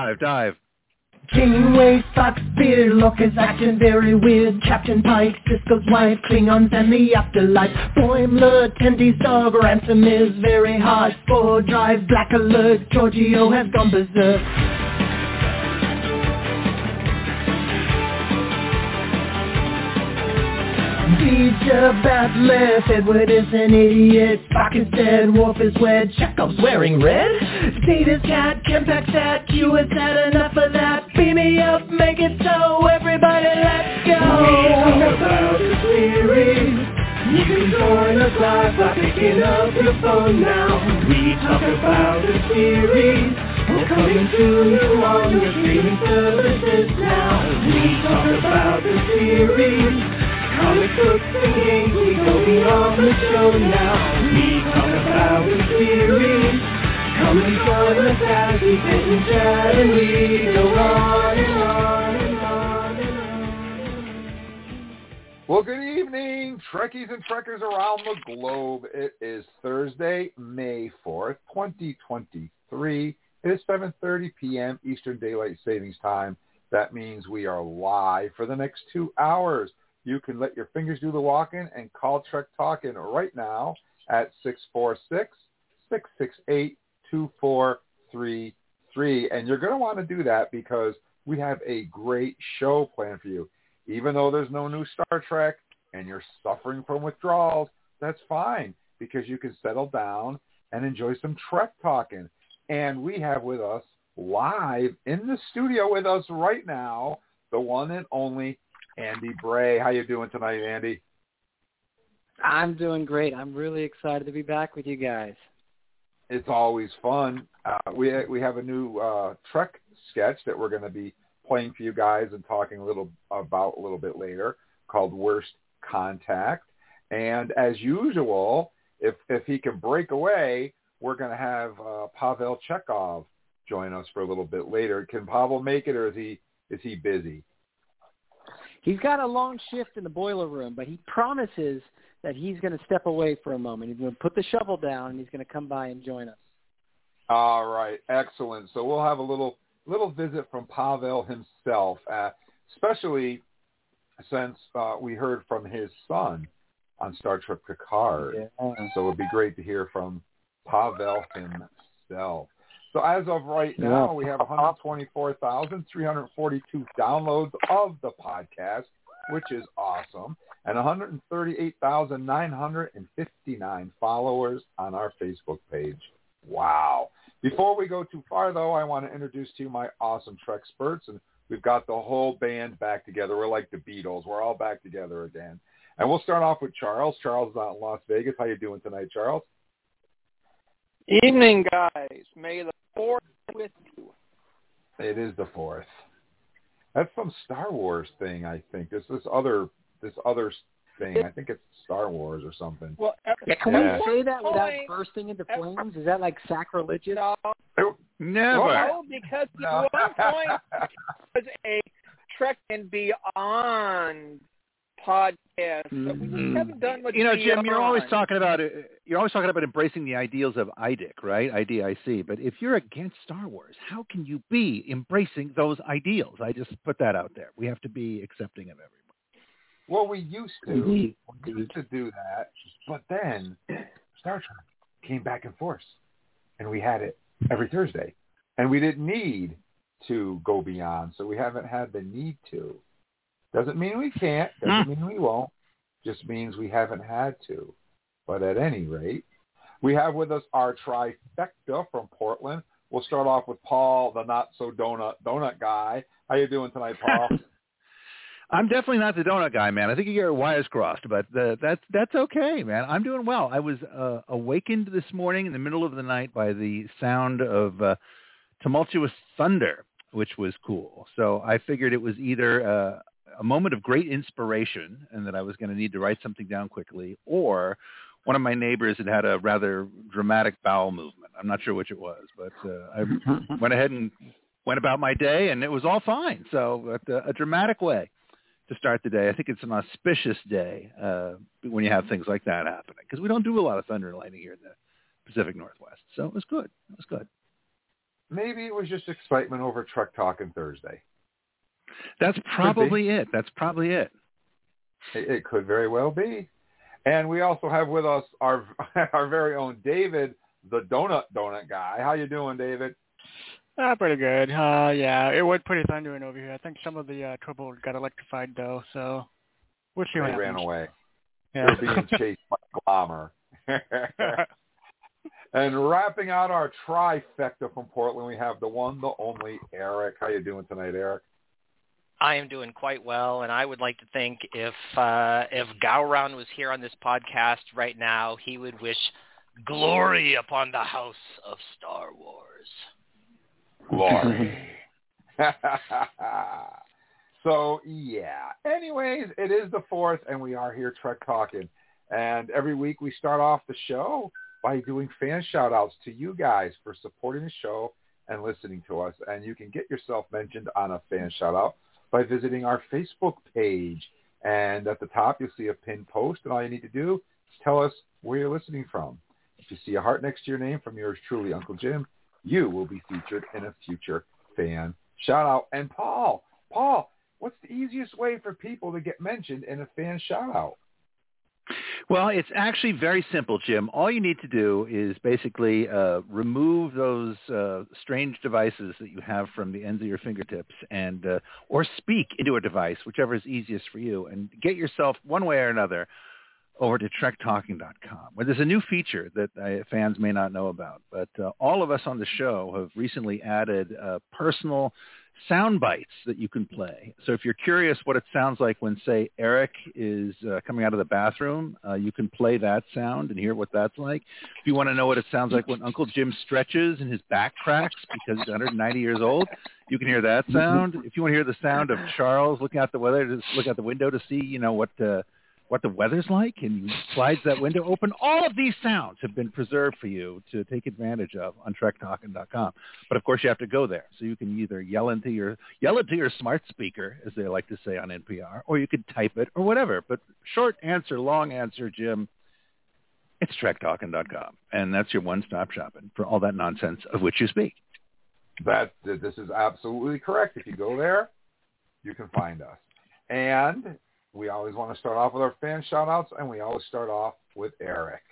Dive, dive. Kingway, Fox, Beard, Lockers acting very weird. Captain Pike, Sisko's wife, Klingons and the afterlife. Boimler, Tendi's dog, Ransom is very hard. Spore Drive, Black Alert, Georgiou has gone berserk. Teacher Batleth, Edward is an idiot, Spock is dead, Worf is wed, Chekov's wearing red. Data's cat, Kempak's at, Q has had enough of that. Beam me up, make it so, everybody let's go. We talk about the series. You can join us live by picking up your phone now. We talk about the series. We're coming to you on your streaming services now. We talk about the series. Comic books and games, we go beyond the show now. We talk about the series. Come and join us as we sit and chat and we go on and on and on and on. Well, good evening, Trekkies and Trekkers around the globe. It is Thursday, May 4th, 2023. It is 7.30 p.m. Eastern Daylight Savings Time. That means we are live for the next two hours. You can let your fingers do the walking and call Trek Talking right now at 646-668-2433. And you're going to want to do that because we have a great show planned for you. Even though there's no new Star Trek and you're suffering from withdrawals, that's fine because you can settle down and enjoy some Trek Talking. And we have with us live in the studio with us right now, the one and only Andy Bray. How you doing tonight, Andy? I'm doing great. I'm really excited to be back with you guys. It's always fun. Uh, we we have a new uh, Trek sketch that we're going to be playing for you guys and talking a little about a little bit later called Worst Contact. And as usual, if if he can break away, we're going to have uh, Pavel Chekov join us for a little bit later. Can Pavel make it, or is he is he busy? He's got a long shift in the boiler room, but he promises that he's going to step away for a moment. He's going to put the shovel down and he's going to come by and join us. All right, excellent. So we'll have a little little visit from Pavel himself, uh, especially since uh, we heard from his son on Star Trek Picard. Yeah. So it would be great to hear from Pavel himself. So as of right now, Yeah. we have 124,342 downloads of the podcast, which is awesome, and 138,959 followers on our Facebook page. Wow. Before we go too far, though, I want to introduce to you my awesome Trek experts, and we've got the whole band back together. We're like the Beatles. We're all back together again. And we'll start off with Charles. Charles is out in Las Vegas. How you doing tonight, Charles? Evening, guys. May the fourth be with you. It is the fourth. That's some Star Wars thing, I think. This this other this other thing. I think it's Star Wars or something. Well, at Yeah, can Yeah. we say that without point- bursting into flames? Is that like sacrilegious? no, Never. no, because No. at one point was a Trek and Beyond podcast, but we mm-hmm. haven't done much. You know, Jim, you're always talking about it. You're always talking about embracing the ideals of IDIC, right? IDIC. But if you're against Star Wars, how can you be embracing those ideals? I just put that out there. We have to be accepting of everyone. Well, we used to. Indeed. We used to do that, but then Star Trek came back in force, and we had it every Thursday, and we didn't need to go beyond, so we haven't had the need to. Doesn't mean we can't. Doesn't mean we won't. Just means we haven't had to. But at any rate, we have with us our trifecta from Portland. We'll start off with Paul, the not so donut donut guy. How you doing tonight, Paul? I'm definitely not the donut guy, man. I think you get your wires crossed, but uh, that's that's okay, man. I'm doing well. I was uh, awakened this morning in the middle of the night by the sound of uh, tumultuous thunder, which was cool. So I figured it was either uh, a moment of great inspiration and that I was going to need to write something down quickly, or one of my neighbors had had a rather dramatic bowel movement. I'm not sure which it was, but uh, I went ahead and went about my day, and it was all fine. So uh, a dramatic way to start the day. I think it's an auspicious day uh, when you have things like that happening because we don't do a lot of thunder and lightning here in the Pacific Northwest. So it was good. It was good. maybe it was just excitement over Trek Talking Thursday. That's probably it. That's probably it. It, it could very well be. And we also have with us our our very own David, the donut donut guy. How you doing, David? Uh, pretty good. Uh, yeah, it was pretty thundering over here. I think some of the uh, trouble got electrified though, so we'll see they what ran happens. away. Yeah. They're being chased by Glommer. and wrapping out our trifecta from Portland, we have the one, the only Eric. How you doing tonight, Eric? I am doing quite well, and I would like to think if uh, if Gowron was here on this podcast right now, he would wish glory upon the house of Star Wars. Glory. so yeah. Anyways, it is the fourth, and we are here Trek talking. And every week we start off the show by doing fan shout outs to you guys for supporting the show and listening to us. And you can get yourself mentioned on a fan shout out by visiting our Facebook page. And at the top, you'll see a pinned post, and all you need to do is tell us where you're listening from. If you see a heart next to your name from yours truly, Uncle Jim, you will be featured in a future fan shout out. And Paul, Paul, what's the easiest way for people to get mentioned in a fan shout out? Well, it's actually very simple, Jim. All you need to do is basically uh, remove those uh, strange devices that you have from the ends of your fingertips, and uh, or speak into a device, whichever is easiest for you, and get yourself one way or another over to trektalking.com, where there's a new feature that uh, fans may not know about. But uh, all of us on the show have recently added uh, personal sound bites that you can play. So if you're curious what it sounds like when, say, Eric is uh, coming out of the bathroom, uh, you can play that sound and hear what that's like. If you want to know what it sounds like when Uncle Jim stretches and his back cracks because he's 190 years old, you can hear that sound. If you want to hear the sound of Charles looking out the weather, just look out the window to see, you know, what uh, what the weather's like and slides that window open. All of these sounds have been preserved for you to take advantage of on trektalking.com. But of course you have to go there. So you can either yell into your yell into your smart speaker, as they like to say on NPR, or you could type it or whatever. But short answer, long answer, Jim, it's trektalking.com. And that's your one-stop shopping for all that nonsense of which you speak. That this is absolutely correct. If you go there, you can find us. And we always want to start off with our fan shout outs, and we always start off with Eric.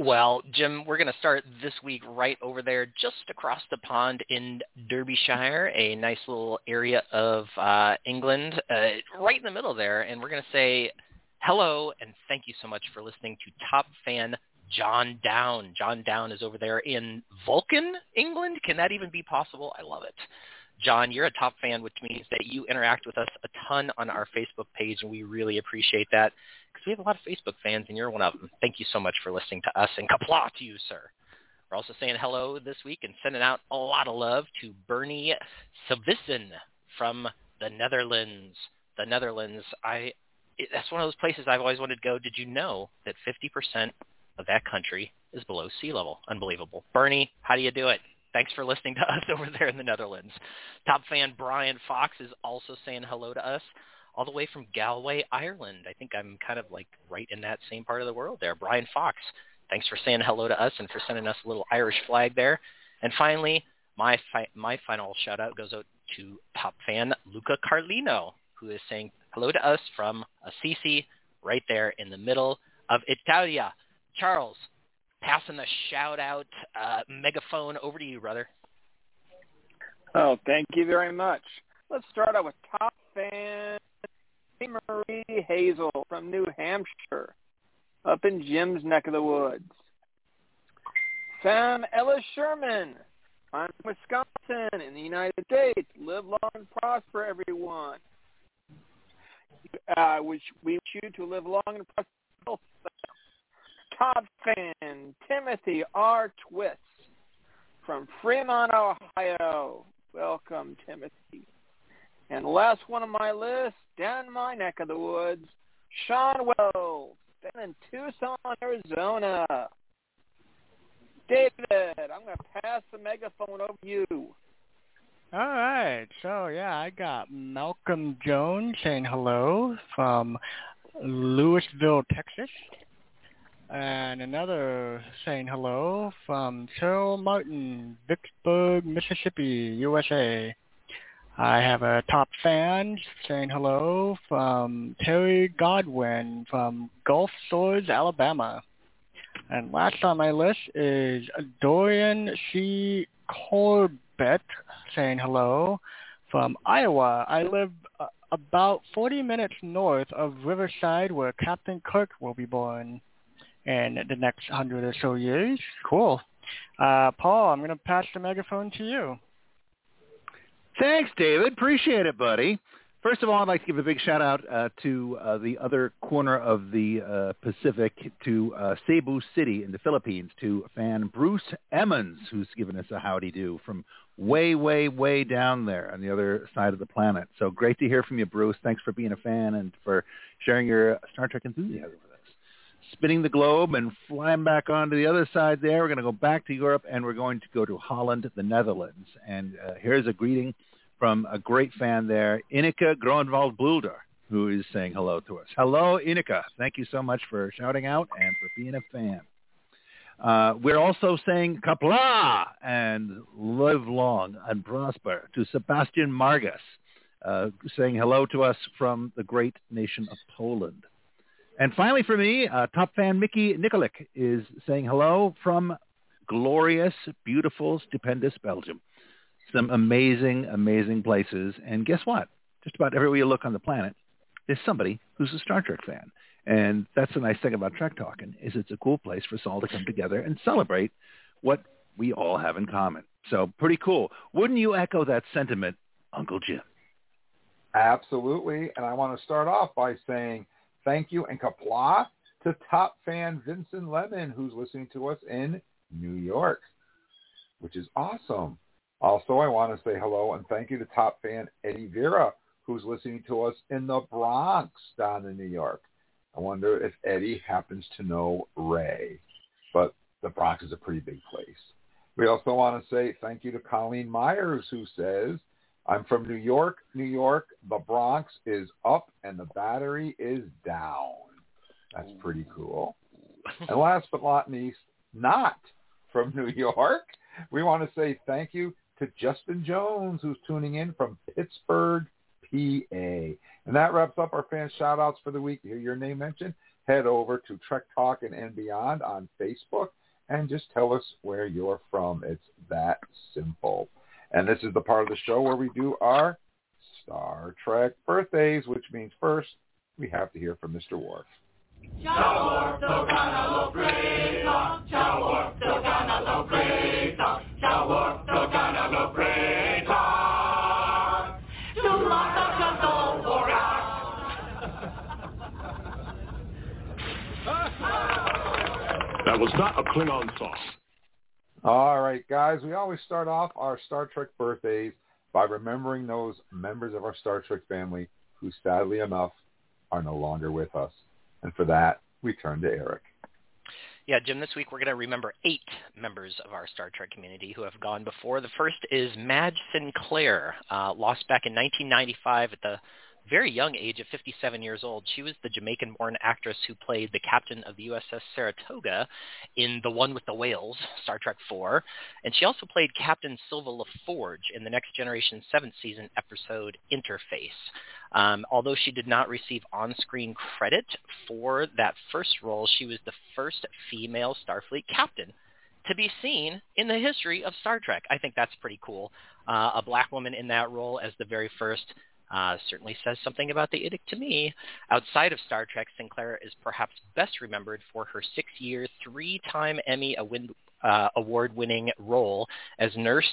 Well, Jim, we're going to start this week right over there, just across the pond in Derbyshire, a nice little area of uh, England, uh, right in the middle there. And we're going to say hello and thank you so much for listening to top fan John Down. John Down is over there in Vulcan, England. Can that even be possible? I love it. John, you're a top fan, which means that you interact with us a ton on our Facebook page, and we really appreciate that because we have a lot of Facebook fans, and you're one of them. Thank you so much for listening to us, and Qapla' to you, sir. We're also saying hello this week and sending out a lot of love to Bernie Savissen from the Netherlands. The Netherlands, I it, that's one of those places I've always wanted to go. Did you know that 50% of that country is below sea level? Unbelievable. Bernie, how do you do it? Thanks for listening to us over there in the Netherlands. Top fan Brian Fox is also saying hello to us all the way from Galway, Ireland. I think I'm kind of like right in that same part of the world there. Brian Fox, thanks for saying hello to us and for sending us a little Irish flag there. And finally, my fi- my final shout out goes out to top fan Luca Carlino, who is saying hello to us from Assisi, right there in the middle of Italia. Charles, passing the shout out uh, megaphone over to you, brother. Oh, thank you very much. Let's start out with top fan Marie Hazel from New Hampshire, up in Jim's neck of the woods. Sam Ella Sherman, I'm from Wisconsin in the United States. Live long and prosper, everyone. Uh, which we wish you to live long and prosper. Top fan Timothy R. Twist from Fremont, Ohio. Welcome, Timothy. And last one on my list, down in my neck of the woods, Sean Wells, down in Tucson, Arizona. David, I'm going to pass the megaphone over to you. All right. So yeah, I got Malcolm Jones saying hello from Lewisville, Texas. And another saying hello from Cheryl Martin, Vicksburg, Mississippi, USA. I have a top fan saying hello from Terry Godwin from Gulf Shores, Alabama. And last on my list is Dorian C. Corbett saying hello from Iowa. I live uh, about 40 minutes north of Riverside where Captain Kirk will be born in the next hundred or so years. Cool. Uh, Paul, I'm going to pass the megaphone to you. Thanks, David. Appreciate it, buddy. First of all, I'd like to give a big shout out uh, to uh, the other corner of the uh, Pacific, to uh, Cebu City in the Philippines, to fan Bruce Emmons, who's given us a howdy do from way, way, way down there on the other side of the planet. So great to hear from you, Bruce. Thanks for being a fan and for sharing your Star Trek enthusiasm with us. Spinning the globe and flying back onto the other side there, we're going to go back to Europe and we're going to go to Holland, the Netherlands. And uh, here's a greeting from a great fan there, Ineke Groenwald Bulder, who is saying hello to us. Hello, Ineke. Thank you so much for shouting out and for being a fan. Uh, we're also saying Qapla' and live long and prosper to Sebastian Margus, uh, saying hello to us from the great nation of Poland. And finally for me, uh, top fan Mickey Nikolic is saying hello from glorious, beautiful, stupendous Belgium some amazing, amazing places. And guess what? Just about everywhere you look on the planet, there's somebody who's a Star Trek fan. And that's the nice thing about Trek Talking is it's a cool place for us all to come together and celebrate what we all have in common. So pretty cool. Wouldn't you echo that sentiment, Uncle Jim? Absolutely. And I want to start off by saying thank you and Qapla' to top fan Vincent Lemon, who's listening to us in New York, which is awesome. Also, I want to say hello and thank you to top fan Eddie Vera, who's listening to us in the Bronx down in New York. I wonder if Eddie happens to know Ray, but the Bronx is a pretty big place. We also want to say thank you to Colleen Myers, who says, I'm from New York, New York. The Bronx is up and the battery is down. That's pretty cool. And last but not least, not from New York, we want to say thank you to Justin Jones, who's tuning in from Pittsburgh, PA. And that wraps up our fan shout-outs for the week. To hear your name mentioned, head over to Trek Talk and, and Beyond on Facebook and just tell us where you're from. It's that simple. And this is the part of the show where we do our Star Trek birthdays, which means first we have to hear from Mr. Worf. That was not a Klingon song. All right, guys, we always start off our Star Trek birthdays by remembering those members of our Star Trek family who sadly enough are no longer with us. And for that, we turn to Eric. Yeah, Jim, this week we're going to remember eight members of our Star Trek community who have gone before. The first is Madge Sinclair, uh, lost back in 1995 at the very young age of 57 years old. She was the Jamaican-born actress who played the captain of the USS Saratoga in The One with the Whales, Star Trek IV, and she also played Captain Silva LaForge in the Next Generation seventh season episode Interface. Um, although she did not receive on-screen credit for that first role, she was the first female Starfleet captain to be seen in the history of Star Trek. I think that's pretty cool. Uh, a black woman in that role as the very first uh, certainly says something about the edict to me. Outside of Star Trek, Sinclair is perhaps best remembered for her six-year, three-time Emmy uh, award-winning role as Nurse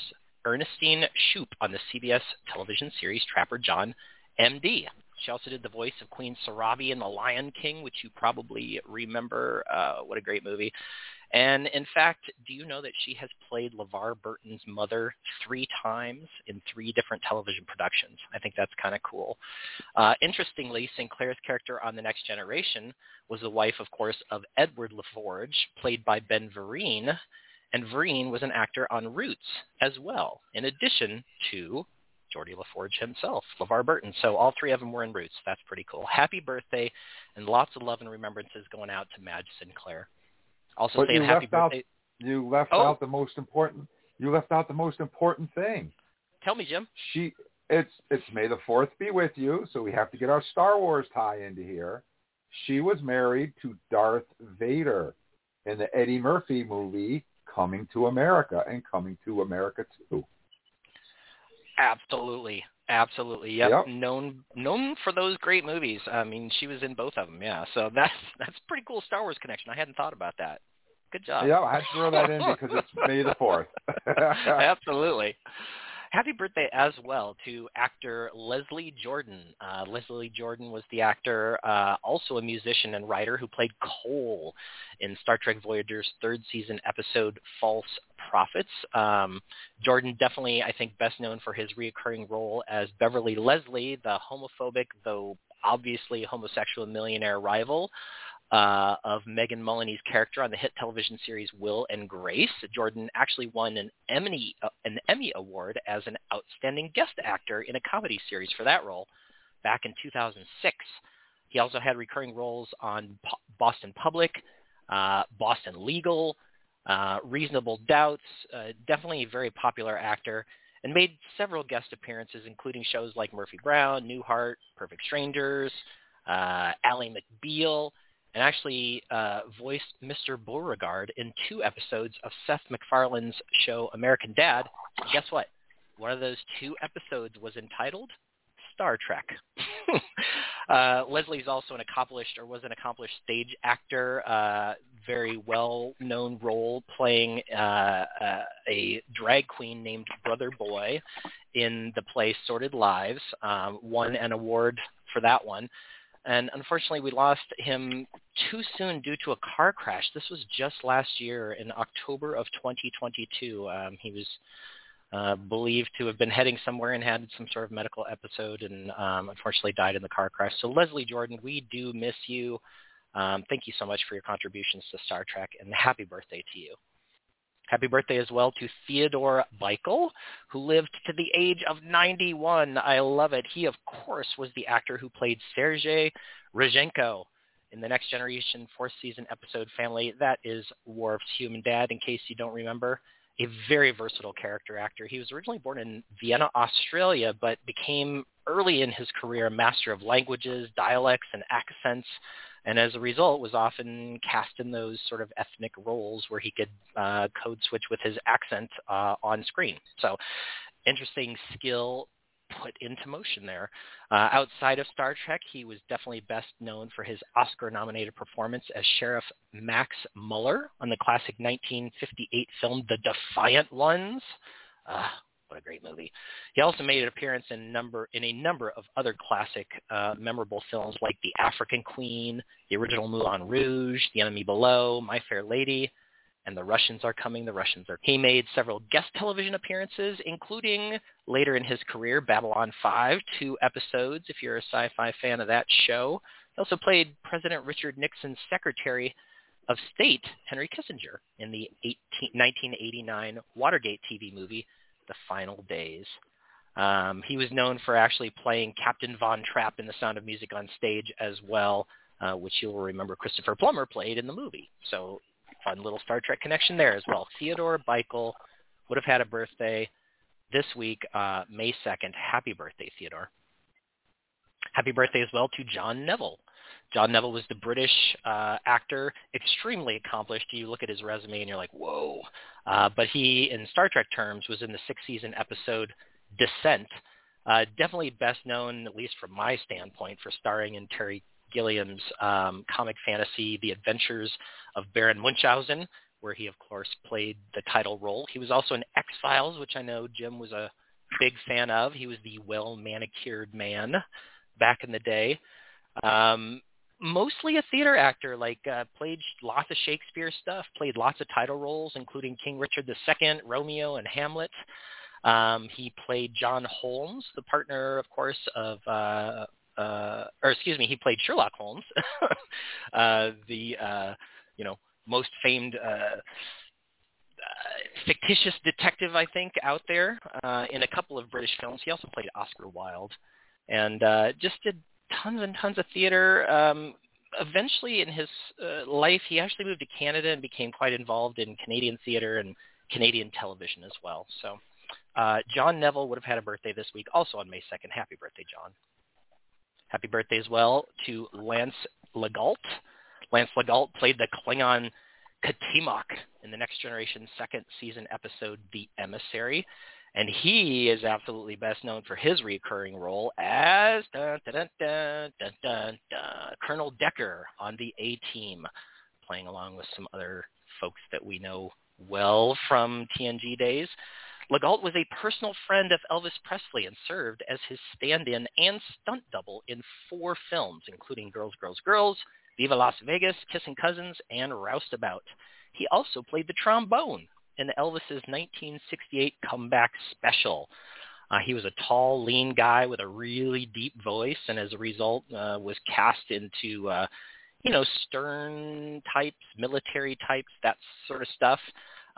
Ernestine Shoup on the CBS television series Trapper John, M.D. She also did the voice of Queen Sarabi in The Lion King, which you probably remember. Uh, what a great movie. And in fact, do you know that she has played LeVar Burton's mother three times in three different television productions? I think that's kind of cool. Uh, interestingly, Sinclair's character on The Next Generation was the wife, of course, of Edward LaForge, played by Ben Vereen, and Vereen was an actor on Roots as well, in addition to Geordi LaForge himself, LeVar Burton. So all three of them were in Roots. That's pretty cool. Happy birthday, and lots of love and remembrances going out to Madge Sinclair. Also But saying you happy left out- birthday. You left Oh. out the most important. You left out the most important thing. Tell me, Jim. She. It's it's May the Fourth be with you. So we have to get our Star Wars tie into here. She was married to Darth Vader in the Eddie Murphy movie Coming to America and Coming to America Too. Absolutely, absolutely. Yep. Yep. Known known for those great movies. I mean, she was in both of them. Yeah. So that's that's pretty cool Star Wars connection. I hadn't thought about that. Good job. Yeah, I had to throw that in because it's May the Fourth. Absolutely. Happy birthday as well to actor Leslie Jordan. Uh, Leslie Jordan was the actor, uh, also a musician and writer who played Cole in Star Trek Voyager's third season episode False Profits. Um, Jordan definitely, I think, best known for his reoccurring role as Beverly Leslie, the homophobic, though obviously homosexual millionaire rival uh, of Megan Mullally's character on the hit television series Will and Grace. Jordan actually won an Emmy uh, an Emmy award as an outstanding guest actor in a comedy series for that role back in 2006. He also had recurring roles on Boston Public, uh, Boston Legal, uh, Reasonable Doubts. Uh, definitely a very popular actor. And made several guest appearances, including shows like Murphy Brown, Newhart, Perfect Strangers, uh, Ally McBeal, and actually uh, voiced Mr. Beauregard in two episodes of Seth MacFarlane's show American Dad. And guess what? One of those two episodes was entitled Star Trek. uh, Leslie's also an accomplished, or was an accomplished stage actor, uh, very well-known role playing uh, uh, a drag queen named Brother Boy in the play Sordid Lives. Um, won an award for that one and unfortunately we lost him too soon due to a car crash. This was just last year in October of 2022. Um, he was uh, believed to have been heading somewhere and had some sort of medical episode and um, unfortunately died in the car crash. So Leslie Jordan, we do miss you. Um, thank you so much for your contributions to Star Trek and happy birthday to you. Happy birthday as well to Theodore Bikel, who lived to the age of 91. I love it. He, of course, was the actor who played Sergei Rozhenko in the Next Generation fourth season episode Family. That is Worf's human dad, in case you don't remember. A very versatile character actor. He was originally born in Vienna, Australia, but became early in his career a master of languages, dialects, and accents and as a result was often cast in those sort of ethnic roles where he could uh, code switch with his accent uh, on screen. So interesting skill put into motion there. Uh, outside of Star Trek, he was definitely best known for his Oscar-nominated performance as Sheriff Max Muller on the classic 1958 film The Defiant Ones. Uh, what a great movie. He also made an appearance in number in a number of other classic uh, memorable films like The African Queen, the original Moulin Rouge, The Enemy Below, My Fair Lady, and The Russians Are Coming, The Russians Are He made several guest television appearances, including later in his career Babylon 5, two episodes if you're a sci-fi fan of that show. He also played President Richard Nixon's secretary of State, Henry Kissinger, in the 18, 1989 Watergate TV movie the final days. Um, he was known for actually playing Captain Von Trapp in The Sound of Music on stage as well, uh, which you'll remember Christopher Plummer played in the movie. So fun little Star Trek connection there as well. Theodore Bikel would have had a birthday this week, uh, May 2nd. Happy birthday, Theodore. Happy birthday as well to John Neville. John Neville was the British uh, actor, extremely accomplished. You look at his resume and you're like, whoa. Uh, but he, in Star Trek terms, was in the sixth season episode Descent. Uh, definitely best known, at least from my standpoint, for starring in Terry Gilliam's um, comic fantasy, The Adventures of Baron Munchausen, where he, of course, played the title role. He was also in X-Files, which I know Jim was a big fan of. He was the well-manicured man back in the day. Um, mostly a theater actor, like uh, played lots of Shakespeare stuff, played lots of title roles, including King Richard II, Romeo, and Hamlet. Um, he played John Holmes, the partner, of course, of, uh, uh, or excuse me, he played Sherlock Holmes, uh, the, uh, you know, most famed uh, uh, fictitious detective, I think, out there uh, in a couple of British films. He also played Oscar Wilde, and uh, just did tons and tons of theater. Um, eventually in his uh, life, he actually moved to Canada and became quite involved in Canadian theater and Canadian television as well. So uh, John Neville would have had a birthday this week, also on May 2nd. Happy birthday, John. Happy birthday as well to Lance Legault. Lance Legault played the Klingon Katimok in the Next Generation second season episode The Emissary. And he is absolutely best known for his recurring role as dun, dun, dun, Colonel Decker on the A-Team, playing along with some other folks that we know well from TNG days. Legault was a personal friend of Elvis Presley and served as his stand-in and stunt double in four films, including Girls, Girls, Girls, Viva Las Vegas, Kissing Cousins, and Roustabout. He also played the trombone in Elvis's 1968 comeback special. Uh, he was a tall, lean guy with a really deep voice, and as a result, uh, was cast into, uh, you know, stern types, military types, that sort of stuff.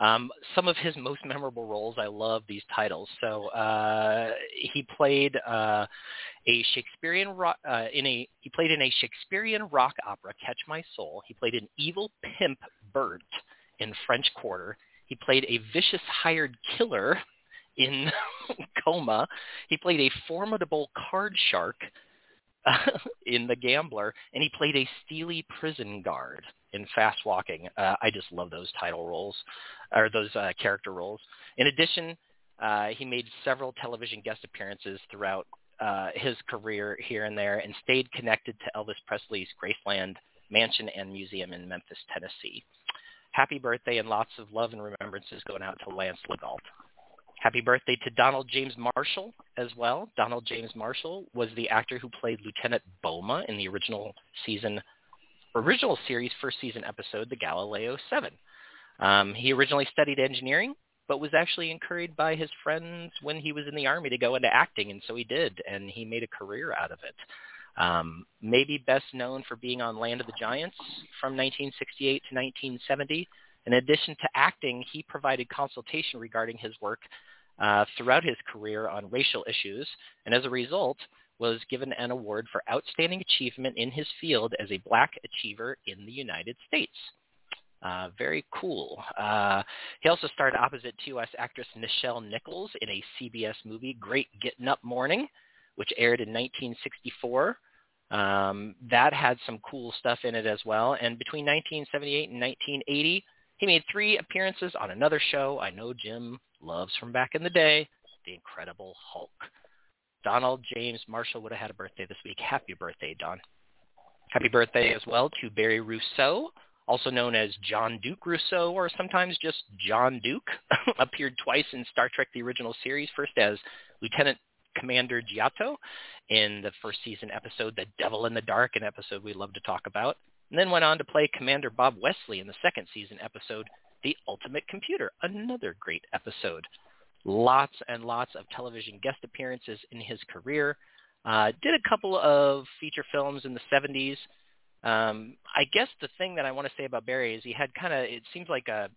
Um, some of his most memorable roles, I love these titles. So uh, he played uh, a Shakespearean rock, uh, in a he played in a Shakespearean rock opera, Catch My Soul. He played an evil pimp, Bert, in French Quarter. He played a vicious hired killer in Coma. He played a formidable card shark in The Gambler, and he played a steely prison guard in Fast Walking. Uh, I just love those title roles, or those uh, character roles. In addition, uh, he made several television guest appearances throughout uh, his career here and there, and stayed connected to Elvis Presley's Graceland Mansion and Museum in Memphis, Tennessee. Happy birthday and lots of love and remembrances going out to Lance Legault. Happy birthday to Donald James Marshall as well. Donald James Marshall was the actor who played Lieutenant Boma in the original season, original series first season episode, The Galileo 7. Um, he originally studied engineering, but was actually encouraged by his friends when he was in the army to go into acting, and so he did, and he made a career out of it. Um, maybe best known for being on Land of the Giants from 1968 to 1970. In addition to acting, he provided consultation regarding his work uh, throughout his career on racial issues, and as a result, was given an award for outstanding achievement in his field as a black achiever in the United States. Uh, very cool. Uh, he also starred opposite US actress Nichelle Nichols in a CBS movie, Great Getting Up Morning, which aired in 1964. Um, that had some cool stuff in it as well. And between 1978 and 1980, he made three appearances on another show I know Jim loves from back in the day, The Incredible Hulk. Donald James Marshall would have had a birthday this week. Happy birthday, Don. Happy birthday as well to Barry Russo, also known as John Duke Russo or sometimes just John Duke, appeared twice in Star Trek the original series, first as Lieutenant Commander Giotto in the first season episode The Devil in the Dark, an episode we love to talk about, and then went on to play Commander Bob Wesley in the second season episode The Ultimate Computer, another great episode. Lots and lots of television guest appearances in his career. Uh, did a couple of feature films in the 70s. Um, I guess the thing that I want to say about Barry is he had kind of, it seems like a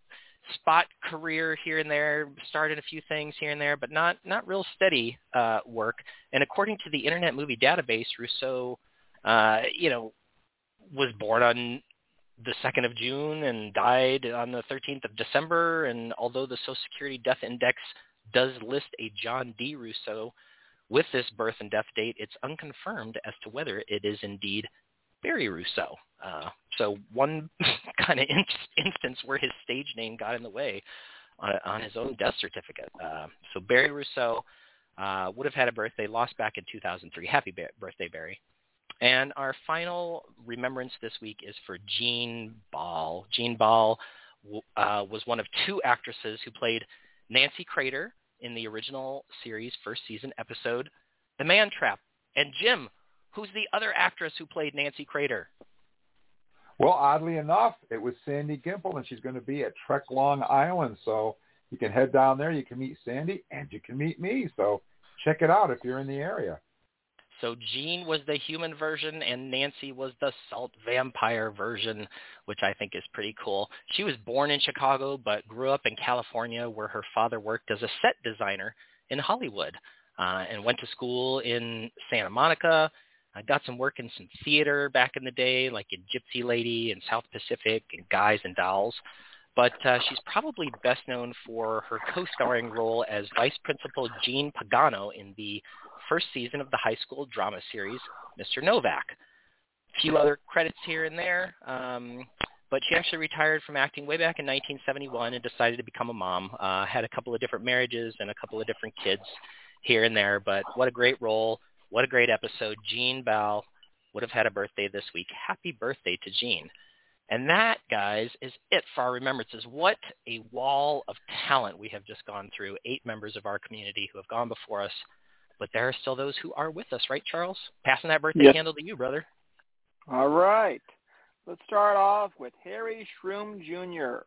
spot career here and there, started a few things here and there, but not not real steady uh, work. And according to the Internet Movie Database, Russo, uh, you know, was born on the 2nd of June and died on the 13th of December. And although the Social Security Death Index does list a John D. Russo with this birth and death date, it's unconfirmed as to whether it is indeed Barry Russo. Uh, so one kind of in- instance where his stage name got in the way on, on his own death certificate. Uh, so Barry Russo uh, would have had a birthday, lost back in 2003. Happy ba- birthday, Barry. And our final remembrance this week is for Jeanne Bal. Jeanne Bal uh, was one of two actresses who played Nancy Crater in the original series first season episode, The Man Trap. And Jim, who's the other actress who played Nancy Crater? Well, oddly enough, it was Sandy Gimpel, and she's going to be at Trek Long Island. So you can head down there. You can meet Sandy, and you can meet me. So check it out if you're in the area. So Jean was the human version, and Nancy was the salt vampire version, which I think is pretty cool. She was born in Chicago, but grew up in California, where her father worked as a set designer in Hollywood, uh, and went to school in Santa Monica I got some work in some theater back in the day, like in Gypsy Lady and South Pacific and Guys and Dolls. But uh, she's probably best known for her co-starring role as Vice Principal Jean Pagano in the first season of the high school drama series Mr. Novak. A few other credits here and there, um, but she actually retired from acting way back in 1971 and decided to become a mom. Uh, had a couple of different marriages and a couple of different kids here and there, but what a great role what a great episode. Jeanne Bal would have had a birthday this week. Happy birthday to Jean. And that, guys, is it for our remembrances. What a wall of talent we have just gone through. Eight members of our community who have gone before us. But there are still those who are with us, right, Charles? Passing that birthday Yes. candle to you, brother. All right. Let's start off with Harry Shum Jr.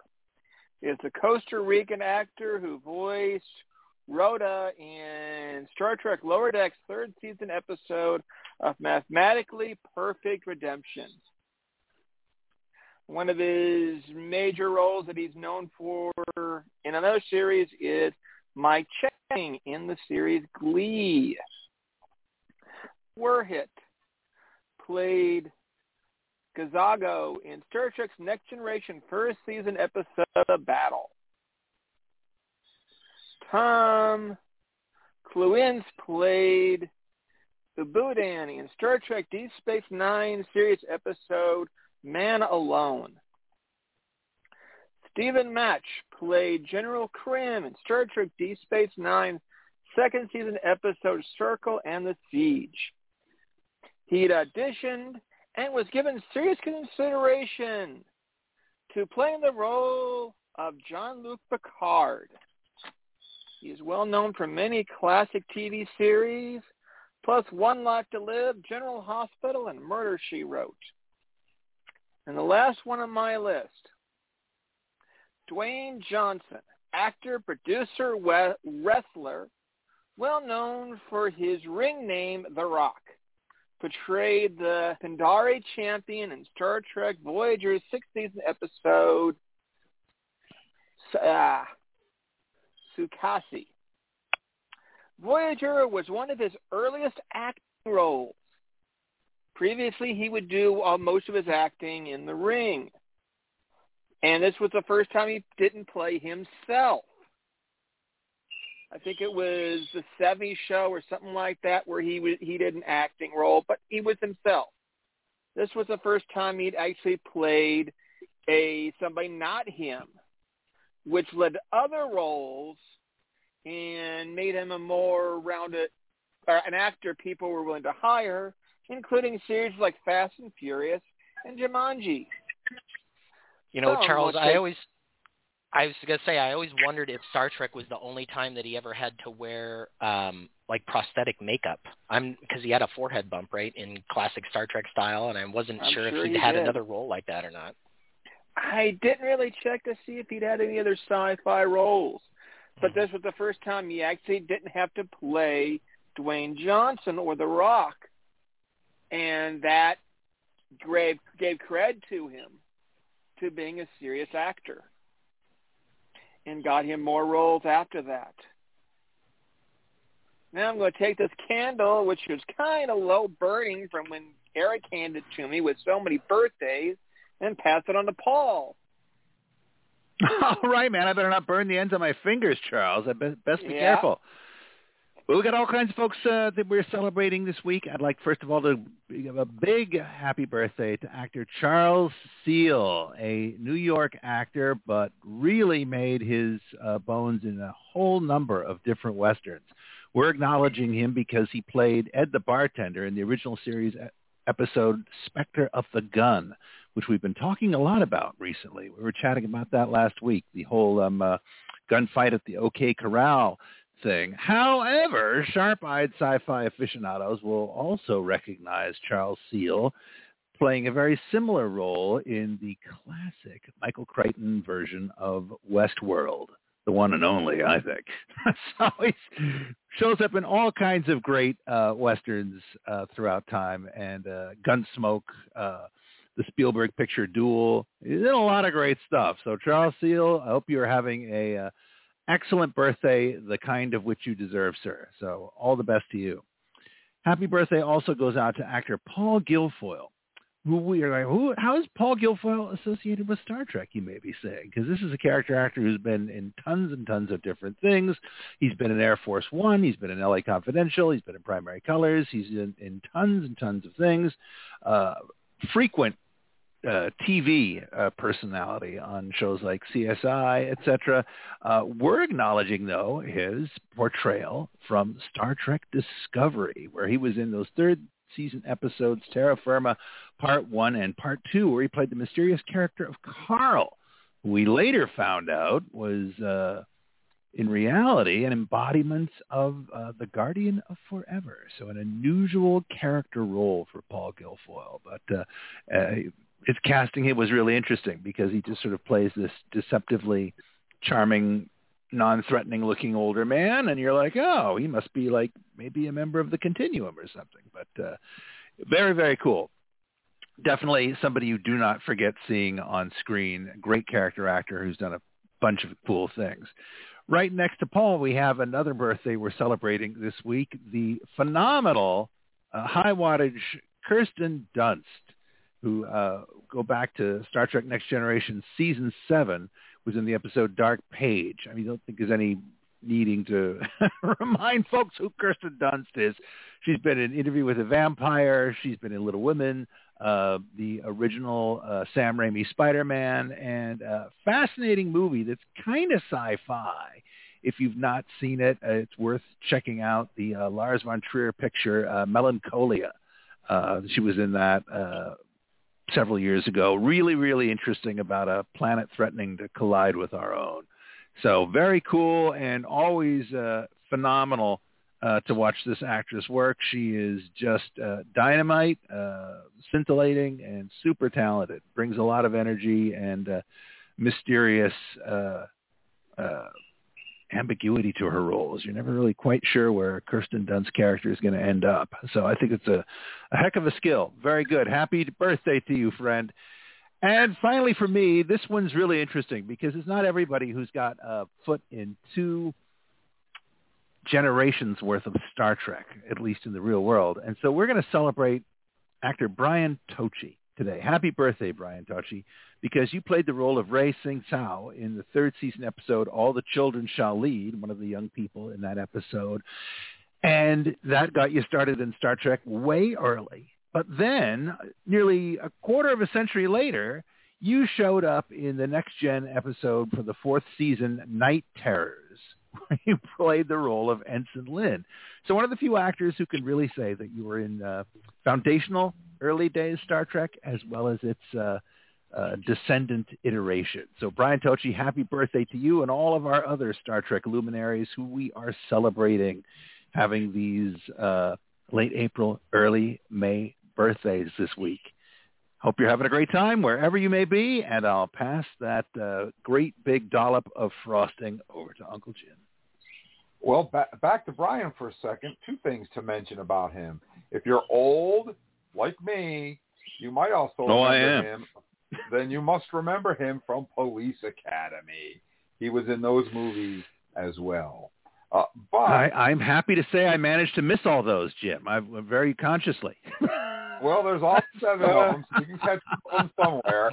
Is a Costa Rican actor who voiced Rhoda in Star Trek Lower Decks third season episode of Mathematically Perfect Redemption. One of his major roles that he's known for in another series is Mike Chang in the series Glee. Warhit played Kazago in Star Trek's Next Generation first season episode The Battle. Tom Klunis played the Ibudan in Star Trek Deep Space Nine series episode Man Alone. Stephen Macht played General Krim in Star Trek Deep Space Nine second season episode Circle and the Siege. He'd auditioned and was given serious consideration to playing the role of Jean-Luc Picard. He is well known for many classic TV series, plus One Life to Live, General Hospital, and Murder, She Wrote. And the last one on my list, Dwayne Johnson, actor, producer, wrestler, well known for his ring name, The Rock portrayed the Pendari champion in Star Trek Voyager's sixth season episode uh, Tsunkatse. Voyager was one of his earliest acting roles. Previously, he would do uh, most of his acting in the ring. And this was the first time he didn't play himself. I think it was the 70s show or something like that where he he did an acting role, but he was himself. This was the first time he'd actually played a somebody not him, which led to other roles and made him a more rounded or an actor people were willing to hire, including series like Fast and Furious and Jumanji. You know, Oh, Charles, I always I was gonna say I always wondered if Star Trek was the only time that he ever had to wear um like prosthetic makeup. I'm because he had a forehead bump right in classic Star Trek style, and I wasn't I'm sure, sure if he'd he had did. another role like that or not. I didn't really check to see if he'd had any other sci-fi roles, but Mm-hmm. this was the first time he actually didn't have to play Dwayne Johnson or The Rock, and that gave gave cred to him to being a serious actor, and got him more roles after that. Now I'm going to take this candle, which was kind of low burning from when Eric handed it to me with so many birthdays, and pass it on to Paul. All right, man. I better not burn the ends of my fingers, Charles. I be- best be Yeah. careful. Well, we got all kinds of folks uh, that we're celebrating this week. I'd like, first of all, to give a big happy birthday to actor Charles Seel, a New York actor, but really made his uh, bones in a whole number of different westerns. We're acknowledging him because he played Ed the bartender in the original series episode Spectre of the Gun, which we've been talking a lot about recently. We were chatting about that last week, the whole um, uh, gunfight at the OK Corral thing. However, sharp-eyed sci-fi aficionados will also recognize Charles Seel playing a very similar role in the classic Michael Crichton version of Westworld, the one and only, I think. so he shows up in all kinds of great uh, westerns uh, throughout time, and uh, Gunsmoke, uh, the Spielberg picture Duel. He's in a lot of great stuff. So Charles Seel, I hope you're having a uh, excellent birthday, the kind of which you deserve, sir. So all the best to you. Happy birthday also goes out to actor Paul Guilfoyle, who we are like, who, how is Paul Guilfoyle associated with Star Trek, you may be saying? Because this is a character actor who's been in tons and tons of different things. He's been in Air Force One. He's been in LA Confidential. He's been in Primary Colors. He's in, in tons and tons of things. Uh, frequent uh, TV uh, personality on shows like CSI, etc. Uh, we're acknowledging, though, his portrayal from Star Trek Discovery, where he was in those third season episodes, Terra Firma Part 1 and Part 2, where he played the mysterious character of Carl, who we later found out was, uh, in reality, an embodiment of uh, the Guardian of Forever. So an unusual character role for Paul Guilfoyle. But uh, uh, his casting it was really interesting because he just sort of plays this deceptively charming non-threatening looking older man and you're like oh he must be like maybe a member of the continuum or something. But uh very very cool. Definitely somebody you do not forget seeing on screen. Great character actor who's done a bunch of cool things. Right next to paul we have another birthday we're celebrating this week the phenomenal uh, high wattage kirsten dunst who uh, go back to Star Trek Next Generation season seven, was in the episode Dark Page. I mean, I don't think there's any needing to remind folks who Kirsten Dunst is. She's been in Interview with a Vampire. She's been in Little Women, uh, the original uh, Sam Raimi Spider-Man, and a fascinating movie that's kind of sci-fi. If you've not seen it, uh, it's worth checking out the uh, Lars von Trier picture, uh, Melancholia. Uh, she was in that several years ago. Really, really interesting about a planet threatening to collide with our own. So very cool and always uh, phenomenal uh, to watch this actress work. She is just uh, dynamite, uh, scintillating, and super talented. Brings a lot of energy and uh, mysterious uh, uh, ambiguity to her roles. You're never really quite sure where Kirsten Dunst's character is going to end up. So I think it's a, a heck of a skill. Very good. Happy birthday to you, friend. And finally for me, this one's really interesting because it's not everybody who's got a foot in two generations worth of Star Trek, at least in the real world. And so we're going to celebrate actor Brian Tochi today. Happy birthday, Brian Tochi, because you played the role of Ray Tsingtao in the third season episode, All the Children Shall Lead, one of the young people in that episode. And that got you started in Star Trek way early. But then, nearly a quarter of a century later, you showed up in the Next Gen episode for the fourth season, Night Terrors, you played the role of Ensign Lin. So one of the few actors who can really say that you were in uh, foundational early days Star Trek as well as its uh, uh, descendant iteration. So Brian Tochi, happy birthday to you and all of our other Star Trek luminaries who we are celebrating having these uh, late April, early May birthdays this week. Hope you're having a great time wherever you may be, and I'll pass that uh, great big dollop of frosting over to Uncle Jim. Well, back, back to Brian for a second. Two things to mention about him. If you're old, like me, you might also oh, remember him. then you must remember him from Police Academy. He was in those movies as well. Uh, but I, I'm happy to say I managed to miss all those, Jim. I very consciously. well, there's all seven of them, so you can catch them somewhere.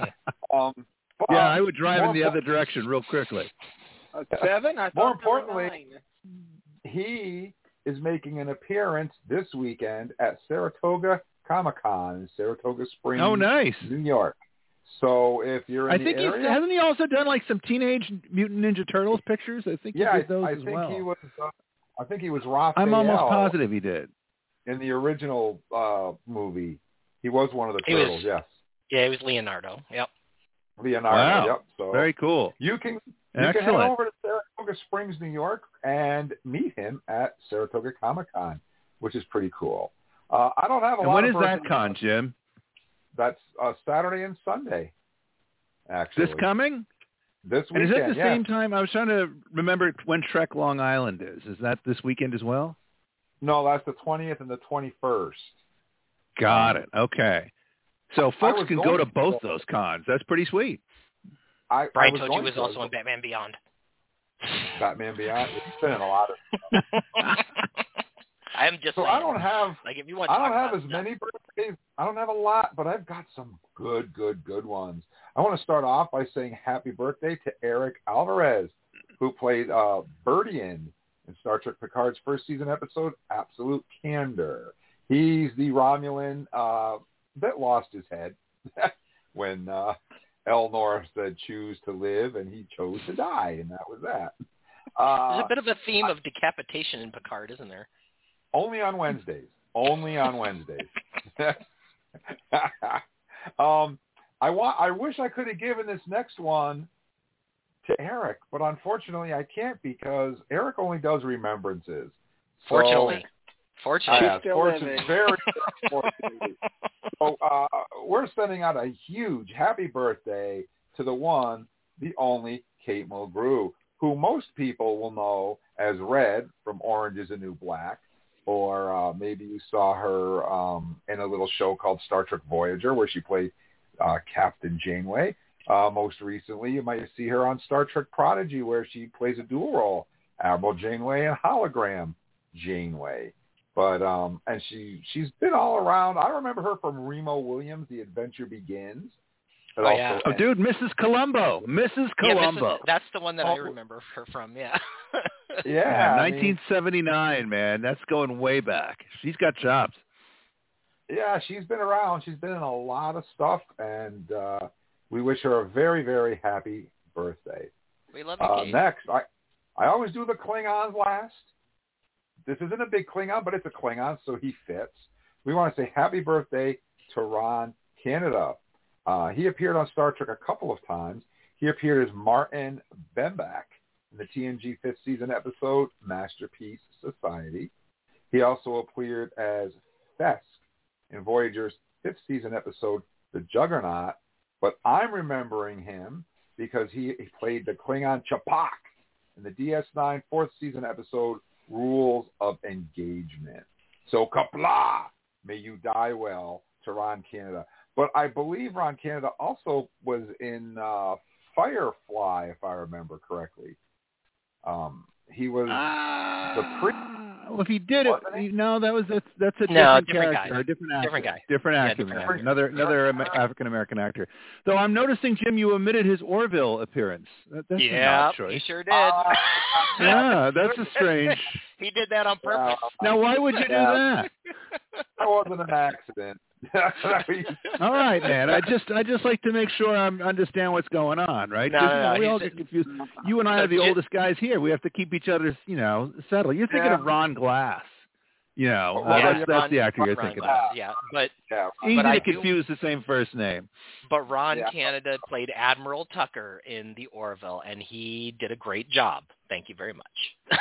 Um, but yeah, I would drive in the other direction real quickly. Uh, seven? I More thought there were importantly, nine. he is making an appearance this weekend at Saratoga Comic Con in Saratoga Springs, Oh, nice. New York. So if you're in I the think he's area, hasn't he also done like some Teenage Mutant Ninja Turtles pictures? I think yeah, he did those I, I as think well. he was. Uh, I think he was Raphael. I'm almost positive he did. In the original uh movie. He was one of the He was- turtles. yes, Yeah, it was Leonardo. Yep. Leonardo. Wow. Yep. So Very cool. you can you can head over to Saratoga Springs, New York, and meet him at Saratoga Comic Con, which is pretty cool. Uh, I don't have a And lot when of is that personal- con, Jim? That's uh, Saturday and Sunday. Actually, This coming? This weekend. And is weekend. that the yes. same time? I was trying to remember when Trek Long Island is. Is that this weekend as well? No, that's the twentieth and the twenty-first. Got it. Okay. So folks can go to to both go. those cons. That's pretty sweet. I, Brian I was Tochi going was to. also in Batman Beyond. Batman Beyond. He's been in a lot of I'm just So saying. I don't have like if you want to I don't have as stuff. many birthdays. I don't have a lot, but I've got some good, good, good ones. I want to start off by saying happy birthday to Eric Alvarez, who played uh, Birdian in Star Trek Picard's first season episode, Absolute Candor. He's the Romulan uh, that lost his head when uh, Elnor said choose to live, and he chose to die, and that was that. Uh, There's a bit of a theme of decapitation in Picard, isn't there? only on Wednesdays. Only on Wednesdays. um, I want. I wish I could have given this next one to Eric, but unfortunately I can't because Eric only does remembrances. So- Fortunately. Fortunately. yeah, still fortune- very fortunately. So uh, we're sending out a huge happy birthday to the one, the only Kate Mulgrew, who most people will know as Red from Orange is the New Black, or uh, maybe you saw her um, in a little show called Star Trek Voyager where she played uh, Captain Janeway. Uh, most recently, you might see her on Star Trek Prodigy where she plays a dual role, Admiral Janeway and Hologram Janeway. But um, and she she's been all around. I remember her from Remo Williams, The Adventure Begins. Oh, also- yeah. Oh, dude, Mrs. Columbo, Mrs. Yeah, Columbo. Mrs. that's the one that I Oh. remember her from. Yeah. Yeah, Yeah, I mean- 1979, man. That's going way back. She's got chops. yeah, she's been around. She's been in a lot of stuff, and uh, we wish her a very, very happy birthday. we love you, Uh, next, I I always do the Klingons last. This isn't a big Klingon, but it's a Klingon, so he fits. We want to say happy birthday to Ron Canada. Uh, he appeared on Star Trek a couple of times. He appeared as Martin Benbeck in the TNG fifth season episode Masterpiece Society. He also appeared as Fesk in Voyager's fifth season episode The Juggernaut. But I'm remembering him because he, he played the Klingon Ch'Pok in the DS9 fourth season episode Rules of Engagement. So Qapla', may you die well to Ron Canada. But I believe Ron Canada also was in uh, Firefly, if I remember correctly. Um, he was the Ah, well, if he did it, Wasn't he? no, that was that's that's a No, different, different character, guy. a different actor, Different guy. different Yeah, actor, different actor. another another African American actor. Though I'm noticing, Jim, you omitted his Orville appearance. That, that's an yeah, odd he sure did. Uh, Yeah, that's a strange. he did that on purpose. Now, why would you do that? that wasn't an accident. All right, man. I just I just like to make sure I understand what's going on, right? No, no, you no, we all get confused. You and I are the oldest guys here. We have to keep each other's, you know, settled. You're thinking Yeah. of Ron Glass. You know, Oh, uh, yeah, that's, that's Ron- the actor you're Ron thinking Glass, of. Yeah, but yeah. Easy But I to do- confuse the same first name. but Ron Yeah. Canada played Admiral Tucker in The Orville, and he did a great job. Thank you very much.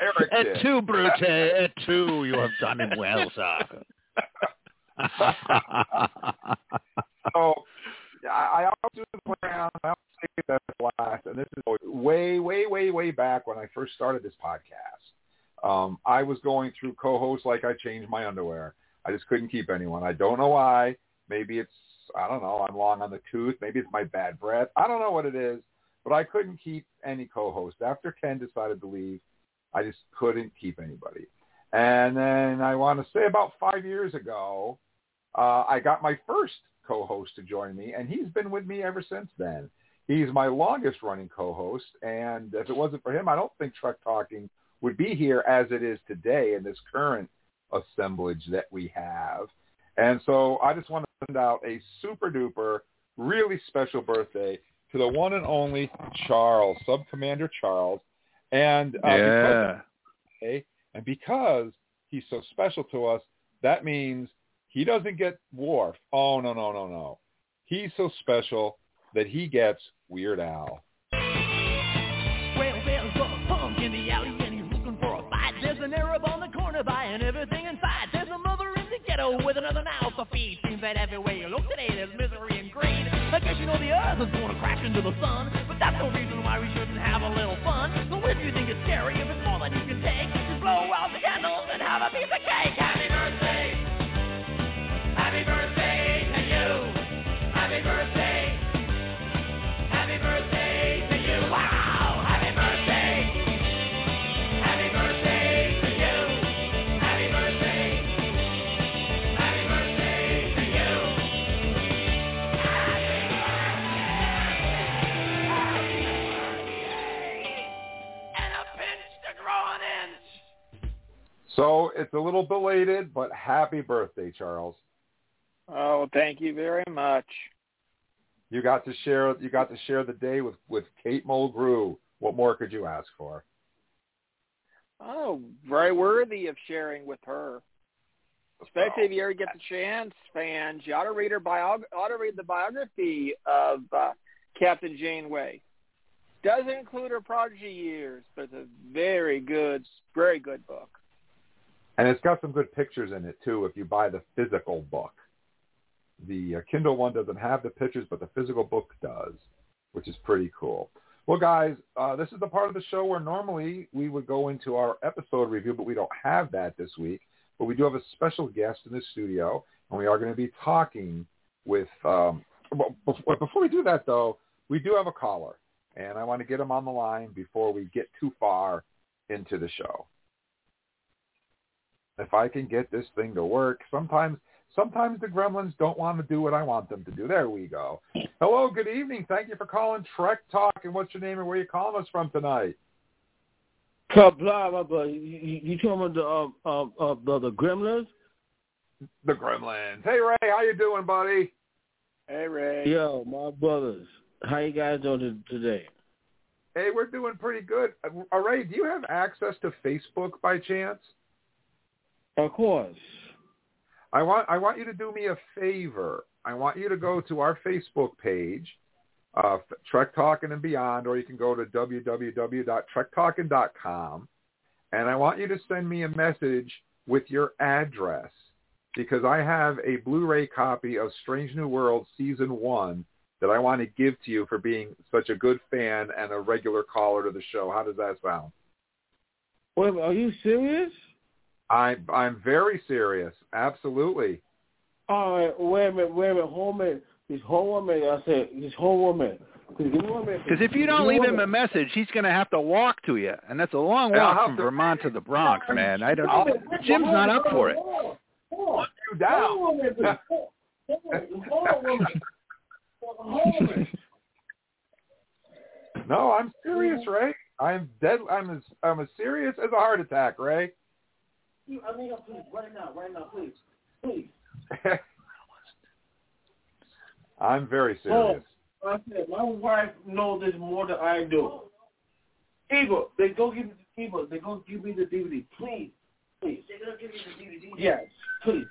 Eric Et did. tu, Brute, et tu. You have done it well, sir. So yeah, I I always do the plan. I always say that last, and this is way, way, way, way back when I first started this podcast. Um, I was going through co-hosts like I changed my underwear. I just couldn't keep anyone. I don't know why. Maybe it's I don't know. I'm long on the tooth. Maybe it's my bad breath. I don't know what it is, but I couldn't keep any co-host. After Ken decided to leave, I just couldn't keep anybody. And then I want to say about five years ago, uh, I got my first co-host to join me, and he's been with me ever since then. He's my longest running co-host, and if it wasn't for him, I don't think Trek Talking would be here as it is today in this current assemblage that we have. And so I just want to send out a super duper, really special birthday to the one and only Charles, Sub Commander Charles. And uh, because yeah. okay? And because he's so special to us, that means he doesn't get Worf. Oh, no, no, no, no. He's so special that he gets Weird Al. Well, there's a punk in the alley and he's looking for a fight. There's an Arab on the corner buying everything in sight. There's a mother in the ghetto with another now feed. Seems that everywhere you look today there's misery and greed. I guess you know the earth is going to crash into the sun, but that's no reason why we shouldn't have a little fun. So if you think it's scary, if it's So it's a little belated, but happy birthday, Charles. Oh, thank you very much. You got to share you got to share the day with with Kate Mulgrew. What more could you ask for? Oh, very worthy of sharing with her. Especially if you ever get the chance, fans, you ought to read her biog- ought to read the biography of uh, Captain Janeway. Doesn't include her prodigy years, but it's a very good, very good book. And it's got some good pictures in it too. If you buy the physical book, the uh, Kindle one doesn't have the pictures, but the physical book does, which is pretty cool. Well, guys, uh, this is the part of the show where normally we would go into our episode review, but we don't have that this week. But we do have a special guest in the studio, and we are going to be talking with. Um, well, before we do that, though, we do have a caller, and I want to get him on the line before we get too far into the show. If I can get this thing to work, sometimes sometimes the gremlins don't want to do what I want them to do. There we go. Hello, good evening. Thank you for calling Trek Talk. And what's your name and where are you calling us from tonight? Blah blah blah. You, you talking about the uh, uh, uh, the the gremlins? The gremlins. Hey Ray, how you doing, buddy? Hey Ray. Yo, my brothers. How you guys doing today? Hey, we're doing pretty good. Uh, Ray, do you have access to Facebook by chance? Of course. I want I want you to do me a favor. I want you to go to our Facebook page, uh, Trek Talking and Beyond, or you can go to www.trektalking.com, and I want you to send me a message with your address because I have a Blu-ray copy of Strange New World Season 1 that I want to give to you for being such a good fan and a regular caller to the show. How does that sound? Wait, are you serious? I'm I'm very serious. Absolutely. All right, wait a minute, wait a minute, hold a minute. This whole woman, I said, this whole woman. Because if you don't leave him a message, he's going to have to walk to you, and that's a long walk from to, Vermont to the Bronx, man. I don't. I'll, Jim's not up for it. Put you down. no, I'm serious, Ray. I'm dead. I'm as I'm as serious as a heart attack, Ray. I mean, please, right now, right now, please, please. I'm very serious. Oh, I said, my wife knows this more than I do. Eva, they go give me the Eva, they go give me the DVD, please, please. They're gonna give you the DVD. Yes, please.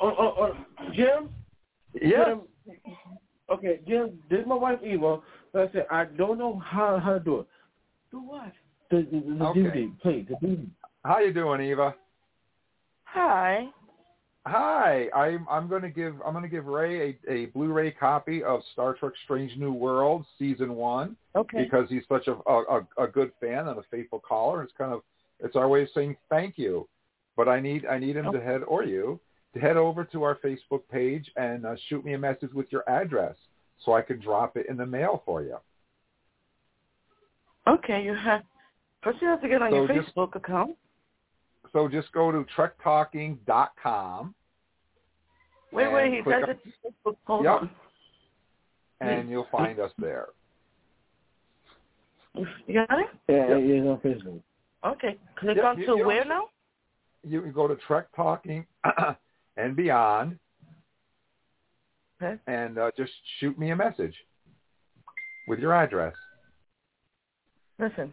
Oh, oh, oh, Jim. Yes. Jim, okay, Jim. This is my wife Eva. I said I don't know how how to do it. Do what? The, the, the okay. DVD, please. The DVD. How you doing, Eva? Hi. Hi. I'm I'm going to give I'm going to give Ray a, a Blu-ray copy of Star Trek: Strange New World season one. Okay. Because he's such a a, a good fan and a faithful caller. It's kind of it's our way of saying thank you. But I need I need him okay. to head or you to head over to our Facebook page and uh, shoot me a message with your address so I can drop it in the mail for you. Okay, you have first you have to get on So your just- Facebook account. So just go to trektalking.com Wait, and wait, he click does on- it. Facebook. Hold Yep. on. and you'll find us there. You got it? Yeah, Yep. yeah, on Facebook. Okay. Click Yep, on you- to you where now? You can go to Trek Talking and Beyond Okay. and uh, just shoot me a message with your address. Listen.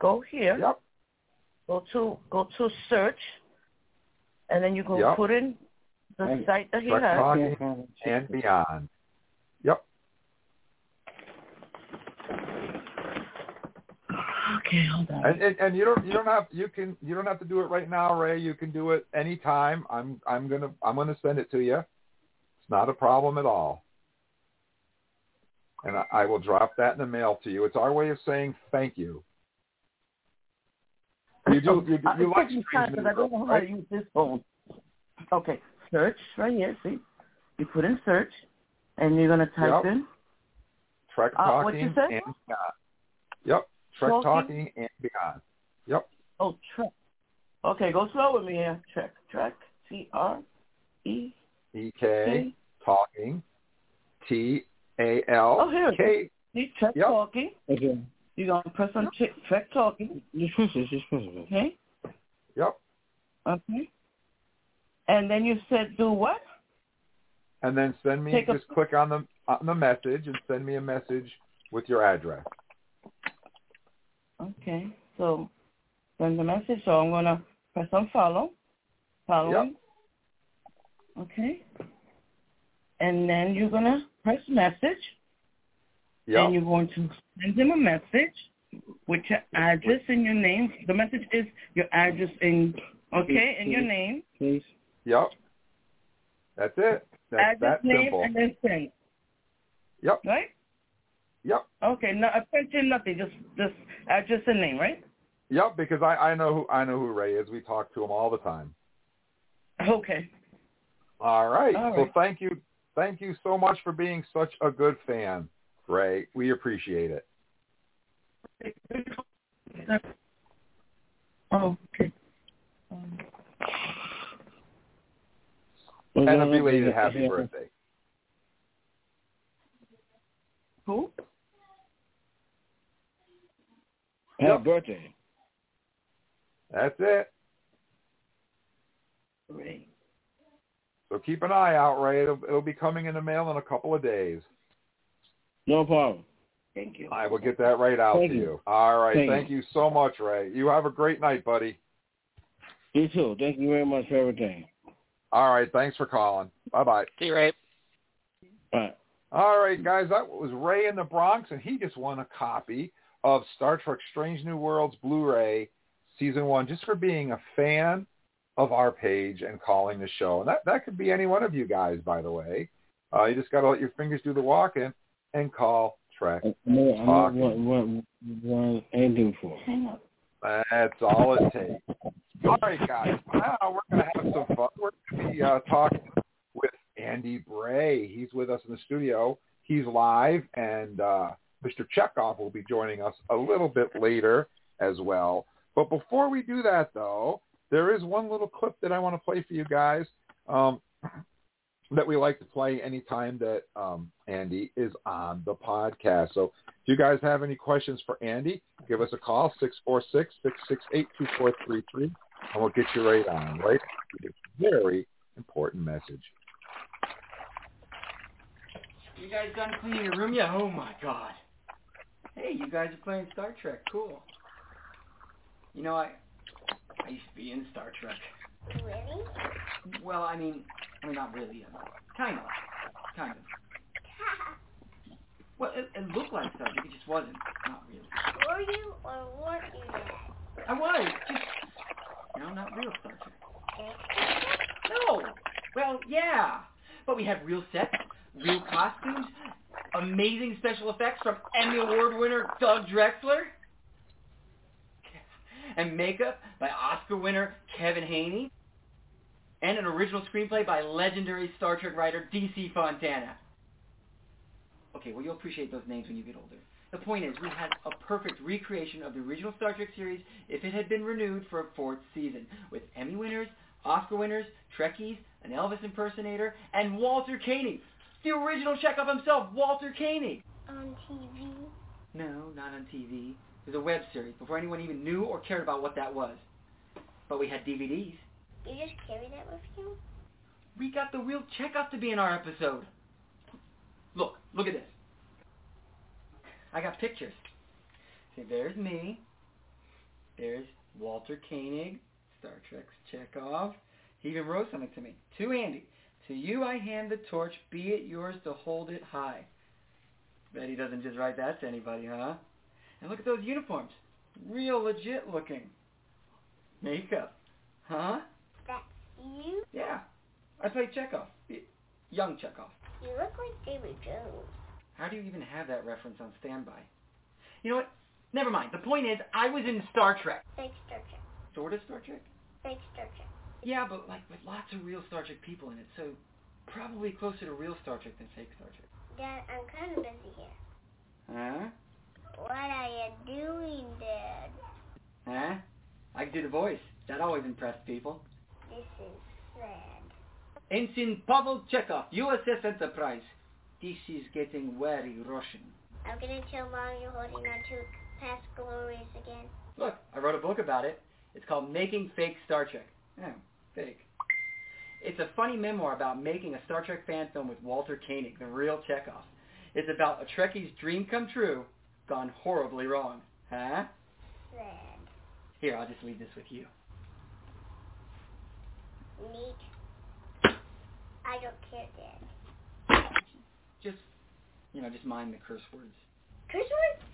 Go here. Yep. Go to go to search, and then you can Yep. put in the Hey, site that he has. And Beyond. Yep. Okay, hold on. And, and and you don't you don't have you can you don't have to do it right now, Ray. You can do it anytime. I'm I'm gonna I'm gonna send it to you. It's not a problem at all. And I, I will drop that in the mail to you. It's our way of saying thank you. You do you, Uh, you it like takes me time because I don't know how right? to use this phone. Okay, search right here. See, you put in search, and you're gonna type Yep. in. Trek Uh, what'd Talking you say? and Beyond. Yep. Trek Talking? Talking and Beyond. Yep. Oh, Trek. Okay, go slow with me here. Trek, Trek, T R E E K K. Talking. T A L Oh, here it Trek Yep. talking. Okay. You're gonna press on check, track talking. Just press it. Just press it. Okay. Yep. Okay. And then you said do what? And then send me Take a- just click on the on the message and send me a message with your address. Okay. So send the message. So I'm gonna press on follow. Following. Okay. And then you're gonna press message. Yep. And you're going to send him a message with your address and your name. The message is your address and okay, and your name. Please. Yep. That's it. That's address, that name, simple. and then send. Yep. Right? Yep. Okay. No attention, nothing. Just just address and name, right? Yep, because I, I know who I know who Ray is. We talk to him all the time. Okay. All right. All So right. thank you thank you so much for being such a good fan, Ray. We appreciate it. Oh, okay. Um, And a belated happy birthday. who? Happy birthday. That's it. Ray. So keep an eye out, Ray. It'll, it'll be coming in the mail in a couple of days. No problem. Thank you. I will get that right out Thank to you. you. All right. Thank Thank, you. so much, Ray. You have a great night, buddy. You too. Thank you very much for everything. All right. Thanks for calling. Bye bye. See you, Ray. Bye. All right, guys, that was Ray in the Bronx, and he just won a copy of Star Trek Strange New Worlds Blu-ray Season 1 just for being a fan of our page and calling the show. And that, that could be any one of you guys, by the way. Uh, you just got to let your fingers do the walking and call track I know, I know Talk. what, what, what anything for. That's all it takes. All right, guys. Now we're going to have some fun. We're going to be uh, talking with Andy Bray. He's with us in the studio. He's live, and uh, Mr. Chekov will be joining us a little bit later as well. But before we do that, though, there is one little clip that I want to play for you guys um, that we like to play anytime that um, Andy is on the podcast. So if you guys have any questions for Andy, give us a call, 646-668-2433, and we'll get you right on, right? It's a very important message. You guys done cleaning your room yet? Oh my god. Hey, you guys are playing Star Trek. Cool. You know, I I used to be in Star Trek. Really? Well, I mean, I mean not really. uh, Kind of. Kind of. Well, it, it looked like Trek. It just wasn't. Not really. Were you or weren't you? I was. Just, you know, not real Star Trek. No. Well, yeah. But we had real sets, real costumes, amazing special effects from Emmy Award winner Doug Drexler, and makeup by Oscar winner Kevin Haney, and an original screenplay by legendary Star Trek writer D.C. Fontana. Okay, well, you'll appreciate those names when you get older. The point is, we had a perfect recreation of the original Star Trek series if it had been renewed for a fourth season, with Emmy winners, Oscar winners, Trekkies, an Elvis impersonator, and Walter Koenig, the original Chekov himself, Walter Koenig. On TV? No, not on TV. It was a web series before anyone even knew or cared about what that was. But we had DVDs. You just carry that with you? We got the real Chekov to be in our episode. Look, look at this. I got pictures. See, there's me. There's Walter Koenig, Star Trek's Chekov. He even wrote something to me. To Andy. To you I hand the torch, be it yours to hold it high. Bet he doesn't just write that to anybody, huh? And look at those uniforms. Real legit looking. Makeup. Huh? You? Yeah. I play Chekov. Young Chekov. You look like David Jones. How do you even have that reference on standby? You know what? Never mind. The point is, I was in Star Trek. Fake Star Trek. Sort of Star Trek? Fake Star Trek. Yeah, but like with lots of real Star Trek people in it, so probably closer to real Star Trek than fake Star Trek. Dad, I'm kind of busy here. Huh? What are you doing, Dad? Huh? I can do the voice. That always impressed people. This is sad. Ensign Pavel Chekov, USS Enterprise. This is getting very Russian. I'm gonna tell Mom you're holding on to past glories again. Look, I wrote a book about it. It's called Making Fake Star Trek. Oh, fake. It's a funny memoir about making a Star Trek fan film with Walter Koenig, the real Chekov. It's about a Trekkie's dream come true, gone horribly wrong. Huh? Sad. Here, I'll just leave this with you. Neat. I don't care, Dad. Just, you know, just mind the curse words. Curse words?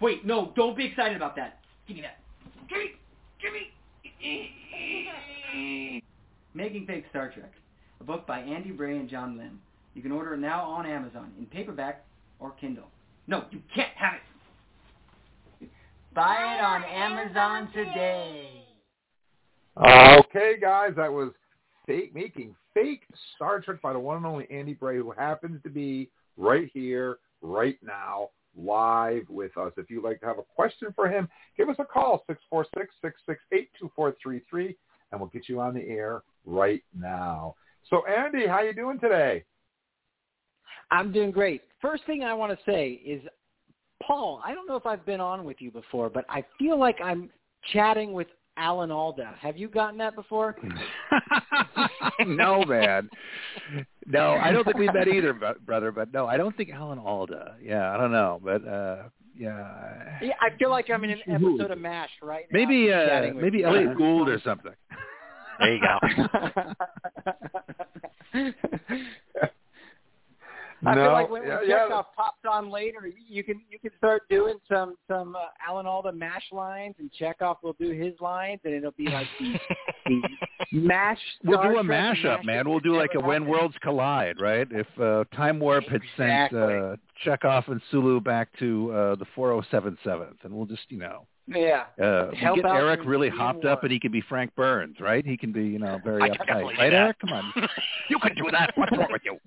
Wait, no, don't be excited about that. Give me that. Give me, give me. Making Fake Star Trek, a book by Andy Bray and Jonathan Lane. You can order it now on Amazon in paperback or Kindle. No, you can't have it. Buy it on Amazon today. Uh, okay, guys, that was fake making fake Star Trek by the one and only Andy Bray, who happens to be right here, right now, live with us. If you'd like to have a question for him, give us a call, 646-668-2433, and we'll get you on the air right now. So, Andy, how you doing today? I'm doing great. First thing I want to say is, Paul, I don't know if I've been on with you before, but I feel like I'm chatting with Alan Alda. Have you gotten that before? no, man. No, I don't think we met either, bro- brother. But no, I don't think Alan Alda. Yeah, I don't know, but uh yeah. Yeah, I feel like I'm in an episode of MASH right now. Maybe uh maybe you. Elliot Gould or something. There you go. I no, feel like when, when yeah, yeah. Pops on later, you can you can start doing some some uh, Alan Alda mash lines, and Chekov will do his lines, and it'll be like the, the mash. We'll do a mashup, man. We'll do like a When. Worlds Collide, right? If uh, Time Warp had sent Exactly. uh, Chekov and Sulu back to uh, the 4077th, and we'll just, you know, Yeah. uh, we'll get Eric really hopped up, and he can be Frank Burns, right? He can be, you know, very I uptight, right. Eric? Come on. you can do that. What's wrong with you?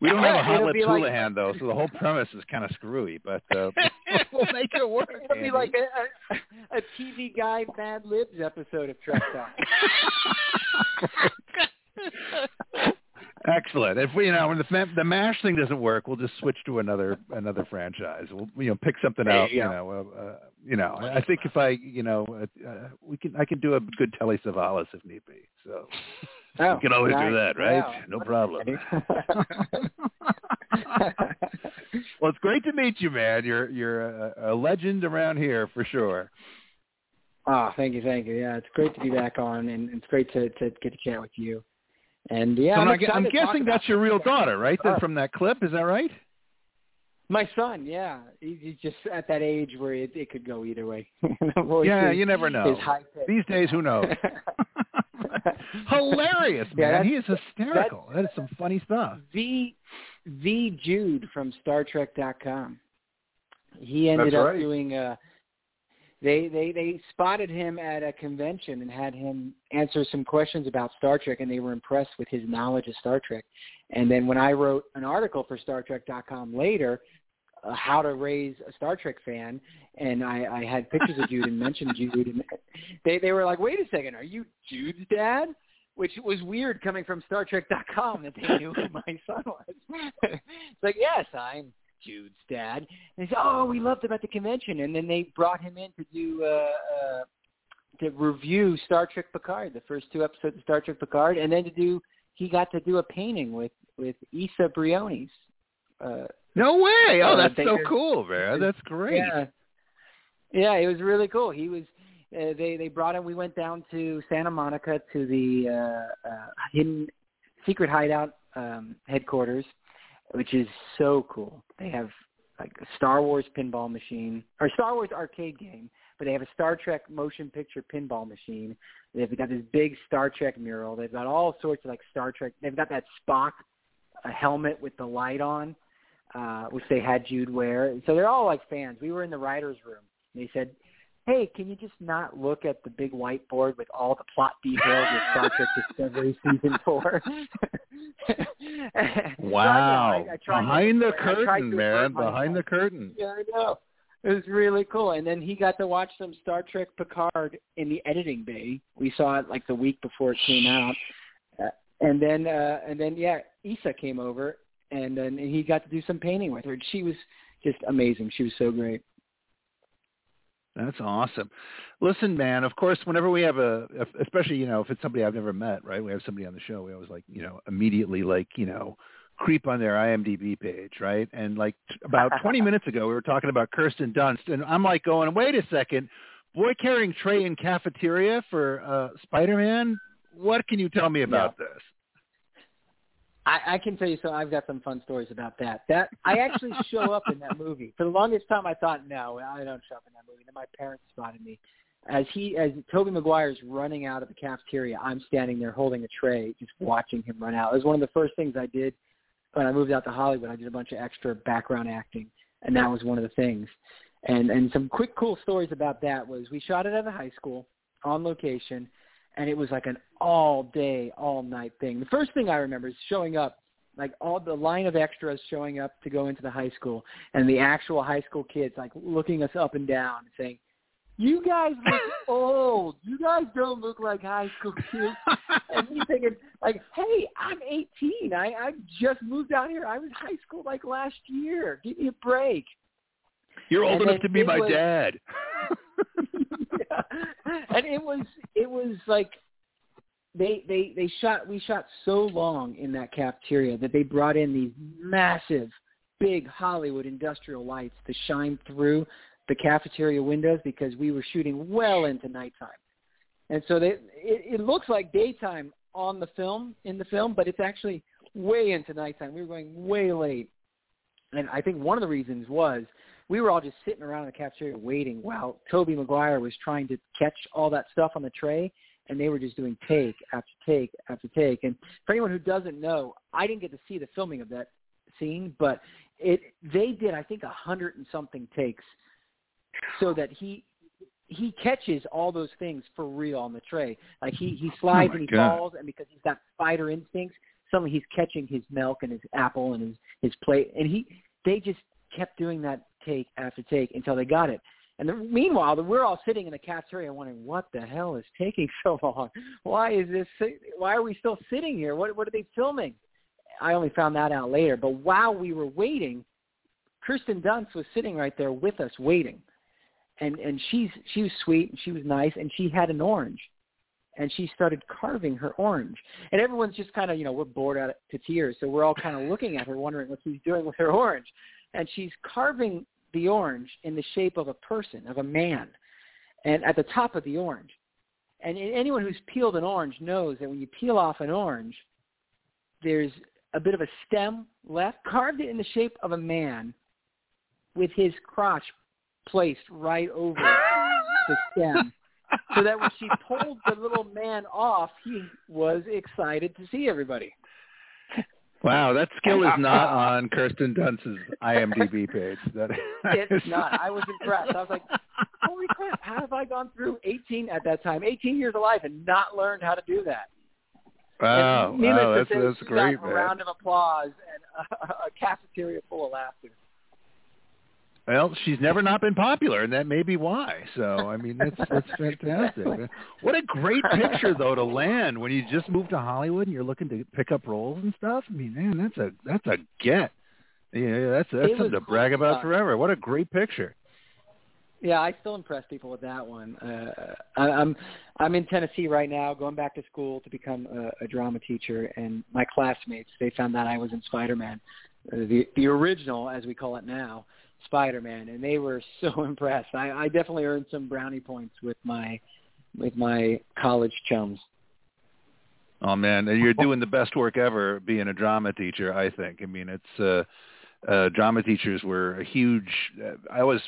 I can We don't have a It'll hot lip be like- Houlihan though, so the whole premise is kind of screwy. But uh, we'll make it work. It'll be like a, a, a TV guy Mad Libs episode of Trek Talk. Excellent. If we, you know, when the fa- the Mash thing doesn't work, we'll just switch to another another franchise. We'll, you know, pick something There out. you You know, uh, uh, you know. I I think if I, you know, uh, uh, we can, I can do a good Telly Savalas if need be. So Oh, we can always do that, right? Wow. No problem. well, it's great to meet you, man. You're you're a, a legend around here for sure. Oh, thank you, thank you. Yeah, it's great to be back on, and it's great to to get to chat with you. And yeah, so I'm, I'm, I'm excited to talk guessing that's your real daughter, right? Oh. From that clip, is that right? My son, yeah, he's, he's just at that age where it, it could go either way. Yeah, you never know. is high pitched. These days, who knows? Hilarious, man. that's- he is hysterical. That is some funny stuff. the the Jude from StarTrek.com. He ended That's up right. doing uh they they they spotted him at a convention and had him answer some questions about Star Trek and they were impressed with his knowledge of Star Trek. And then when I wrote an article for StarTrek.com later, uh, how to raise a Star Trek fan, and I, I had pictures of Jude and mentioned Jude, and they they were like, "Wait a second, are you Jude's dad?" Which was weird coming from Star StarTrek.com that they knew who my son was. it's like, yes, I'm Jude's dad. And they said, "Oh, we loved him at the convention," and then they brought him in to do uh, uh, to review Star Trek Picard, the first two episodes of Star Trek Picard, and then to do he got to do a painting with with Isa Briones. Uh, No way. Oh, Uh, that's so cool, man. That's great. yeah, yeah, it was really cool. He was. Uh, they they brought him. We went down to Santa Monica to the uh, uh, hidden secret hideout um, headquarters, which is so cool. They have like a Star Wars pinball machine or Star Wars arcade game, but they have a Star Trek motion picture pinball machine. They've got this big Star Trek mural. They've got all sorts of like Star Trek. They've got that Spock a helmet with the light on, uh, which they had Jude wear. So they're all like fans. We were in the writers' room. And they said, "Hey, can you just not look at the big whiteboard with all the plot details of Star Trek Discovery season four? Wow. So, I, I tried to- Behind the I curtain, to man. Behind the curtain. Yeah, I know. It was really cool. And then he got to watch some Star Trek Picard in the editing bay. We saw it like the week before it came out. Uh, and then uh and then yeah, Isa came over and then he got to do some painting with her. She was just amazing. She was so great. That's awesome. Listen, man. Of course, whenever we have a, especially you know, if it's somebody I've never met, right? We have somebody on the show. We always like, you know, immediately like, you know, creep on their IMDb page, right? And like t- about 20 minutes ago, we were talking about Kirsten Dunst, and I'm like going, wait a second, boy carrying tray in cafeteria for uh, Spider-Man. What can you tell me about Yeah. this? I, I can tell you so. I've got some fun stories about that. That I actually show up in that movie. For the longest time, I thought, no, I don't show up in that movie. Then my parents spotted me as he, as Tobey Maguire's running out of the cafeteria. I'm standing there holding a tray, just watching him run out. It was one of the first things I did when I moved out to Hollywood. I did a bunch of extra background acting, and that was one of the things. And and some quick cool stories about that was we shot it at a high school on location and it was like an all day, all night thing. The first thing I remember is showing up, like all the line of extras showing up to go into the high school, and the actual high school kids like looking us up and down and saying, "You guys look old. You guys don't look like high school kids." and me thinking, like, "Hey, I'm 18. I I just moved out here. I was high school like last year. Give me a break." You're old And enough to be my was- dad. and it was it was like they they they shot we shot so long in that cafeteria that they brought in these massive big Hollywood industrial lights to shine through the cafeteria windows because we were shooting well into nighttime. And so they it, it looks like daytime on the film in the film, but it's actually way into nighttime. We were going way late. And I think one of the reasons was we were all just sitting around in the cafeteria waiting while Tobey Maguire was trying to catch all that stuff on the tray and they were just doing take after take after take. And for anyone who doesn't know, I didn't get to see the filming of that scene, but it they did I think a hundred and something takes so that he he catches all those things for real on the tray. Like he he oh slides Oh and he God. falls, and because he's got fighter instincts, suddenly he's catching his milk and his apple and his his plate, and he they just kept doing that take after take until they got it. And the, meanwhile, the, we're all sitting in the cafeteria wondering what the hell is taking so long. Why is this? Why are we still sitting here? What what are they filming? I only found that out later. But while we were waiting, Kirsten Dunst was sitting right there with us waiting, and and she's she was sweet and she was nice and she had an orange, and she started carving her orange, and everyone's just kind of you know we're bored out to tears, so we're all kind of looking at her wondering what she's doing with her orange, and she's carving the orange in the shape of a person of a man, and at the top of the orange, and anyone who's peeled an orange knows that when you peel off an orange, there's a bit of a stem left, carved it in the shape of a man with his crotch placed right over the stem. So that when she pulled the little man off, he was excited to see everybody. Wow, that skill is not on Kirsten Dunst's IMDb page. That It's not. I was impressed. I was like, holy crap, how have I gone through 18 at that time, 18 years of life and not learned how to do that? Wow, And wow, that's say, that's great, got a round of applause and a, a cafeteria full of laughter. Well, she's never not been popular, and that may be why. So, I mean, that's that's fantastic. What a great picture, though, to land when you just moved to Hollywood and you're looking to pick up roles and stuff. I mean, man, that's a that's a get. Yeah, that's that's something to brag about forever. What a great picture. Yeah, I still impress people with that one. Uh, I, I'm I'm in Tennessee right now, going back to school to become a, a drama teacher, and my classmates they found out I was in Spider-Man, uh, the the original as we call it now, Spider-Man, and they were so impressed. I, I definitely earned some brownie points with my with my college chums. Oh man, you're doing the best work ever being a drama teacher. I think. I mean, it's uh, uh, drama teachers were a huge. Uh, I always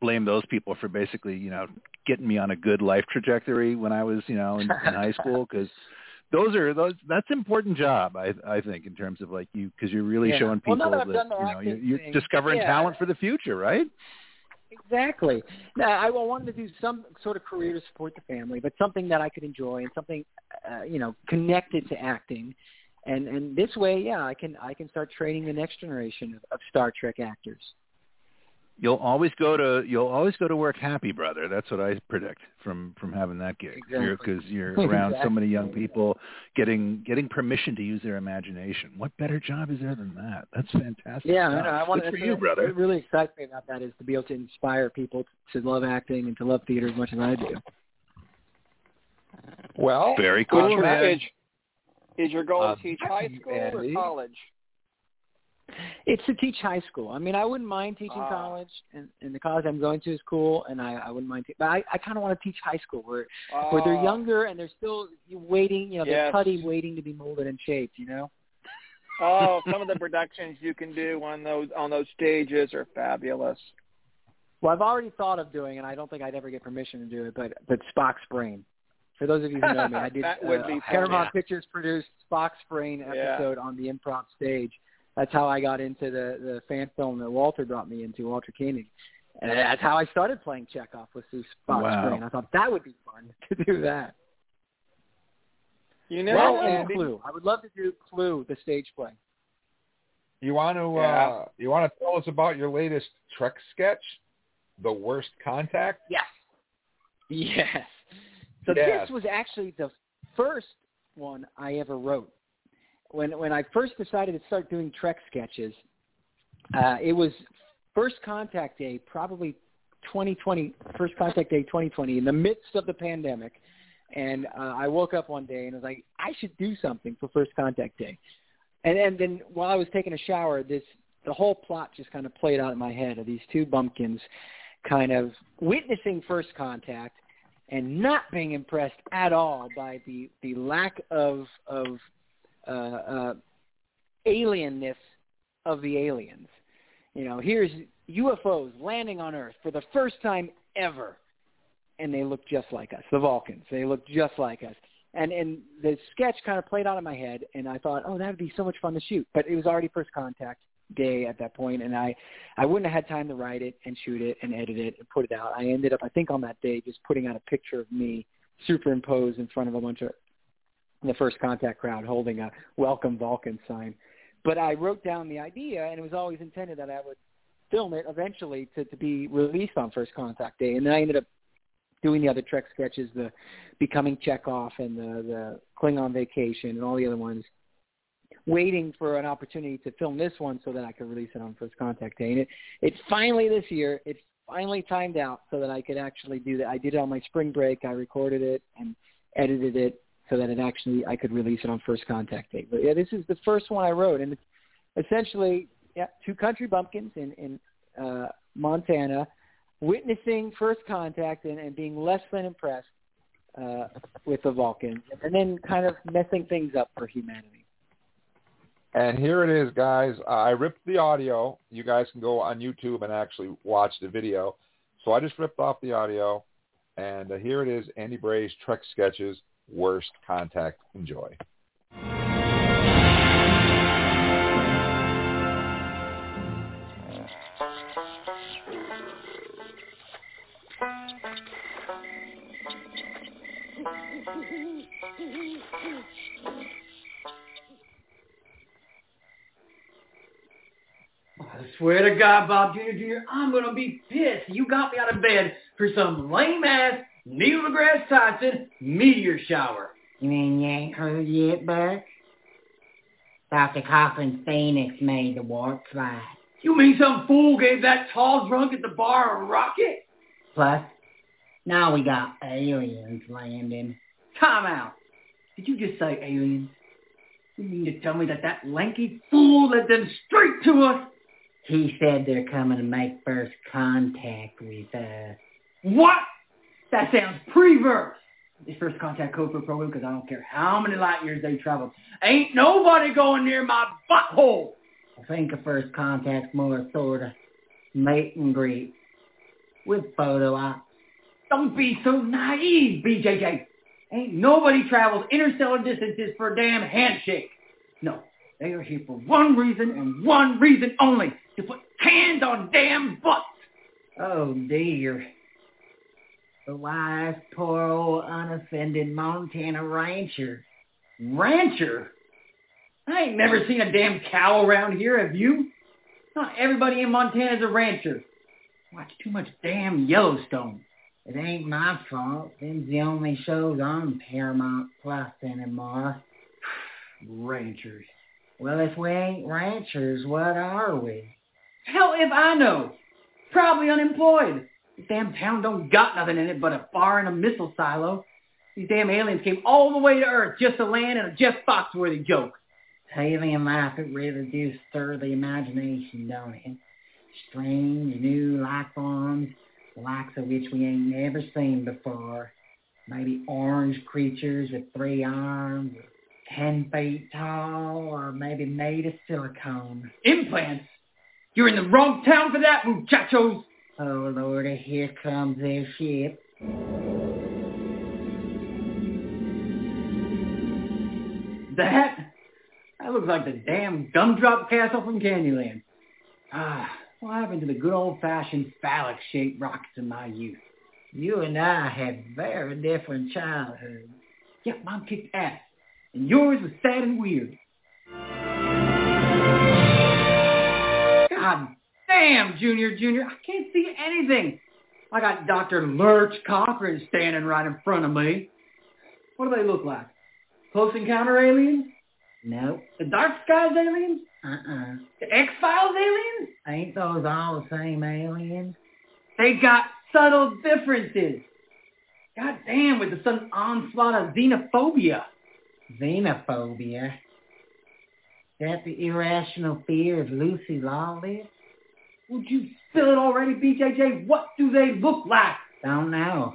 blame those people for basically, you know, getting me on a good life trajectory when I was, you know, in, in high school because those are those. That's an important job. I I think in terms of like you because you're really Yeah. showing people now that that you know you're, you're discovering yeah. talent for the future, right? Exactly. Now, I wanted to do some sort of career to support the family, but something that I could enjoy and something, uh, you know, connected to acting. And and this way, yeah, I can I can start training the next generation of, of Star Trek actors. You'll always go to you'll always go to work happy, brother. That's what I predict from from having that gig. Exactly. Because you're, you're around so many young people getting getting permission to use their imagination. What better job is there than that? That's fantastic. Yeah, I know. I want Good for to. you, brother. What really excites me about that is to be able to inspire people to love acting and to love theater as much as I do. Well, Very Is cool, your, is, is your goal to uh, teach high school Andy? or college? It's to teach high school. I mean, I wouldn't mind teaching Ah. college, and, and the college I'm going to is cool, and I, I wouldn't mind. Te- but I, I kind of want to teach high school where where they're Ah. younger and they're still waiting. You know, they're putty, waiting to be molded and shaped. You know. Oh, some of the productions you can do on those on those stages are fabulous. Well, I've already thought of doing, and I don't think I'd ever get permission to do it. But but Spock's Brain. For those of you who know me, I did. That would uh, be Paramount yeah. Pictures produced Spock's Brain Yeah. episode on the improv stage. That's how I got into the the fan film that Walter brought me into, Walter Koenig. And that's how I started playing Chekov was through Spock's Wow. Brain. I thought that would be fun to do that. You know, That and Andy, Clue. I would love to do Clue, the stage play. You want to Yeah. uh, you want to tell us about your latest Trek sketch, The Worst Contact? Yes. Yes. So Yes. this was actually the first one I ever wrote. When when I first decided to start doing Trek sketches, uh, it was First Contact Day, probably 2020, First Contact Day 2020, in the midst of the pandemic. And uh, I woke up one day and was like, I should do something for First Contact Day. And, and then while I was taking a shower, this the whole plot just kind of played out in my head of these two bumpkins kind of witnessing first contact and not being impressed at all by the the lack of of uh, uh, alienness of the aliens. You know, here's UFOs landing on Earth for the first time ever, and they look just like us, the Vulcans. They look just like us. And and the sketch kind of played out in my head, and I thought, oh, that would be so much fun to shoot. But it was already first contact day at that point, and I I wouldn't have had time to write it and shoot it and edit it and put it out. I ended up, I think, on that day just putting out a picture of me superimposed in front of a bunch of the first contact crowd holding a welcome Vulcan sign. But I wrote down the idea, and it was always intended that I would film it eventually to, to be released on First Contact Day. And then I ended up doing the other Trek sketches, the Becoming Chekov and the, the Klingon Vacation and all the other ones, waiting for an opportunity to film this one so that I could release it on First Contact Day. And it, it finally this year, it finally timed out so that I could actually do that. I did it on my spring break. I recorded it and edited it so that it actually I could release it on First Contact Day. But yeah, this is the first one I wrote, and essentially yeah, two country bumpkins in in uh, Montana witnessing first contact and, and being less than impressed uh, with the Vulcans, and then kind of messing things up for humanity. And here it is, guys. I ripped the audio. You guys can go on YouTube and actually watch the video. So I just ripped off the audio, and uh, here it is, Andy Bray's Trek Sketches, Worst Contact. Enjoy. I swear to God, Bob Jr. Jr., I'm gonna be pissed. You got me out of bed for some lame ass Neil deGrasse Tyson meteor shower. You mean you ain't heard yet, Buck? Dr. Cochrane's Phoenix made the warp slide. You mean some fool gave that tall drunk at the bar a rocket? Plus, now we got aliens landing. Time out. Did you just say aliens? You mean to tell me that that lanky fool led them straight to us? He said they're coming to make first contact with us. What? That sounds pre-verse. This first contact code for program because I don't care how many light years they traveled. Ain't nobody going near my butthole. I think a first contact's more sort of meet and greet with photo ops. Don't be so naive, BJJ. Ain't nobody travels interstellar distances for a damn handshake. No, they are here for one reason and one reason only, to put hands on damn butts. Oh dear. The wise, poor old unoffended Montana rancher. Rancher? I ain't never seen a damn cow around here, have you? Not everybody in Montana's a rancher. Watch too much damn Yellowstone. It ain't my fault. Them's the only shows on Paramount Plus anymore. Ranchers. Well, if we ain't ranchers, what are we? Hell if I know. Probably unemployed. Damn town don't got nothing in it but a bar and a missile silo. These damn aliens came all the way to Earth just to land in a Jeff Foxworthy joke. Alien life, it really do stir the imagination, don't it? Strange new life forms, likes of which we ain't never seen before. Maybe orange creatures with three arms, ten feet tall, or maybe made of silicone. Implants? You're in the wrong town for that, muchachos. Oh, Lordy, here comes their ship. That? That looks like the damn gumdrop castle from Candyland. Ah, what happened to the good old-fashioned phallic-shaped rockets in my youth? You and I had very different childhoods. Yeah, mom kicked ass, and yours was sad and weird. God damn, Junior, Junior, I can't see anything. I got Dr. Lurch Cochrane standing right in front of me. What do they look like? Close Encounter aliens? Nope. The Dark Skies aliens? Uh-uh. The X-Files aliens? Ain't those all the same aliens? They got subtle differences. God damn, with the sudden onslaught of xenophobia. Xenophobia? Is that the irrational fear of Lucy Lawless? Would you spill it already, BJJ? What do they look like? Don't know.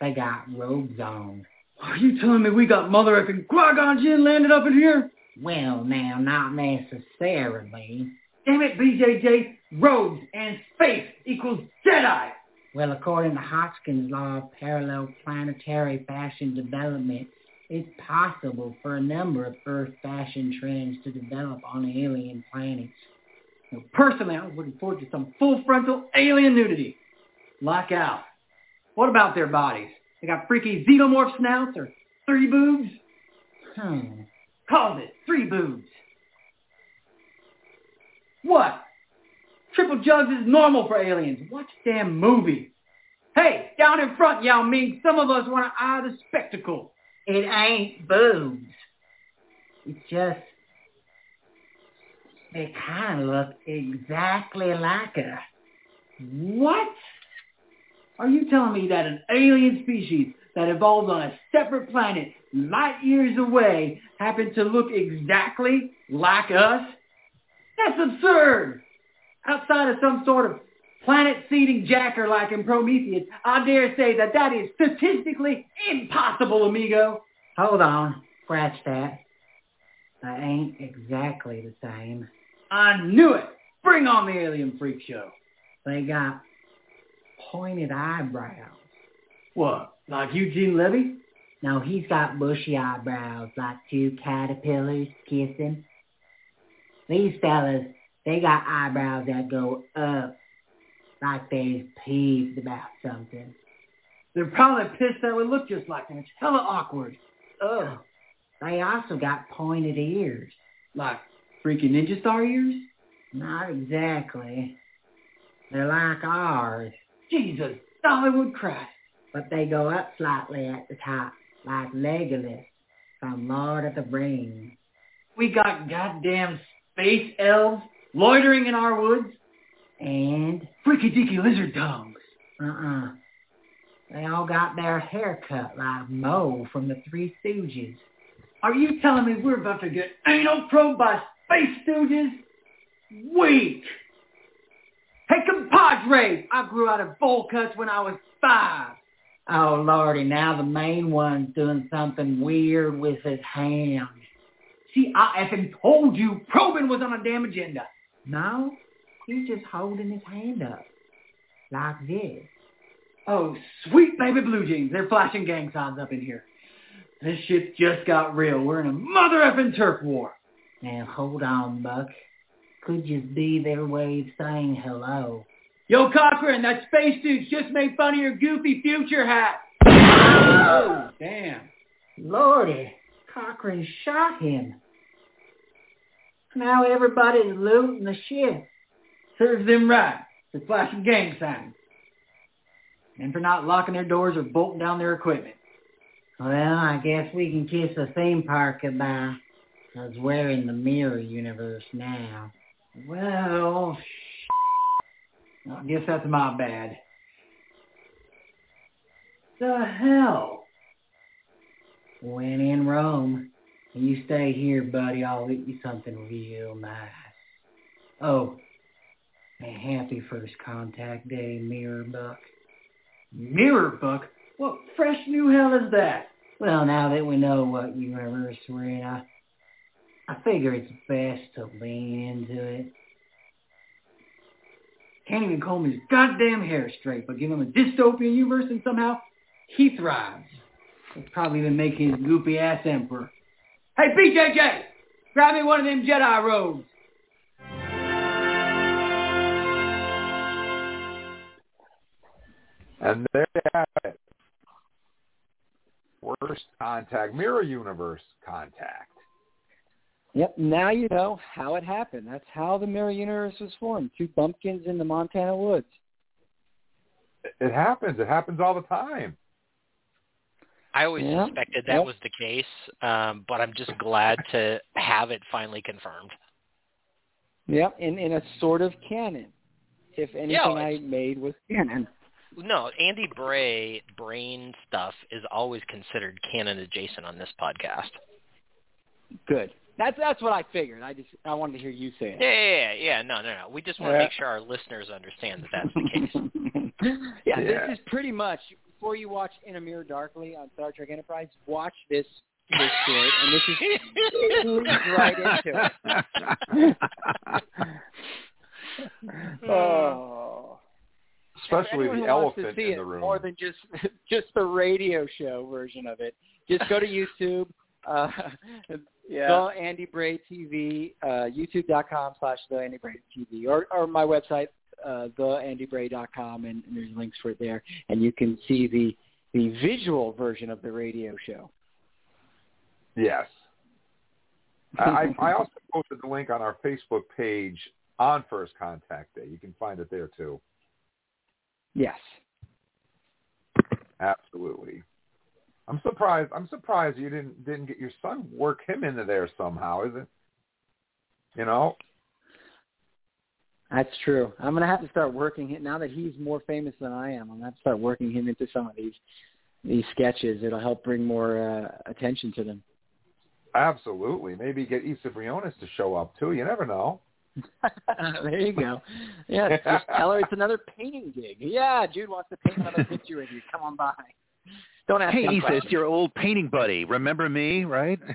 They got robes on. Are you telling me we got mother effing Qui-Gon Jinn landed up in here? Well, now, not necessarily. Damn it, BJJ. Robes and space equals Jedi. Well, according to Hodgkin's law of parallel planetary fashion development, it's possible for a number of Earth fashion trends to develop on alien planets. Personally, I was looking forward to some full frontal alien nudity. Lock out. What about their bodies? They got freaky xenomorph snouts or three boobs? Hmm. Call it three boobs. What? Triple jugs is normal for aliens. Watch damn movie. Hey, down in front, Yao Ming, some of us want to eye the spectacle. It ain't boobs. It's just they kind of look exactly like us. What? Are you telling me that an alien species that evolved on a separate planet light years away happened to look exactly like us? That's absurd! Outside of some sort of planet-seeding jacker like in Prometheus, I dare say that that is statistically impossible, amigo. Hold on. Scratch that. They ain't exactly the same. I knew it! Bring on the alien freak show. They got pointed eyebrows. What, like Eugene Levy? No, he's got bushy eyebrows like two caterpillars kissing. These fellas, they got eyebrows that go up like they're peeved about something. They're probably pissed that we look just like them. It's hella awkward. Ugh. They also got pointed ears. Like freaking ninja star ears? Not exactly. They're like ours. Jesus, Hollywood Christ. But they go up slightly at the top, like Legolas from Lord of the Rings. We got goddamn space elves loitering in our woods. And freaky deaky lizard dogs. Uh-uh. They all got their hair cut like Moe from the Three Stooges. Are you telling me we're about to get anal probed by space stooges? Weak. Hey, compadre, I grew out of bowl cuts when I was five. Oh, Lordy, now the main one's doing something weird with his hand. See, I effing told you probing was on a damn agenda. No, he's just holding his hand up. Like this. Oh, sweet baby blue jeans. They're flashing gang signs up in here. This shit just got real. We're in a mother effing turf war. Now, hold on, Buck. Could just be their way of saying hello. Yo, Cochrane, that space dude just made fun of your goofy future hat. Oh, damn. Lordy, Cochrane shot him. Now everybody's looting the ship. Serves them right. for flashing gang signs and for not locking their doors or bolting down their equipment. Well, I guess we can kiss the theme park goodbye. Cause we're in the mirror universe now. Well, I guess that's my bad. The hell? When in Rome, you stay here, buddy. I'll eat you something real nice. Oh, and happy first contact day, Mirror Buck. Mirror Buck? What fresh new hell is that? Well, now that we know what universe we're in, I, I figure it's best to lean into it. Can't even comb his goddamn hair straight, but give him a dystopian universe and somehow he thrives. He'll probably even make his goopy ass emperor. Hey, BJJ! Grab me one of them Jedi robes. And there you have it. Worst contact, mirror universe contact. Yep. Now you know how it happened. That's how the mirror universe was formed. Two bumpkins in the Montana woods. It happens. It happens all the time. I always Yeah. suspected that Yep. was the case, um, but I'm just glad to have it finally confirmed. Yep. In in a sort of canon. If anything Yeah, I made was canon. No, Andy Bray brain stuff is always considered canon adjacent on this podcast. Good. That's that's what I figured. I just I wanted to hear you say it. Yeah, yeah, yeah. yeah. No, no, no. We just want to Yeah. make sure our listeners understand that that's the case. yeah, Yeah. this is pretty much before you watch In a Mirror Darkly on Star Trek Enterprise, watch this this short, and this is it leads right into it. oh. Especially the who elephant in the room. More than just just the radio show version of it. Just go to YouTube. Uh, Yeah. The Andy Bray TV, uh, YouTube.com slash The Andy Bray TV, or or my website, uh, TheAndyBray.com, and, and there's links for it there, and you can see the the visual version of the radio show. Yes. I, I I also posted the link on our Facebook page on First Contact Day. You can find it there too. Yes. Absolutely. I'm surprised. I'm surprised you didn't didn't get your son work him into there somehow. Is it? You know. That's true. I'm gonna have to start working him now that he's more famous than I am. I'm gonna have to start working him into some of these these sketches. It'll help bring more uh, attention to them. Absolutely. Maybe get Isa Briones to show up too. You never know. there you go. Yeah, just tell her it's another painting gig. Yeah, Jude wants to paint another picture with you. Come on by. Don't ask Hey, any Isa, it's your old painting buddy. Remember me, right?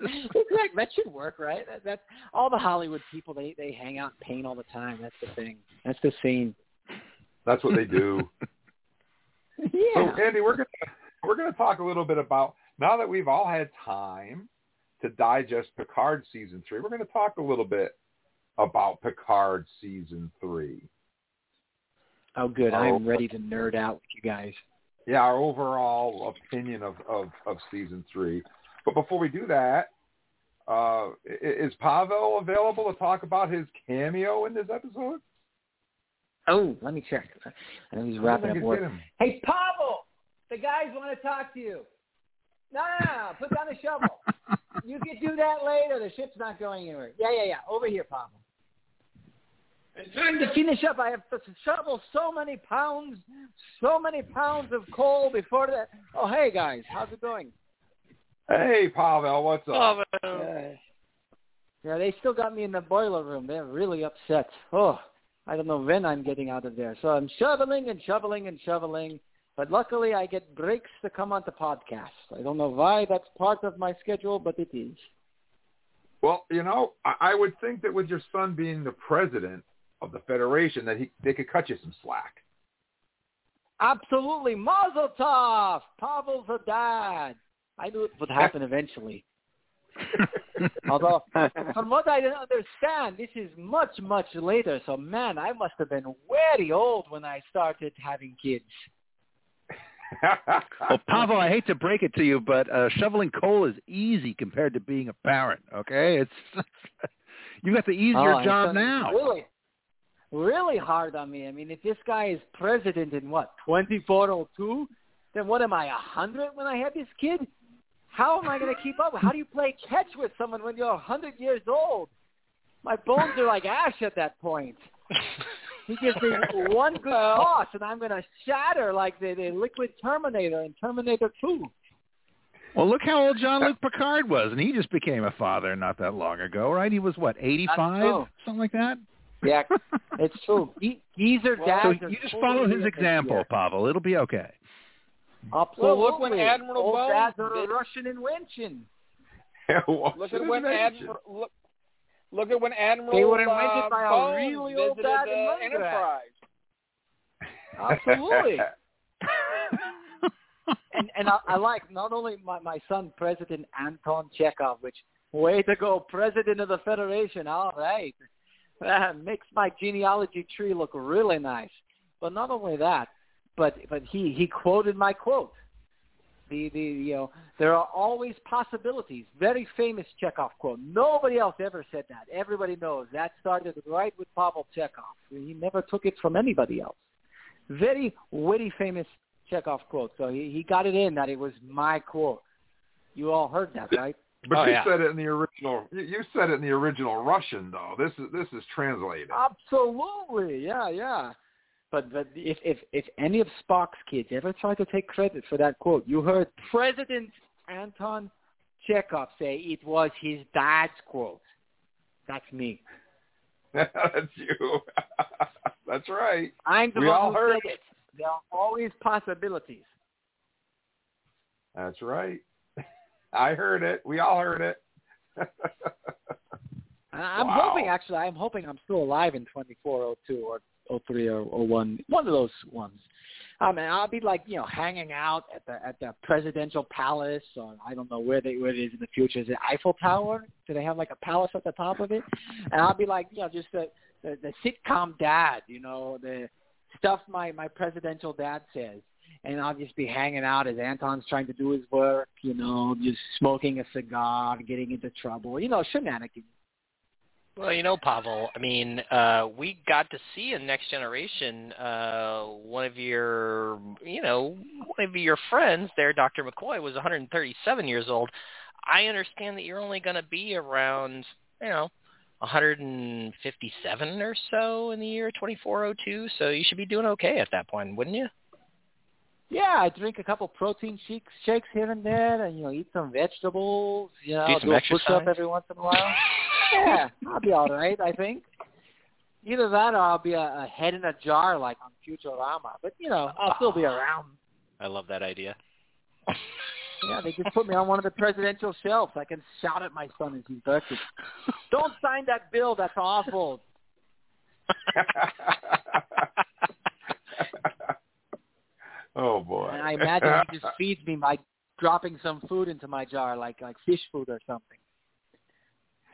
Exactly. That should work, right? That, that's all the Hollywood people. They they hang out and paint all the time. That's the thing. That's the scene. That's what they do. Yeah. So Andy, we're gonna we're gonna talk a little bit about now that we've all had time to digest Picard season three. We're gonna talk a little bit about Picard season three. Oh, good. Oh. I'm ready to nerd out with you guys. Yeah, our overall opinion of of, of season three. But before we do that, uh, is Pavel available to talk about his cameo in this episode? Oh, let me check. I know he's wrapping up work. Hey, Pavel, the guys want to talk to you. No, no, no, put down the shovel. you can do that later. The ship's not going anywhere. Yeah, yeah, yeah. Over here, Pavel. I'm trying to finish up. I have to shovel so many pounds, so many pounds of coal before that. Oh, hey guys, how's it going? Hey, Pavel, what's up? Uh, yeah, they still got me in the boiler room. They're really upset. Oh, I don't know when I'm getting out of there. So I'm shoveling and shoveling and shoveling. But luckily, I get breaks to come on the podcast. I don't know why that's part of my schedule, but it is. Well, you know, I, I would think that with your son being the president of the federation, that he they could cut you some slack. Absolutely, Mazel Tov! Pavel's a dad. I knew it would happen eventually. Although, from what I didn't understand, this is much, much later. So, man, I must have been very old when I started having kids. well, Pavel, I hate to break it to you, but uh, shoveling coal is easy compared to being a parent. Okay, it's you got the easier Oh, job now. Really? Really hard on me. I mean, if this guy is president in what, 2402, then what am I, 100 when I have this kid? How am I going to keep up? How do you play catch with someone when you're 100 years old? My bones are like ash at that point. He gives me one good toss, and I'm going to shatter like the, the liquid Terminator in Terminator 2. Well, look how old Jean-Luc uh, Picard was, and he just became a father not that long ago, right? He was, what, 85? Something like that? Yeah, it's true. Ge- geezer dads So are you just totally follow his example, here. Pavel. It'll be okay. Absolutely. Well, look when Admiral Old Bones dads are did- Russian and winching. Look at when Admiral look, look at when Admiral They were invented uh, by a Bones really old visited dad in uh, Enterprise. Absolutely. and and I, I like not only my, my son, President Anton Chekov, which way to go, President of the Federation. All right, makes my genealogy tree look really nice. But not only that, but but he he quoted my quote. The the you know there are always possibilities. Very famous Chekov quote. Nobody else ever said that. Everybody knows that started right with Pavel Chekov. He never took it from anybody else. Very witty, famous Chekov quote. So he, he got it in that it was my quote. You all heard that, right? But Oh, you yeah. said it in the original. You you said it in the original Russian, though. This is this is translated. Absolutely, yeah, yeah. But but if if if any of Spock's kids ever try to take credit for that quote, you heard President Anton Chekov say it was his dad's quote. That's me. That's you. That's right. I'm the We one all who heard said it. There are always possibilities. That's right. I heard it. We all heard it. I'm Wow. hoping, actually, I'm hoping I'm still alive in 2402 or 03 or, or one, one of those ones. I mean, I'll be like, you know, hanging out at the at the presidential palace, or I don't know where they where it is in the future. Is it Eiffel Tower? Do they have like a palace at the top of it? And I'll be like, you know, just the the, the sitcom dad, you know, the stuff my my presidential dad says. And I'll just be hanging out as Anton's trying to do his work, you know, just smoking a cigar, getting into trouble, you know, shenanigans. Well, you know, Pavel, I mean, uh, we got to see in Next Generation uh, one of your, you know, one of your friends there, Dr. McCoy, was 137 years old. I understand that you're only going to be around, you know, 157 or so in the year 2402, so you should be doing okay at that point, wouldn't you? Yeah, I drink a couple protein shakes, shakes here and there, and you know, eat some vegetables. You know, Do some a push up every once in a while. yeah, I'll be all right. I think. Either that, or I'll be a, a head in a jar like on Futurama. But you know, I'll still be around. I love that idea. Yeah, they just put me on one of the presidential shelves. I can shout at my son as he's birthday. Don't sign that bill. That's awful. oh boy. And I imagine he just feeds me by dropping some food into my jar, like like fish food or something.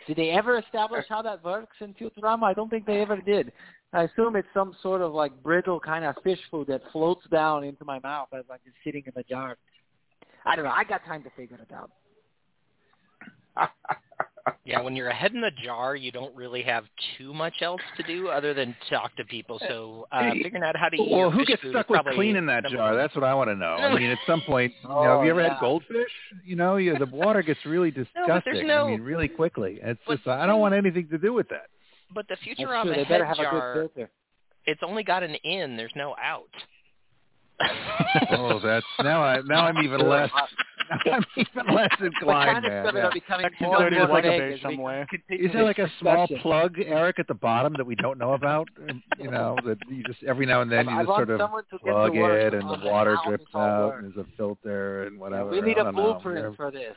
Did they ever establish how that works in Futurama? I don't think they ever did. I assume it's some sort of like brittle kind of fish food that floats down into my mouth as I'm just sitting in the jar. I don't know. I got time to figure it out. Yeah, when you're a head in the jar, you don't really have too much else to do other than talk to people. So uh, figuring out how to eat Well, your who fish gets food stuck is with probably cleaning that jar? one. That's what I want to know. I mean, at some point, you know, have you ever yeah. had goldfish? You know, you, the water gets really disgusting. but there's no- I mean, really quickly. It's just I don't want anything to do with that. But the That's Futurama true. They head better have jar, a good filter. it's only got an in. There's no out. Oh, that's now I now I'm even less now I'm even less inclined, Mechanics man. of it Yeah. are becoming more and more like vague base as we somewhere. Is there like a small plug, Eric, at the bottom that we don't know about? Um, you know, that you just every now and then you just sort of someone to get to plug work it, and the water drips out, and there's a filter and whatever. We need a don't blueprint for this.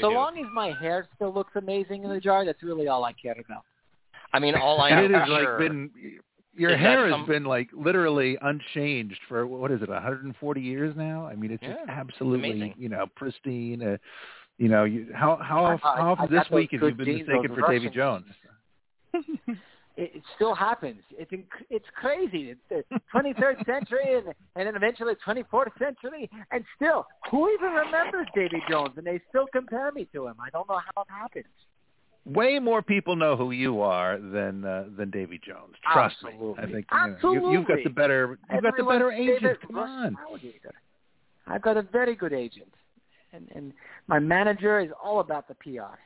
So long as my hair still looks amazing in the jar, that's really all I care about. I mean, all I And know it has for like sure. been your is that hair has some- been like literally unchanged for what is it 140 years now i mean it's just absolutely amazing. you know pristine uh, you know you, how how, I- how often got this week have you been mistaken for davy jones It, it still happens. It's inc- it's crazy. It's the 23rd century and and then eventually 24th century, and still, who even remembers Davy Jones? And they still compare me to him. I don't know how it happens. Way more people know who you are than uh, than Davy Jones. Trust Absolutely. me. I think Absolutely. you, you've got the better you've got the better agent. Come on. alligator. I've got a very good agent, and and my manager is all about the PR.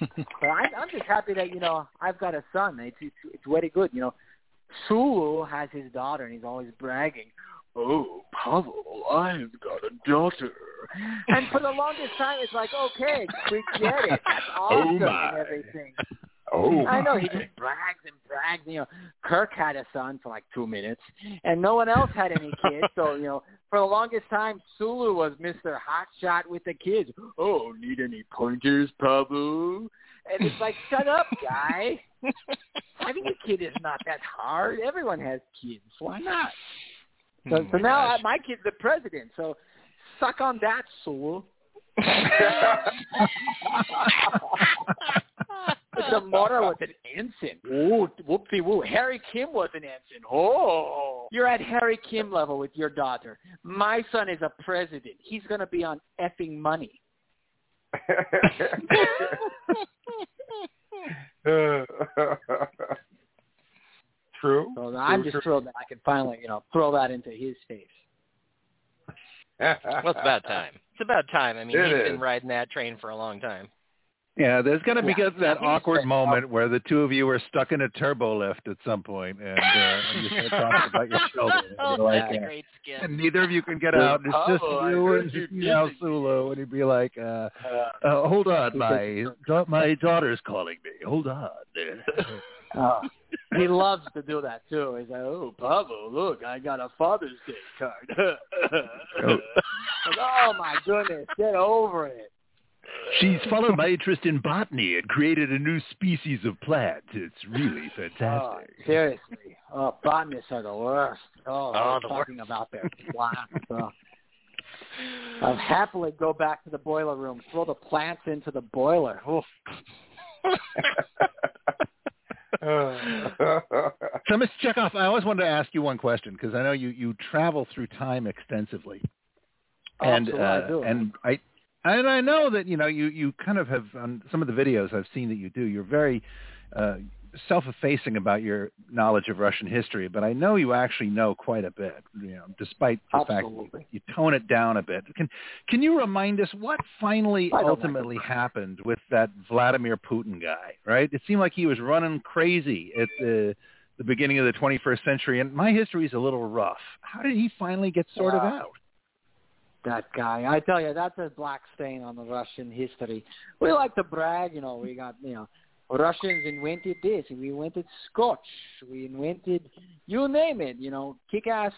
but I'm, I'm just happy that you know I've got a son. It's it's, it's very good. You know, Sulu has his daughter, and he's always bragging. Oh, Pavel, I've got a daughter. And for the longest time, it's like, okay, we get it. That's oh, awesome my. and everything. Oh, I know he just brags and brags. You know, Kirk had a son for like two minutes, and no one else had any kids. So you know, for the longest time, Sulu was Mister Hotshot with the kids. Oh, need any pointers, Pavel? And it's like, shut up, guy. Having a kid is not that hard. Everyone has kids. Why not? So, Oh so mm, now I, gosh. my kid's the president. So suck on that, Sulu. Demora was an ensign. Ooh, whoopsie woo. Harry Kim was an ensign. Oh. You're at Harry Kim level with your daughter. My son is a president. He's going to be on effing money. True. So I'm True, just thrilled that I can finally, you know, throw that into his face. Well, it's about time. It's about time. I mean, It he's is. been riding that train for a long time. Yeah, there's going to be Yeah, that awkward been- moment where the two of you are stuck in a turbo lift at some point, and, uh, and you start talking about your children. And oh, you're like, that's uh, great skit. and neither of you can get Well, out. It's just Pablo, I you and you're you know, busy. Sulu, and he'd be like, uh, uh, "Hold on, my da- my daughter's calling me. Hold on." Oh, he loves to do that too. He's like, "Oh, Pablo, look, I got a Father's Day card." Like, oh my goodness, get over it. She's followed my interest in botany and created a new species of plant. It's really Oh, fantastic. seriously. Oh, botanists are the worst. Oh, Oh, the talking about their plants. Oh. I'll happily go back to the boiler room, throw the plants into the boiler. Oof. So, Mr. Chekov, I always wanted to ask you one question because I know you, you travel through time extensively, and Absolutely, I uh, do. and I and I know that you know you you kind of have on some of the videos I've seen that you do. You're very uh, self-effacing about your knowledge of Russian history, but I know you actually know quite a bit. You know, despite the fact Absolutely. you tone it down a bit. Can can you remind us what finally don't like ultimately happened with that Vladimir Putin guy? Right? It seemed like he was running crazy at the the beginning of the 21st century, and my history is a little rough. How did he finally get sorted Wow. out? That guy, I tell you, that's a black stain on the Russian history. We like to brag, you know. We got, you know, Russians invented this. We invented Scotch. We invented, you name it, you know, kick-ass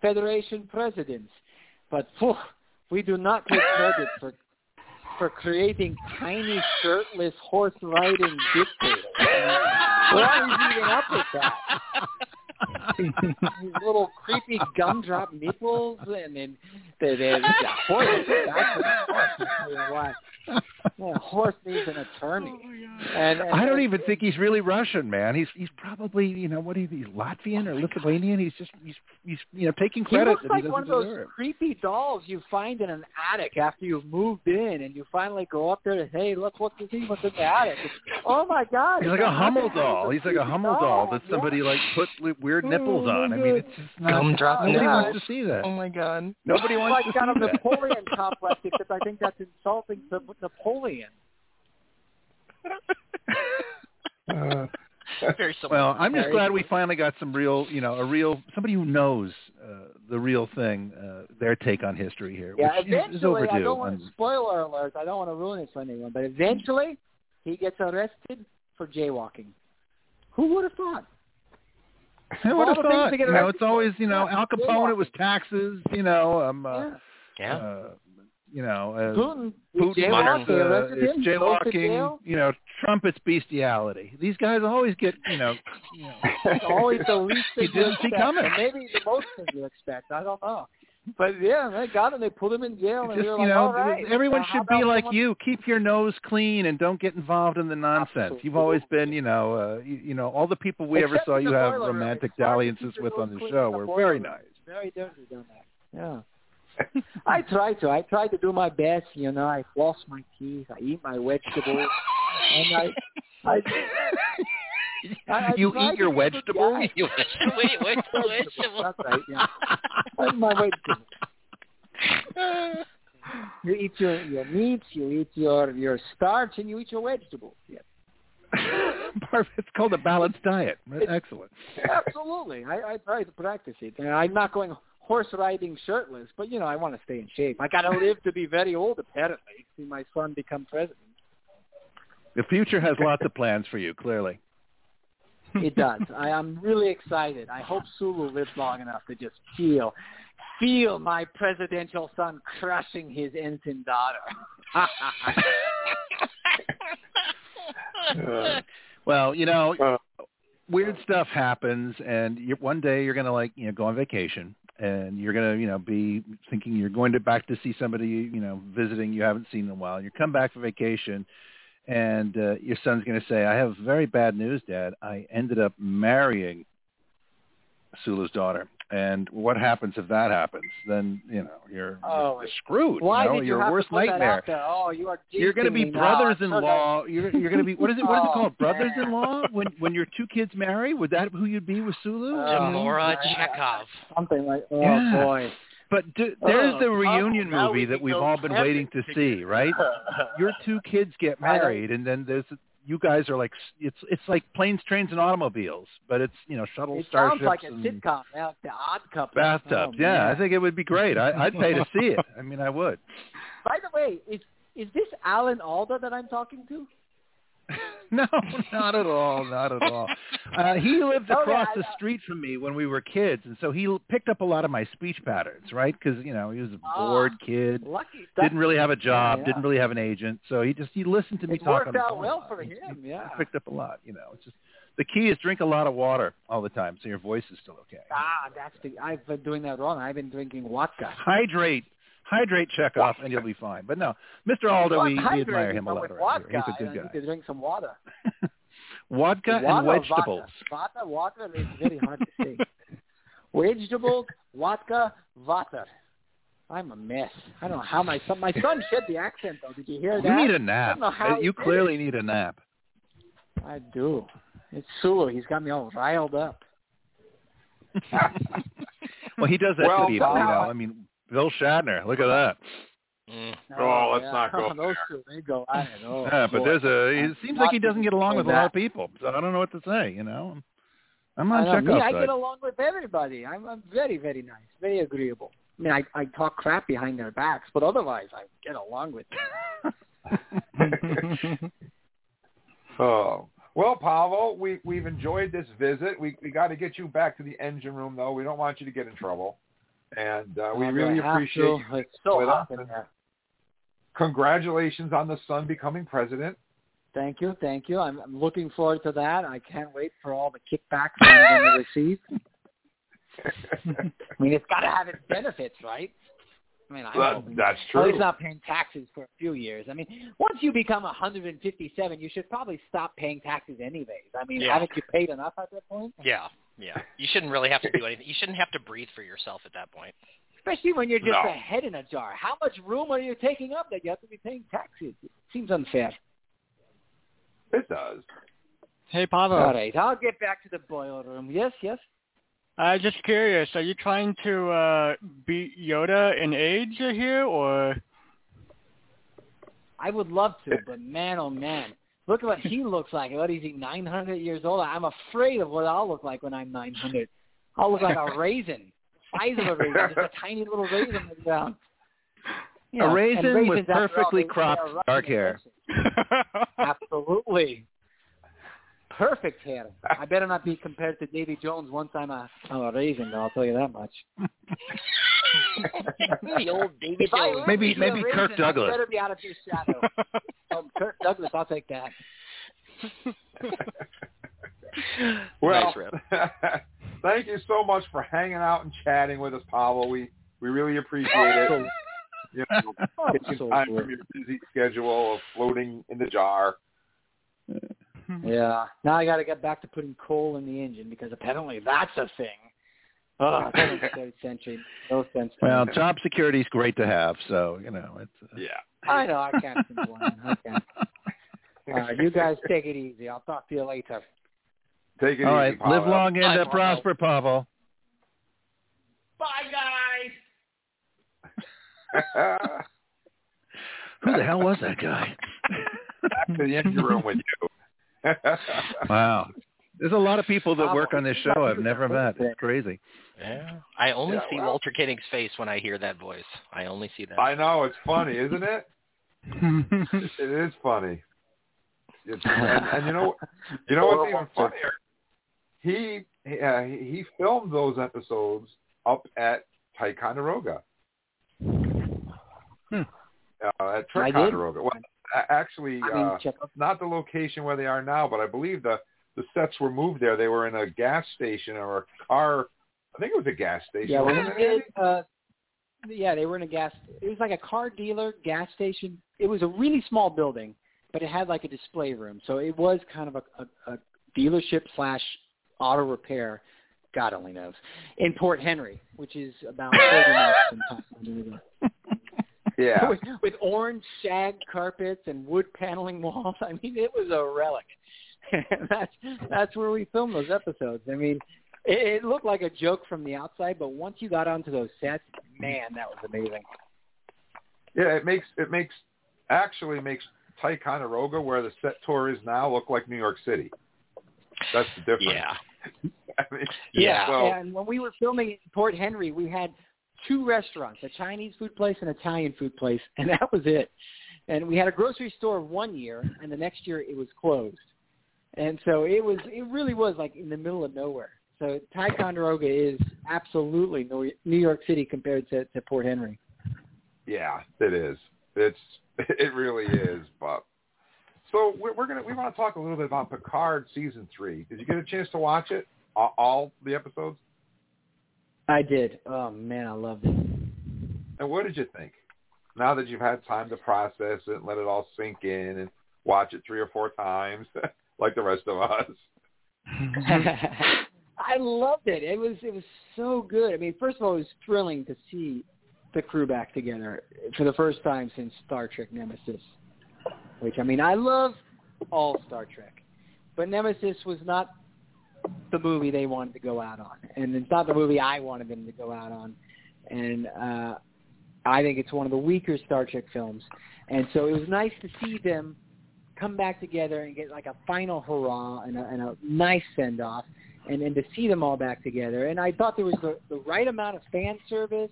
federation presidents. But phew, we do not take credit for for creating tiny shirtless horse riding dictators. Why is even up with that? These little creepy gumdrop nipples and then the, the, the horse. That's a horse. Tell you what. Yeah, horse needs an attorney. Oh, and, and I don't even think he's really Russian, man. He's he's probably you know what is he Latvian or oh, Lithuanian? He's just he's he's you know taking He looks like he one of those deserve. creepy dolls you find in an attic after you've moved in, and you finally go up there and hey, look what you see what's in the attic. Oh my God! He's like a Hummel doll. He's like a Hummel doll that somebody like put weird nipples on. I mean, it's just not. Gumdrop Nobody nipples. wants to see that. Oh my god. Nobody It's wants like to kind of see that. Napoleon complex, because I think that's insulting to Napoleon. Very similar. Well, I'm just glad we finally got some real, you know, a real somebody who knows uh, the real thing, uh, their take on history here, Yeah, which you know, is eventually, overdue. I don't want And- to spoiler alert. I don't want to ruin it for anyone, but eventually, he gets arrested for jaywalking. Who would have thought? Who would all the thought? to You know, it's always, you know, Al Capone. It was taxes. You know, um, uh, Yeah. yeah. uh, you know, uh, Putin, Putin Modern- jaywalking, uh, arrested is him, jaywalking. You know, Trump it's bestiality. These guys always get, you know, you know It's always the least You thing you didn't see coming. maybe the most thing you expect. I don't know. But yeah, they got him. They put him in jail, and just we you like, know, right. everyone should be like someone- you. Keep your nose clean and don't get involved in the nonsense. You've always been, you know, uh, you, you know, all the people we ever saw you have room. romantic dalliances with on the show the were boiler very nice. Very dirty doing that. Yeah. I try to. I try to do my best. You know, I floss my teeth. I eat my vegetables, and I. I, I, you eat your to be a good vegetables? You wait, wait, vegetable. That's right. Yeah. My vegetables. You eat your your meats. You eat your your starch, and you eat your vegetables. Yeah. Perfect. It's called a balanced diet. Excellent. Absolutely. I, I try to practice it. And I'm not going horse riding shirtless, but you know, I want to stay in shape. I got to live to be very old, apparently. See my son become president. The future has lots of plans for you, clearly. It does. I, I'm really excited. I hope Sulu lives long enough to just feel, feel my presidential son crushing his ensign daughter. Well, you know, Uh, weird stuff happens, and you, one day you're gonna like you know go on vacation, and you're gonna you know be thinking you're going to back to see somebody you know visiting you haven't seen in a while. You come back from vacation, and uh, your son's gonna say, "I have very bad news, Dad. I ended up marrying Sulu's daughter." And what happens if that happens? Then you know you're, Oh, you're screwed. Why you know? did you your have worst to put nightmare. That out oh, you are You're going to be teasing me now. brothers-in-law. You're you're going to be what is it? What is it Oh, called? Brothers-in-law? When when your two kids marry, would that who you'd be with Sulu? Oh, Demora yeah. Chekov. Something like. Oh Yeah. boy. But do, there's Oh, the reunion now movie that we've all been waiting to see, right? Your two kids get married, and then there's you guys are like it's it's like planes, trains, and automobiles, but it's you know shuttle It starships It sounds like a sitcom, like the Odd Couple. bathtubs. Oh, yeah, I think it would be great. I, I'd pay to see it. I mean, I would. By the way, is is this Alan Alda that I'm talking to? no, not at all, not at all. Uh, he lived across I- the street from me when we were kids, and so he picked up a lot of my speech patterns, right? Because you know he was a Ah, bored kid, Lucky. didn't really have a job, yeah. didn't really have an agent, so he just he listened to me It talk worked out well for He- him. he Yeah. picked up a lot. You know, it's just the key is drink a lot of water all the time, so your voice is still okay. Ah, that's the. I've been doing that wrong. I've been drinking vodka. Hydrate, hydrate, check off, and you'll be fine. But no, Mr. Alda, we, we admire him a lot. with vodka. He's a I good need guy. to drink some water. Vodka Water and or vegetables. Vodka, vodka, water is very hard to say. Vegetables, vodka, water. I'm a mess. I don't know how my son. My son shed the accent though. Did you hear that? You need a nap. don't know how Uh, he You did clearly need a nap. I do. It's Sulu. He's got me all riled up. well, he does that Well, to people, you know. I mean, Bill Shatner. Look at that. Mm. Oh, let's yeah. not go Those there. two, they go at it. Oh, yeah, but boy. there's a. It seems like he doesn't get along with a lot of people. So I don't know what to say. You know, I'm I on know, Chekov's me, I get along with everybody. I'm, I'm very, very nice, very agreeable. I mean, I, I talk crap behind their backs, but otherwise, I get along with them. Oh. Well, Pavel, we we've enjoyed this visit. We we got to get you back to the engine room, though. We don't want you to get in trouble, and uh, we really appreciate to. you. It's so with hot us. in there. Congratulations on the son becoming president. Thank you, thank you. I'm, I'm looking forward to that. I can't wait for all the kickbacks I'm going to receive. I mean, it's got to have its benefits, right? I mean, I Well, hope. that's At least true. not paying taxes for a few years. I mean, once you become 157, you should probably stop paying taxes anyways. I mean, Yeah. haven't you paid enough at that point? Yeah, yeah. You shouldn't really have to do anything. You shouldn't have to breathe for yourself at that point. Especially when you're just No. a head in a jar. How much room are you taking up that you have to be paying taxes? It seems unfair. It does. Hey, Pavel. All right, I'll get back to the boiler room. Yes, yes. I'm just curious. Are you trying to uh, beat Yoda in age here, or I would love to, but man, oh man, look at what he looks like. What is he, 900 years old? I'm afraid of what I'll look like when I'm 900. I'll look like a raisin, size of a raisin, just a tiny little raisin on the ground. You A know, and raisin with raisins, after all, perfectly they- they cropped dark hair. Absolutely. Perfect hair. I better not be compared to Davy Jones once I'm a, I'm a raisin, though, I'll tell you that much. the old Davy Jones. Maybe- to be maybe raisin, Kirk I Douglas. better be out of your shadow. um, Kirk Douglas, I'll take that. Well, Nice rip. thank you so much for hanging out and chatting with us, Pavel. We we really appreciate it. You know, taking time from your busy schedule of floating in the jar. Yeah. Now I got to get back to putting coal in the engine because apparently that's a thing. Oh, that was so century. No sense. Well, me. job security is great to have, so you know it's. Uh, yeah. I know I can't complain. I can't. All right, you guys take it easy. I'll talk to you later. Take it All easy, right, live long and uh, prosper, Pavel. Bye, guys. Who the hell was that guy? Back to the empty room with you. Wow. There's a lot of people that work on this show I've never met. It's crazy. Yeah. I only Yeah, see well- Walter Koenig's face when I hear that voice. I only see that. I know it's funny, isn't it? It is funny. It's, and, and you know, you know what's even funnier? He he, uh, he he filmed those episodes up at Ticonderoga. Hmm. Uh, at I did. Ticonderoga. Well, a- actually, I mean, uh, not the location where they are now, but I believe the the sets were moved there. They were in a gas station or a car. I think it was a gas station. Yeah, when wasn't we it, uh, yeah, they were in a gas. It was like a car dealer gas station. It was a really small building, but it had like a display room, so it was kind of a, a, a dealership slash auto repair. God only knows in Port Henry, which is about thirty minutes from. Yeah. with, with orange shag carpets and wood paneling walls. I mean, it was a relic. And that's that's where we filmed those episodes. I mean, it, it looked like a joke from the outside, but once you got onto those sets, man, that was amazing. Yeah, it makes it makes actually makes Ticonderoga, where the set tour is now, look like New York City. That's the difference. Yeah. I mean, Yeah. So, and when we were filming in Port Henry, we had two restaurants, a Chinese food place and an Italian food place, and that was it. And we had a grocery store one year, and the next year it was closed. And so it was, it really was like in the middle of nowhere. So Ticonderoga is absolutely New New York City compared to, to Port Henry. yeah, it is. It's it really is. But so we're, we're gonna we want to talk a little bit about Picard season three. Did you get a chance to watch it? All, all the episodes? I did. Oh man, I loved it. And what did you think? Now that you've had time to process it and let it all sink in and watch it three or four times, like the rest of us. I loved it. It was it was so good. I mean, first of all, it was thrilling to see the crew back together for the first time since Star Trek Nemesis. Which I mean, I love all Star Trek, but Nemesis was not the movie they wanted to go out on, and it's not the movie I wanted them to go out on. And uh, I think it's one of the weaker Star Trek films. And so it was nice to see them come back together and get like a final hurrah and a, and a nice send off, and and to see them all back together. And I thought there was the, the right amount of fan service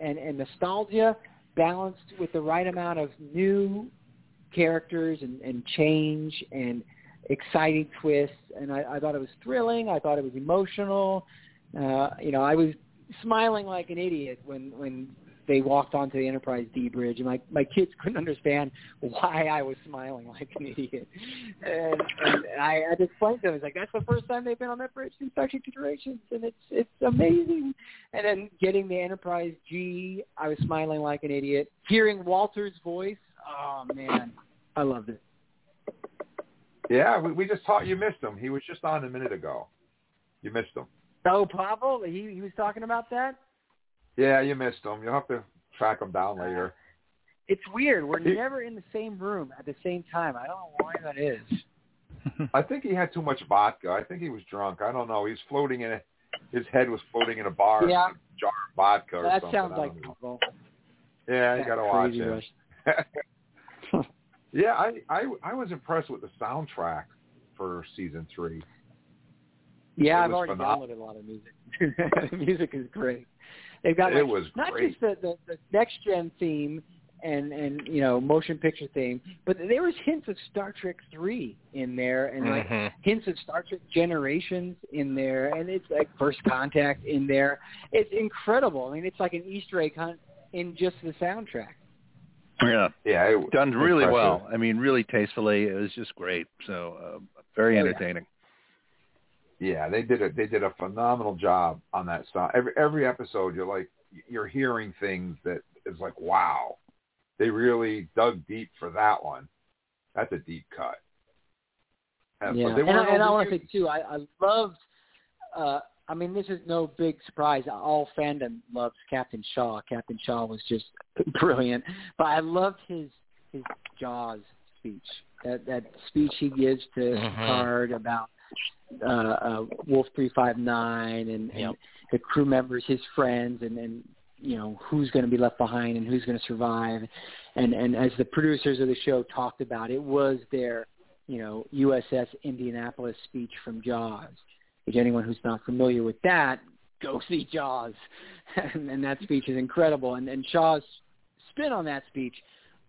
and and nostalgia balanced with the right amount of new characters and, and change and exciting twists. And I, I thought it was thrilling. I thought it was emotional. Uh, you know, I was smiling like an idiot when when they walked onto the Enterprise D bridge, and my my kids couldn't understand why I was smiling like an idiot. And, and I had to explain to them, it's like that's the first time they've been on that bridge since Star Trek Generations, and it's it's amazing. And then getting the Enterprise G, I was smiling like an idiot. Hearing Walter's voice, oh man, I loved it. Yeah, we, we just talked. You missed him. He was just on a minute ago. You missed him. Oh, Pavel, he he was talking about that. Yeah, you missed him. You'll have to track him down later. Uh, it's weird. We're He- never in the same room at the same time. I don't know why that is. I think he had too much vodka. I think he was drunk. I don't know. He's floating in a. His head was floating in a bar. Yeah. with a jar of vodka or That something. sounds like. Pavel. Yeah, you got to watch crazy it. rush. yeah, I, I I was impressed with the soundtrack for season three. Yeah, It I've already phenomenal. downloaded a lot of music. the music is great. They've got It like, was not great. just the, the, the next gen theme and and you know motion picture theme, but there was hints of Star Trek three in there, and like Mhm. hints of Star Trek Generations in there, and it's like First Contact in there. It's incredible. I mean, it's like an Easter egg hunt in just the soundtrack. Yeah, Yeah, it, done really impressive. well. I mean, really tastefully. It was just great. So uh, very Oh, yeah. entertaining. Yeah, they did a they did a phenomenal job on that song. Every every episode, you're like you're hearing things that is like wow, they really dug deep for that one. That's a deep cut. And, Yeah, but and, I, and I want to say too, I, I loved uh, I mean, this is no big surprise. All fandom loves Captain Shaw. Captain Shaw was just brilliant, but I loved his his Jaws speech. That that speech he gives to Mhm. Picard about uh, uh, Wolf three five nine and, and Yep. the crew members, his friends, and and you know who's going to be left behind and who's going to survive. And and as the producers of the show talked about, it was their you know USS Indianapolis speech from Jaws. Which anyone who's not familiar with that, go see Jaws. and, and that speech is incredible. And and Shaw's spin on that speech,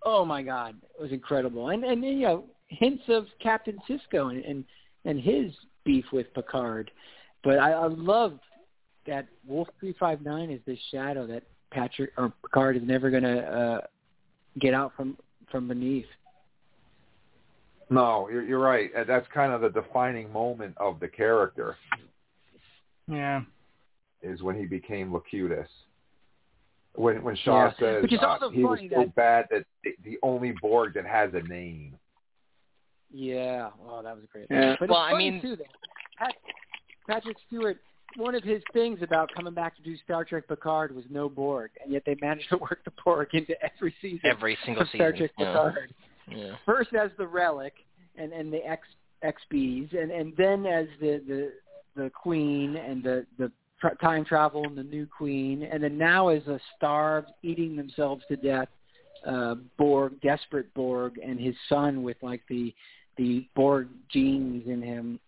oh my God, it was incredible. And and you know hints of Captain Sisko and and, and his beef with Picard. But I, I love that Wolf three five nine is this shadow that Patrick or Picard is never going to uh, get out from from beneath. No, you're, you're right. Uh, That's kind of the defining moment of the character Yeah. is when he became Locutus. When when Shaw Yeah. says Which is uh, also he was so that- bad that the, the only Borg that has a name. Yeah, oh, that was great. Yeah. But Well, it's I funny mean- too that Patrick Stewart. One of his things about coming back to do Star Trek Picard was no Borg, and yet they managed to work the Borg into every season Every single of Star season. Trek. Picard. Yeah. First as the relic, and and the X XBs, and and then as the the the Queen and the the time travel and the new Queen, and then now as a starved, eating themselves to death uh, Borg, desperate Borg, and his son with like the the Borg genes in him.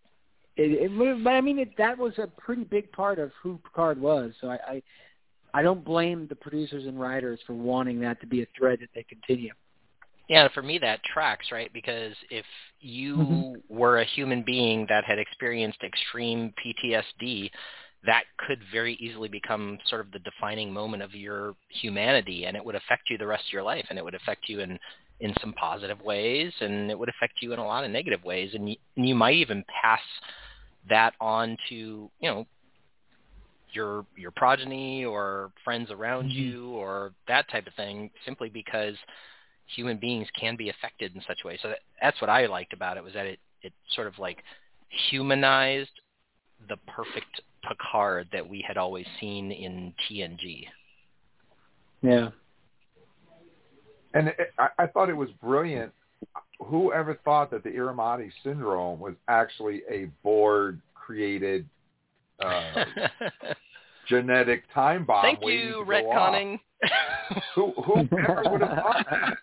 It, it, but I mean, it, that was a pretty big part of who Picard was. So I, I I don't blame the producers and writers for wanting that to be a thread that they continue. Yeah, for me that tracks, right? Because if you Mhm. were a human being that had experienced extreme PTSD, that could very easily become sort of the defining moment of your humanity and it would affect you the rest of your life and it would affect you in in some positive ways and it would affect you in a lot of negative ways and you, and you might even pass that on to, you know, your your progeny or friends around you or that type of thing simply because human beings can be affected in such a way. So that, that's what I liked about it was that it it sort of like humanized the perfect Picard that we had always seen in TNG. Yeah. And it, I, I thought it was brilliant. Whoever thought that the Irumodic syndrome was actually a Borg created uh, genetic time bomb? Thank you, to go retconning. Who whoever would have thought that?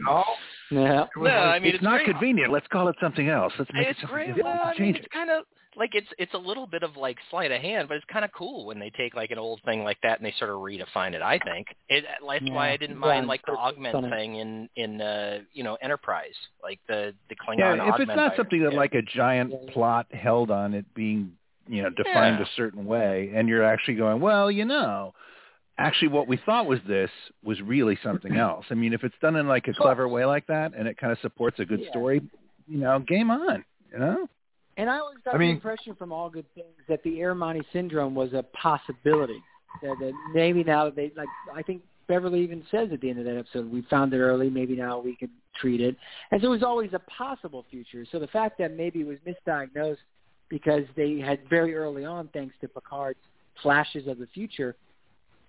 You know? Yeah. No, I mean it's, not great. convenient. Let's call it something else. Let's make it's it something great. different. Well, I mean, it's kind of like it's it's a little bit of like sleight of hand, but it's kind of cool when they take like an old thing like that and they sort of redefine it. I think it. That's why I didn't mind it's like the pretty augment funny. thing in in uh you know Enterprise, like the the Klingon Yeah, if it's not item. something that Yeah. like a giant plot held on it being, you know, defined Yeah. a certain way, and you're actually going, well, you know, actually what we thought was this was really something else. I mean, if it's done in like a clever way like that, and it kind of supports a good Yeah. story, you know, game on. You know. And I always got I mean, the impression from all good things that the Irumodic syndrome was a possibility. That, that maybe now they like I think Beverly even says at the end of that episode, we found it early, maybe now we can treat it. And so it was always a possible future. So the fact that maybe it was misdiagnosed because they had very early on, thanks to Picard's flashes of the future,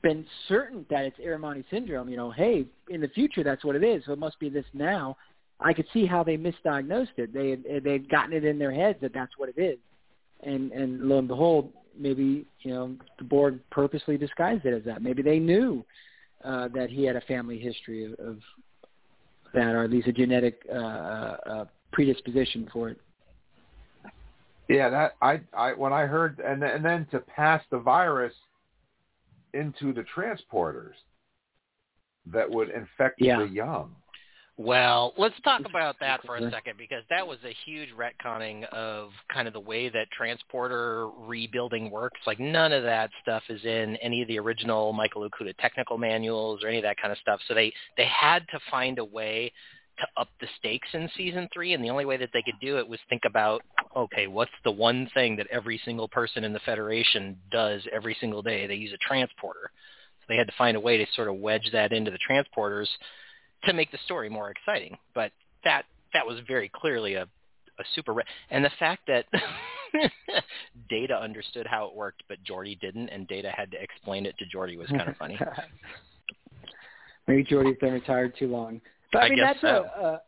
been certain that it's Irumodic syndrome, you know, hey, in the future that's what it is, so it must be this now. I could see how they misdiagnosed it. They had, they'd gotten it in their heads that that's what it is, and and lo and behold, maybe you know the Borg purposely disguised it as that. Maybe they knew uh, that he had a family history of, of that, or at least a genetic uh, uh, uh, predisposition for it. Yeah, that I I when I heard and then, and then to pass the virus into the transporters that would infect Yeah. the young. Well, let's talk about that for a second because that was a huge retconning of kind of the way that transporter rebuilding works. Like none of that stuff is in any of the original Michael Okuda technical manuals or any of that kind of stuff. So they they had to find a way to up the stakes in season three, and the only way that they could do it was think about, okay, what's the one thing that every single person in the Federation does every single day? They use a transporter. So they had to find a way to sort of wedge that into the transporters to make the story more exciting. But that that was very clearly a a super re- and the fact that Data understood how it worked, but Geordi didn't, and Data had to explain it to Geordi. Was kind of funny. Maybe Geordi's been retired too long. But I, I mean, guess that's so. a, a.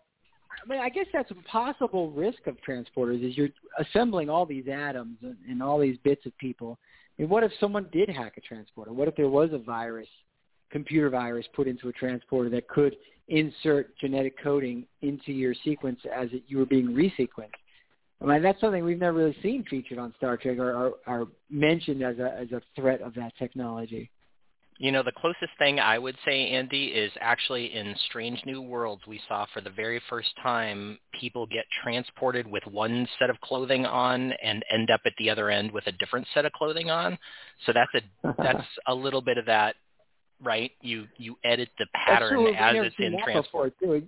I mean, I guess that's a possible risk of transporters is you're assembling all these atoms and, and all these bits of people. I mean, what if someone did hack a transporter? What if there was a virus, computer virus, put into a transporter that could insert genetic coding into your sequence as it, you were being resequenced? I mean, that's something we've never really seen featured on Star Trek or, or, or mentioned as a as a threat of that technology. You know, the closest thing I would say, Andy, is actually in Strange New Worlds, we saw for the very first time people get transported with one set of clothing on and end up at the other end with a different set of clothing on. So that's a that's a little bit of that, right? You you edit the pattern true. As it's in transport. before, too.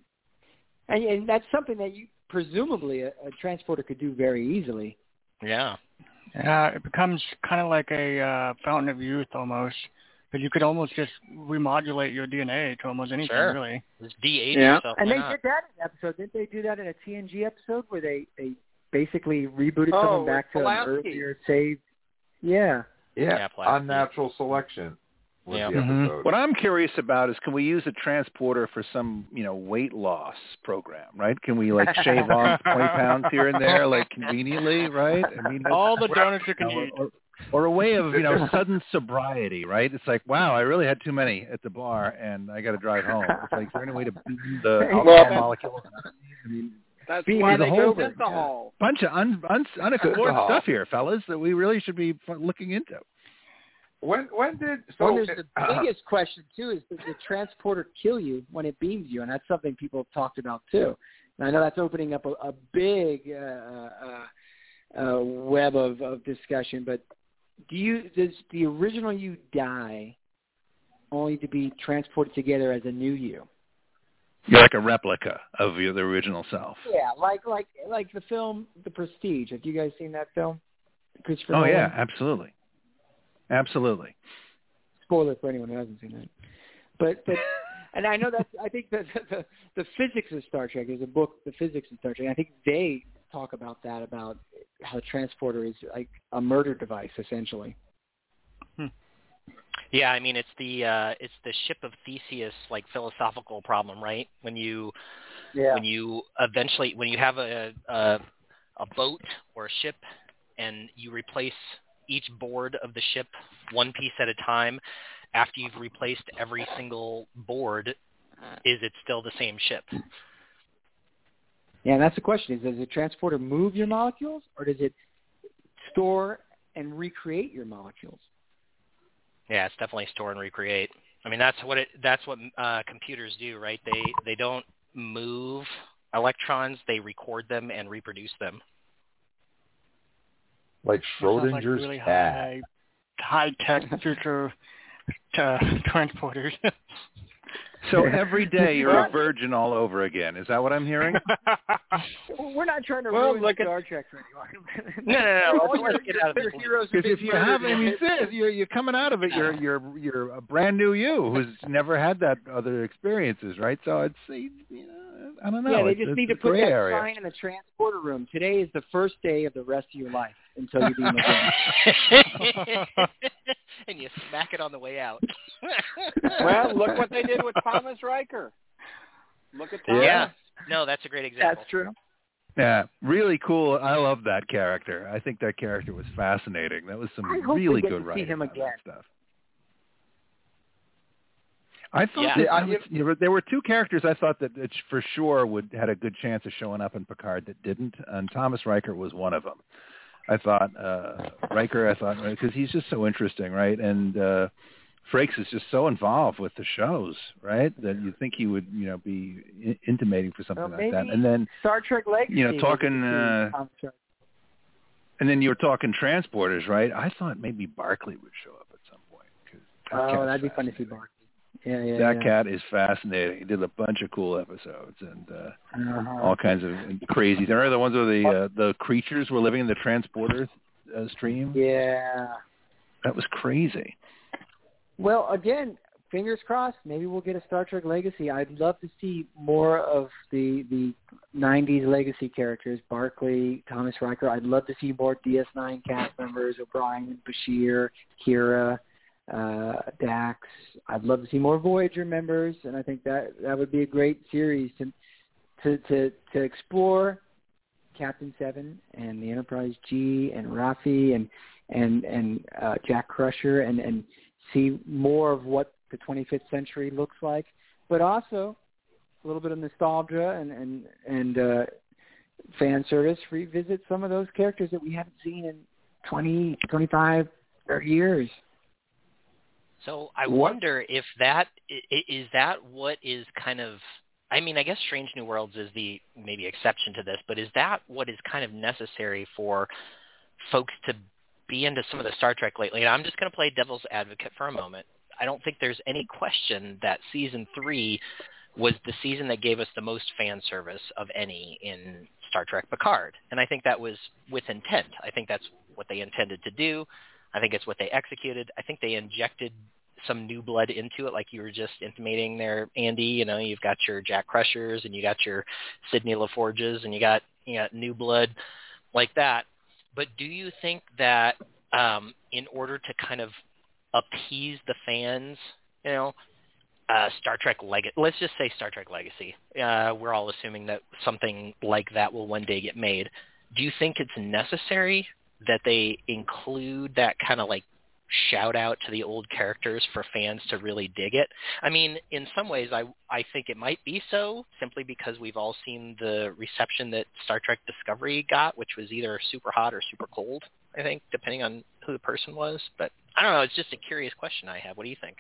And, and that's something that you presumably a, a transporter could do very easily. Yeah. Yeah, it becomes kind of like a uh, fountain of youth almost. But you could almost just remodulate your DNA to almost anything, Sure. really. Just de-age Yeah. yourself. And they not? did that in an episode. Didn't they do that in a TNG episode where they they basically rebooted Oh, someone back to an earlier saved? Yeah. Yeah, Yeah, Pulaski. unnatural selection Yeah. the Mhm. What I'm curious about is can we use a transporter for some, you know, weight loss program, right? Can we like shave off 20 pounds here and there, like conveniently, right? I mean, All the donuts you can or, eat. or, or a way of, you know, sudden sobriety, right? It's like, wow, I really had too many at the bar and I got to drive home. It's like, is there any way to beat the alcohol Well, molecules? I mean, That's Being why the they whole go thing. bunch of un, un, unexplored Alcohol. stuff here, fellas, that we really should be looking into. When when did so well, there's the uh, biggest question too: is does the transporter kill you when it beams you? And that's something people have talked about too. And I know that's opening up a, a big uh, uh, uh, web of, of discussion. But do you does the original you die only to be transported together as a new you? You're like a replica of your, the original self. Yeah, like like like the film The Prestige. Have you guys seen that film? Christopher Oh Nolan? yeah, absolutely, absolutely. spoiler for anyone who hasn't seen that. But but and I know that's I think that the the physics of Star Trek is a book, the physics of Star Trek. I think they talk about that about how the transporter is like a murder device essentially. Yeah, I mean it's the uh it's the ship of Theseus like philosophical problem, right? When you Yeah. when you eventually when you have a, a a boat or a ship and you replace each board of the ship one piece at a time after you've replaced every single board is it still the same ship Yeah, and that's the question: is does the transporter move your molecules, or does it store and recreate your molecules? yeah it's definitely store and recreate i mean that's what it that's what uh computers do right they they don't move electrons they record them and reproduce them like Sounds like Schrodinger's really cat? high, high tech future uh, transporters. So every day you're a virgin all over again. Is that what I'm hearing? We're not trying to Well, ruin look at- Star Trek for anyone. No, no, no, let's- All let's your- get out of this your one. heroes are Because if you have, I in mean, you're you're coming out of it. You're you're you're a brand new you who's never had that other experiences, right? So it's you know, I don't know. Yeah, they just it's need a to put gray that area. sign in the transporter room. Today is the first day of the rest of your life until you beam again. and you smack it on the way out. Well, look what they did with Thomas Riker. Look at Thomas. Yeah. No, that's a great example. That's true. Yeah, really cool. I love that character. I think that character was fascinating. That was some I hope really get good to see writing him again. stuff. I thought Yeah. that I I- was- you know, there were two characters I thought that, that for sure would had a good chance of showing up in Picard that didn't, and Thomas Riker was one of them. I thought uh Riker. I thought because he's just so interesting, right? And uh Frakes is just so involved with the shows, right? That you think he would, you know, be in- intimating for something Well, like that. And then Star Trek Legacy. You know, talking, uh, and then you were talking transporters, right? I thought maybe Barclay would show up at some point. 'cause Oh, that'd be fun to see. Yeah, yeah. That yeah. cat is fascinating. He did a bunch of cool episodes and uh, Uh-huh. all kinds of crazy. There are the ones where the uh, the creatures were living in the transporter uh, stream. Yeah. That was crazy. Well, again, fingers crossed. Maybe we'll get a Star Trek Legacy. I'd love to see more of the the '90s Legacy characters, Barclay, Thomas Riker. I'd love to see more DS9 cast members: O'Brien, Bashir, Kira, uh, Dax. I'd love to see more Voyager members, and I think that that would be a great series to to to to explore Captain Seven and the Enterprise G and Raffi and and and uh, Jack Crusher and and see more of what the 25th century looks like, but also a little bit of nostalgia and and and uh, fan service. Revisit some of those characters that we haven't seen in 20, 25, 30 years. So I What- wonder if that is that what is kind of I mean, I guess Strange New Worlds is the maybe exception to this, but is that what is kind of necessary for folks to be into some of the Star Trek lately? And I'm just going to play devil's advocate for a moment. I don't think there's any question that season 3 was the season that gave us the most fan service of any in Star Trek Picard. And I think that was with intent. I think that's what they intended to do. I think it's what they executed. I think they injected some new blood into it, like you were just intimating there, Andy. You know, you've got your Jack Crushers and you got your Sidney LaForges and you got you got new blood like that. But do you think that um, in order to kind of appease the fans, you know, uh, Star Trek Legacy, let's just say Star Trek Legacy, uh, we're all assuming that something like that will one day get made. Do you think it's necessary that they include that kind of like shout out to the old characters for fans to really dig it. I mean, in some ways, I I think it might be so simply because we've all seen the reception that Star Trek Discovery got, which was either super hot or super cold. I think, depending on who the person was. But I don't know. It's just a curious question I have. What do you think?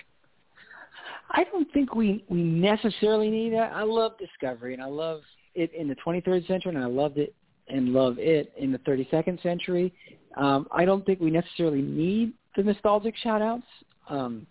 I don't think we we necessarily need that. I love Discovery, and I love it in the 23rd century, and I loved it and love it in the 32nd century. Um, I don't think we necessarily need the nostalgic shout-outs. Um,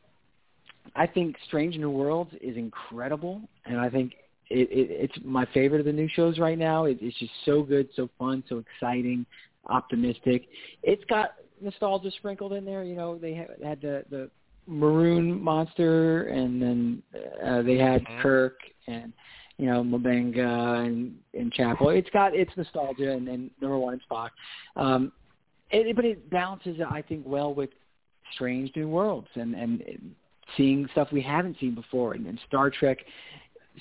I think Strange New Worlds is incredible, and I think it, it, it's my favorite of the new shows right now. It, it's just so good, so fun, so exciting, optimistic. It's got nostalgia sprinkled in there. You know, they had, had the the maroon monster, and then uh, they had Kirk and you know M'Benga and and Chapel. It's got its nostalgia and, and number one and Spock, um, it, but it balances I think well with Strange New Worlds and and seeing stuff we haven't seen before, and, and Star Trek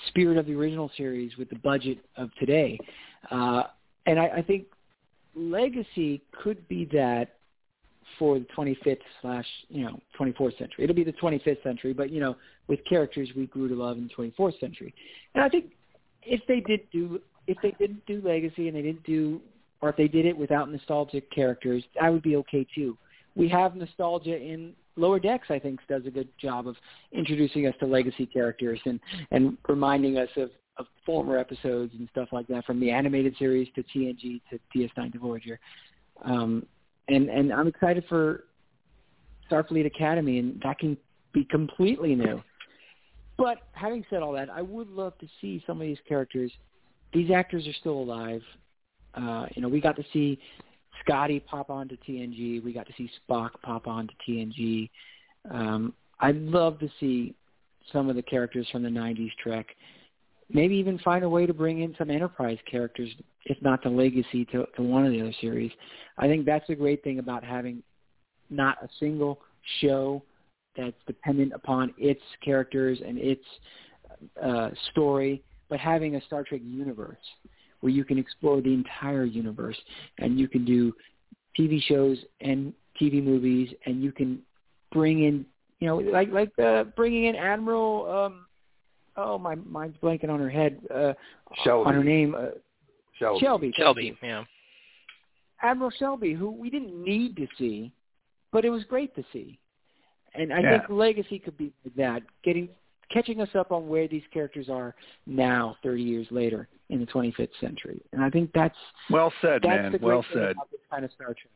spirit of the original series with the budget of today. Uh, and I, I think Legacy could be that for the 25th slash you know 24th century. It'll be the 25th century, but you know with characters we grew to love in the 24th century. And I think if they did do if they didn't do Legacy and they didn't do or if they did it without nostalgic characters, I would be okay too. We have nostalgia in Lower Decks. I think does a good job of introducing us to legacy characters and and reminding us of of former episodes and stuff like that, from the animated series to TNG to DS9 to Voyager. Um, and and I'm excited for Starfleet Academy, and that can be completely new. But having said all that, I would love to see some of these characters. These actors are still alive. Uh, you know, we got to see Scotty pop onto TNG. We got to see Spock pop onto TNG. Um, I'd love to see some of the characters from the '90s Trek. Maybe even find a way to bring in some Enterprise characters, if not the Legacy, to, to one of the other series. I think that's the great thing about having not a single show that's dependent upon its characters and its uh, story, but having a Star Trek universe where you can explore the entire universe and you can do TV shows and TV movies and you can bring in, you know, like like uh, bringing in Admiral. Um, oh, my mind's blanking on her head. Uh, Shelby. On her name. Uh, Shelby. Shelby. Shelby, yeah. Admiral Shelby, who we didn't need to see, but it was great to see. And I Yeah. think Legacy could be that, getting catching us up on where these characters are now, 30 years later in the 25th century. And I think that's Well said, that's man. the great Well thing said. about this kind of Star Trek.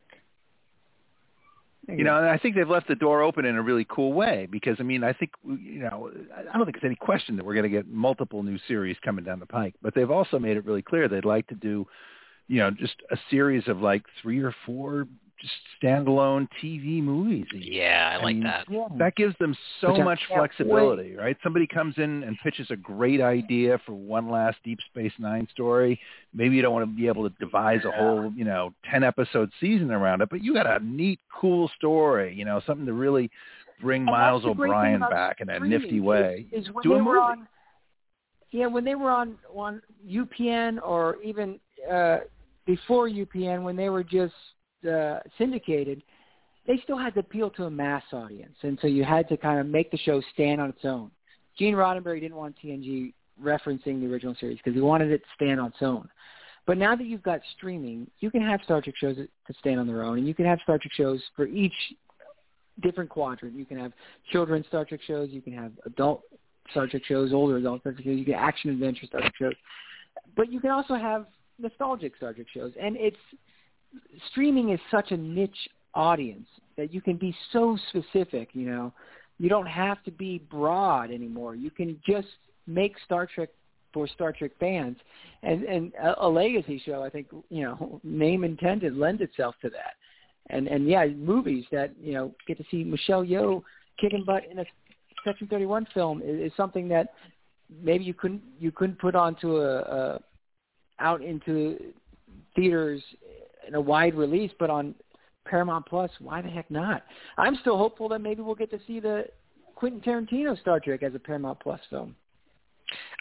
You know, and I think they've left the door open in a really cool way because I mean, I think you know, I don't think it's any question that we're going to get multiple new series coming down the pike. But they've also made it really clear they'd like to do, you know, just a series of like three or four just standalone TV movies. Yeah, I like mean, that. That gives them so Which much can't flexibility, right? Somebody comes in and pitches a great idea for one last Deep Space Nine story. Maybe you don't want to be able to devise a whole, you know, ten episode season around it, but you got a neat, cool story, you know, something to really bring And Miles the great thing O'Brien back in a nifty way. Is, when Do a movie. on, yeah, when they were on on UPN or even uh, before UPN, when they were just uh, syndicated, they still had to appeal to a mass audience, and so you had to kind of make the show stand on its own. Gene Roddenberry didn't want TNG referencing the original series because he wanted it to stand on its own. But now that you've got streaming, you can have Star Trek shows that stand on their own, and you can have Star Trek shows for each different quadrant. You can have children's Star Trek shows, you can have adult Star Trek shows, older adult Star Trek shows, you get action adventure Star Trek shows, but you can also have nostalgic Star Trek shows. And it's streaming is such a niche audience that you can be so specific. You know, you don't have to be broad anymore. You can just make Star Trek for Star Trek fans, and and a, a legacy show. I think you know, name intended, lend itself to that. And and yeah, movies that you know get to see Michelle Yeoh kicking butt in a Section 31 film is, is something that maybe you couldn't you couldn't put onto a, a out into theaters in a wide release, but on Paramount Plus, why the heck not? I'm still hopeful that maybe we'll get to see the Quentin Tarantino Star Trek as a Paramount Plus film.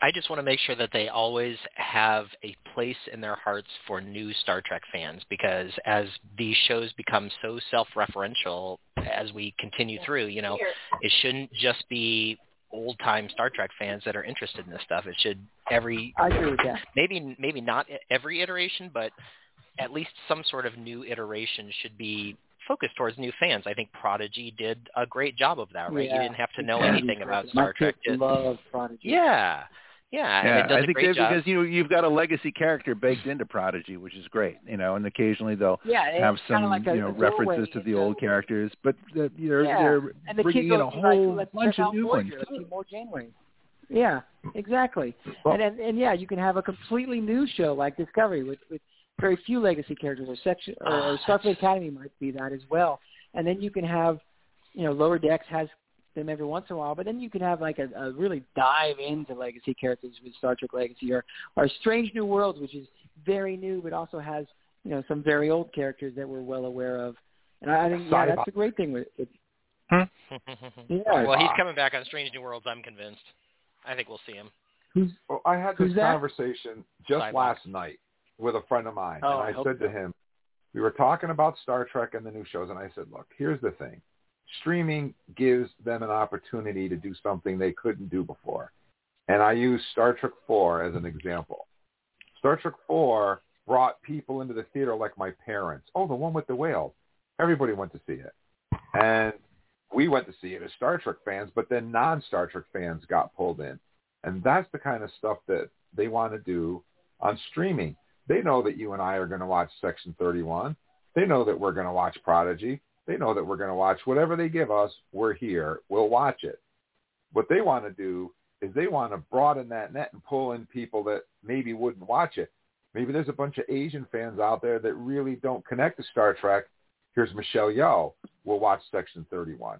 I just want to make sure that they always have a place in their hearts for new Star Trek fans because as these shows become so self-referential as we continue through, you know, it shouldn't just be old-time Star Trek fans that are interested in this stuff. It should every I agree with that. maybe maybe not every iteration, but at least some sort of new iteration should be focused towards new fans. I think Prodigy did a great job of that, right? Yeah. You didn't have to know Yeah. anything about My Star Trek. kids love Prodigy. yeah, yeah, and Yeah, it does I a think great that job. because you know you've got a legacy character baked into Prodigy, which is great. You know, and occasionally they'll Yeah, have some like a- you know a doorway references to the old characters, but the, they're Yeah. they're and the bringing kids in a whole let's bunch check of out new Voyager. ones. Let's see more Janeway. Yeah, exactly. and, and and yeah, you can have a completely new show like Discovery with with very few legacy characters, or section or, Ah, or Starfleet Academy might be that as well. And then you can have, you know, Lower Decks has them every once in a while, but then you can have like a, a really dive into legacy characters with Star Trek Legacy or or Strange New Worlds, which is very new but also has you know some very old characters that we're well aware of. And I I think yeah, that's a great thing with it. Yeah. well, he's coming back on Strange New Worlds. I'm convinced. I think we'll see him. Well, I had this conversation just Sybok. last night with a friend of mine, Oh, and I I said to him, we were talking about Star Trek and the new shows, and I said, look, here's the thing. Streaming gives them an opportunity to do something they couldn't do before. And I use Star Trek 4 as an example. Star Trek 4 brought people into the theater like my parents. Oh, the one with the whale. Everybody went to see it. And we went to see it as Star Trek fans, but then non-Star Trek fans got pulled in. And that's the kind of stuff that they want to do on streaming. They know that you and I are going to watch Section 31. They know that we're going to watch Prodigy. They know that we're going to watch whatever they give us. We're here. We'll watch it. What they want to do is they want to broaden that net and pull in people that maybe wouldn't watch it. Maybe there's a bunch of Asian fans out there that really don't connect to Star Trek. Here's Michelle Yeoh. We'll watch Section 31.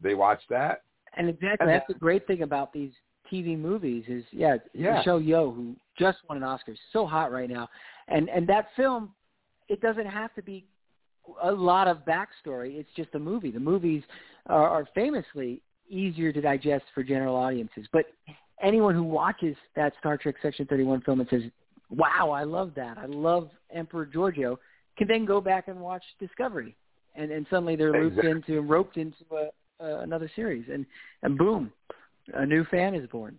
They watch that. And exactly, And that's the great thing about these TV movies is, yeah, Yeah. Michelle Yeoh, who just won an Oscar, so hot right now, and and that film, it doesn't have to be a lot of backstory. It's just a movie. The movies are, are famously easier to digest for general audiences, but anyone who watches that Star Trek Section 31 film and says, "Wow, I love that. I love Emperor Georgiou," can then go back and watch Discovery, and and suddenly they're looped Exactly. into roped into a, uh, another series, and and boom, a new fan is born.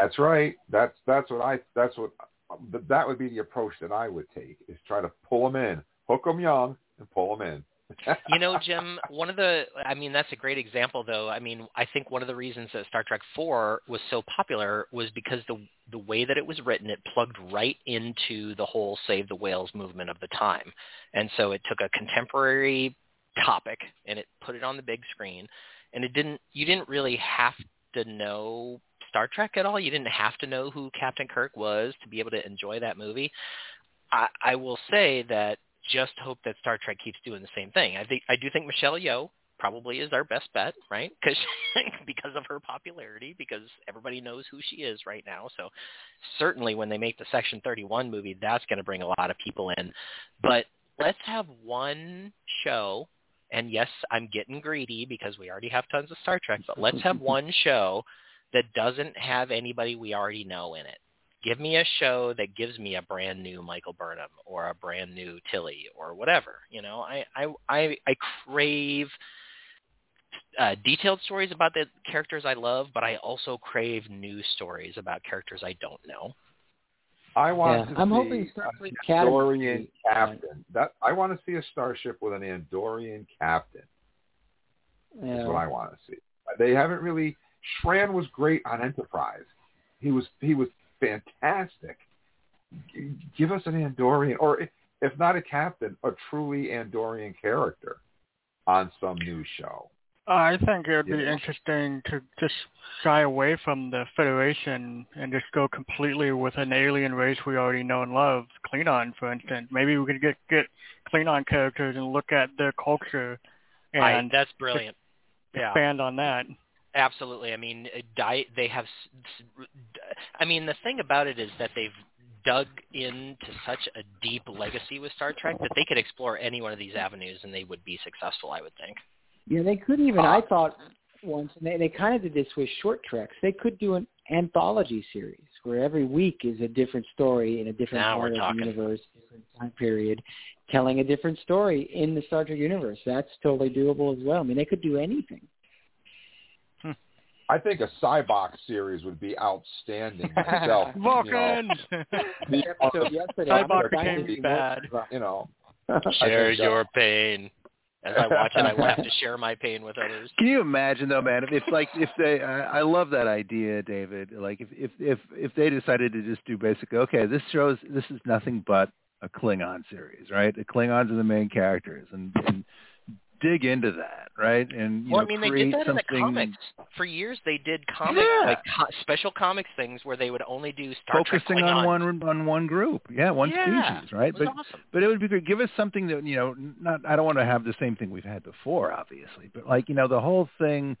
That's right. That's that's what I that's what that would be the approach that I would take is try to pull them in, hook them young, and pull them in. you know, Jim, one of the I mean that's a great example though. I mean, I think one of the reasons that Star Trek 4 was so popular was because the the way that it was written, it plugged right into the whole save the whales movement of the time. And so it took a contemporary topic and it put it on the big screen and it didn't you didn't really have to know Star Trek at all. You didn't have to know who Captain Kirk was to be able to enjoy that movie. I, I will say that just hope that Star Trek keeps doing the same thing. I think I do think Michelle Yeoh probably is our best bet, right? Because because of her popularity, because everybody knows who she is right now. So certainly when they make the Section 31 movie, that's going to bring a lot of people in. But let's have one show. And yes, I'm getting greedy because we already have tons of Star Trek, but let's have one show that doesn't have anybody we already know in it. Give me a show that gives me a brand new Michael Burnham or a brand new Tilly or whatever. You know, I I I, I crave uh, detailed stories about the characters I love, but I also crave new stories about characters I don't know. I want Yeah, to I'm see hoping Star an Academy- Andorian captain. That I want to see a starship with an Andorian captain. Yeah. That's what I want to see. They haven't really. Shran was great on Enterprise. He was he was fantastic. G- Give us an Andorian, or if, if not a captain, a truly Andorian character on some new show. I think it would be Yeah. interesting to just shy away from the Federation and just go completely with an alien race we already know and love, Klingon, for instance. Maybe we could get get Klingon characters and look at their culture I, and that's brilliant. Yeah. expand on that. Absolutely. I mean, uh, di- they have. I mean, the thing about it is that they've dug into such a deep legacy with Star Trek that they could explore any one of these avenues and they would be successful. I would think. Yeah, they could even. I thought once, and they they kind of did this with short treks. They could do an anthology series where every week is a different story in a different Now part of talking. the universe, different time period, telling a different story in the Star Trek universe. That's totally doable as well. I mean, they could do anything. I think a Sybok's series would be outstanding myself. you know. The- Episode yesterday, I'm Sybok excited to became bad. you know, Share uh, your pain. As I watch it, I will have to share my pain with others. Can you imagine though, man? If it's like if they, I, I love that idea, David. Like if if if if they decided to just do basically, okay, this shows this is nothing but a Klingon series, right? The Klingons are the main characters, and, and dig into that, right? And you well, know, I mean, they create did that in the something comics for years. They did comic Yeah. like co- special comics things where they would only do Star Trek focusing on one on one group, yeah, one Yeah, species, right? But awesome. but it would be good. Give us something that you know. Not I don't want to have the same thing we've had before, obviously, but like you know the whole thing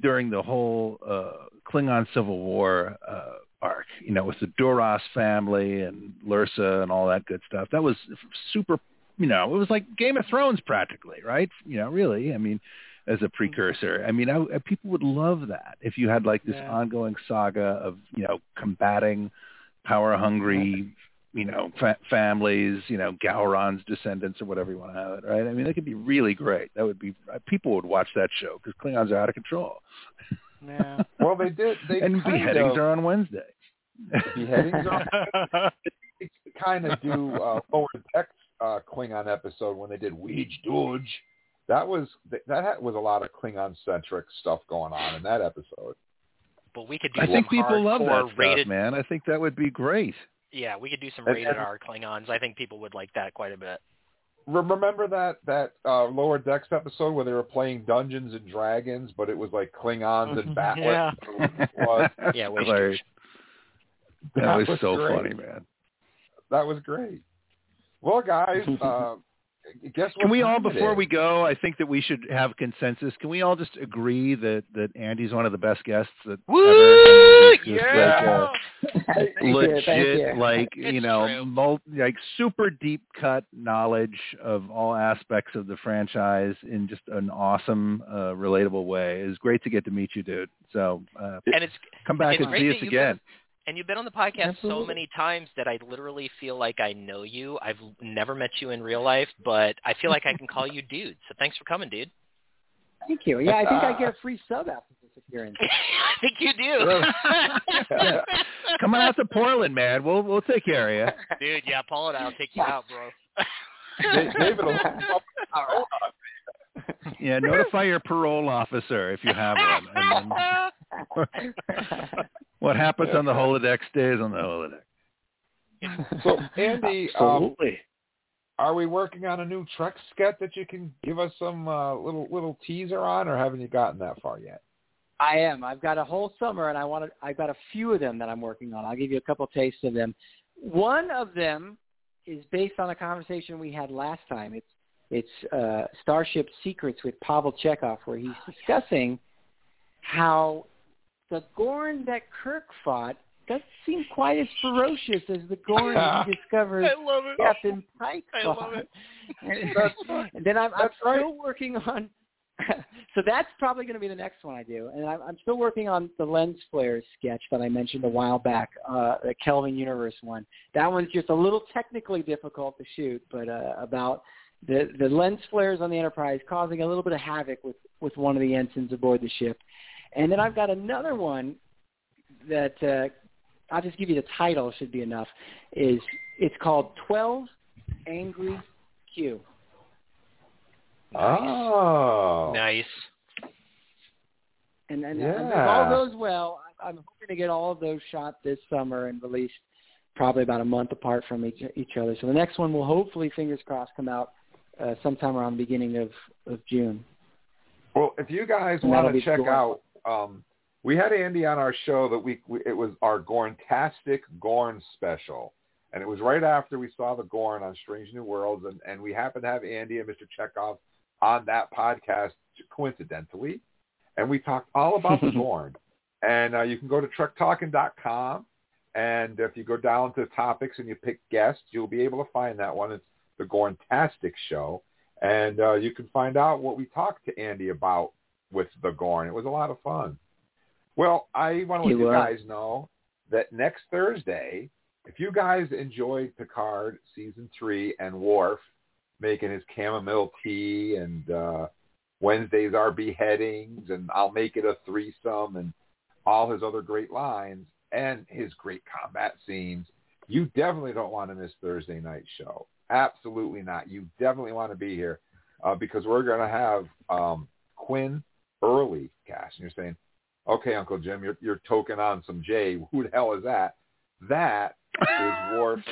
during the whole uh, Klingon Civil War uh, arc. You know, with the Duras family and Lursa and all that good stuff. That was super. You know, it was like Game of Thrones practically, right? You know, really. I mean, as a precursor. I mean, I, I, people would love that if you had like this Yeah. ongoing saga of you know combating power hungry you know fa- families you know Gowron's descendants or whatever you want to have it right I mean that could be really great that would be uh, people would watch that show because Klingons are out of control Yeah. well, they did. They and kind beheadings of, are on Wednesday beheadings are kind of do uh, lower decks uh, Klingon episode when they did wej Duj. That was that had- was a lot of Klingon centric stuff going on in that episode. But we could do I think people love that stuff rated. man I think that would be great Yeah, we could do some rated and- R Klingons. I think people would like that quite a bit. Remember that that uh, lower decks episode where they were playing Dungeons and Dragons, but it was like Klingons and Battlers. Yeah. was. Yeah, way Hilarious. that, That was, was so great. funny man That was great. Well, guys, uh, guess what? Can we all, before is? we go, I think that we should have consensus. Can we all just agree that that Andy's one of the best guests that Woo! ever? Yeah! like Thank a legit, you. like you know, true. mul- like super deep cut knowledge of all aspects of the franchise in just an awesome, uh, relatable way. It's great to get to meet you, dude. So uh, And it's come back it's and see us you've again. And you've been on the podcast so many times that I literally feel like I know you. I've never met you in real life, but I feel like I can call you dude. So thanks for coming, dude. Thank you. Yeah, I think I get a free sub after this appearance. I think you do. Come on out to Portland, man. We'll we'll take care of you. Dude, yeah, Paul and I'll take you out, bro. Da- David will All Yeah, notify your parole officer if you have one. And then what happens on the holodeck stays on the holodeck. So, Andy, um, Absolutely. are we working on a new Trek sketch that you can give us some uh, little little teaser on, or haven't you gotten that far yet? I am. I've got a whole summer, and I want to. I've got a few of them that I'm working on. I'll give you a couple tastes of them. One of them is based on a conversation we had last time. It's it's uh, Starship Secrets with Pavel Chekov, where he's discussing how the Gorn that Kirk fought doesn't seem quite as ferocious as the Gorn he discovered I love it. Captain Pike I fought. love it. And, and then I'm, I'm still working on. so that's probably going to be the next one I do, and I'm, I'm still working on the lens flares sketch that I mentioned a while back, uh, the Kelvin Universe one. That one's just a little technically difficult to shoot, but uh, about the the lens flares on the Enterprise causing a little bit of havoc with with one of the ensigns aboard the ship. And then I've got another one that uh, I'll just give you the title should be enough. Is it's called Twelve Angry Q. Oh. Nice. And and, Yeah. and if all goes well, I- I'm hoping to get all of those shot this summer and released probably about a month apart from each each other. So the next one will hopefully, fingers crossed, come out uh, sometime around the beginning of of June. Well, if you guys want to check cool. out, um, we had Andy on our show that week. We, it was our Gorntastic Gorn special, and it was right after we saw the Gorn on Strange New Worlds, and, and we happened to have Andy and Mr. Chekov on that podcast coincidentally, and we talked all about the Gorn. And uh, you can go to TrekTalking.com, and if you go down to topics and you pick guests, you'll be able to find that one. It's the Gorntastic Show and uh, you can find out what we talked to Andy about with the Gorn. It was a lot of fun. Well, I want to let you guys know that next Thursday, if you guys enjoyed Picard season three and Worf making his chamomile tea and uh, Wednesdays are beheadings and I'll make it a threesome and all his other great lines and his great combat scenes, you definitely don't want to miss Thursday night show. Absolutely not. You definitely want to be here uh, because we're going to have um, Quinn early cast. And you're saying, okay, Uncle Jim, you're, you're toking on some J. Who the hell is that? That is Worf's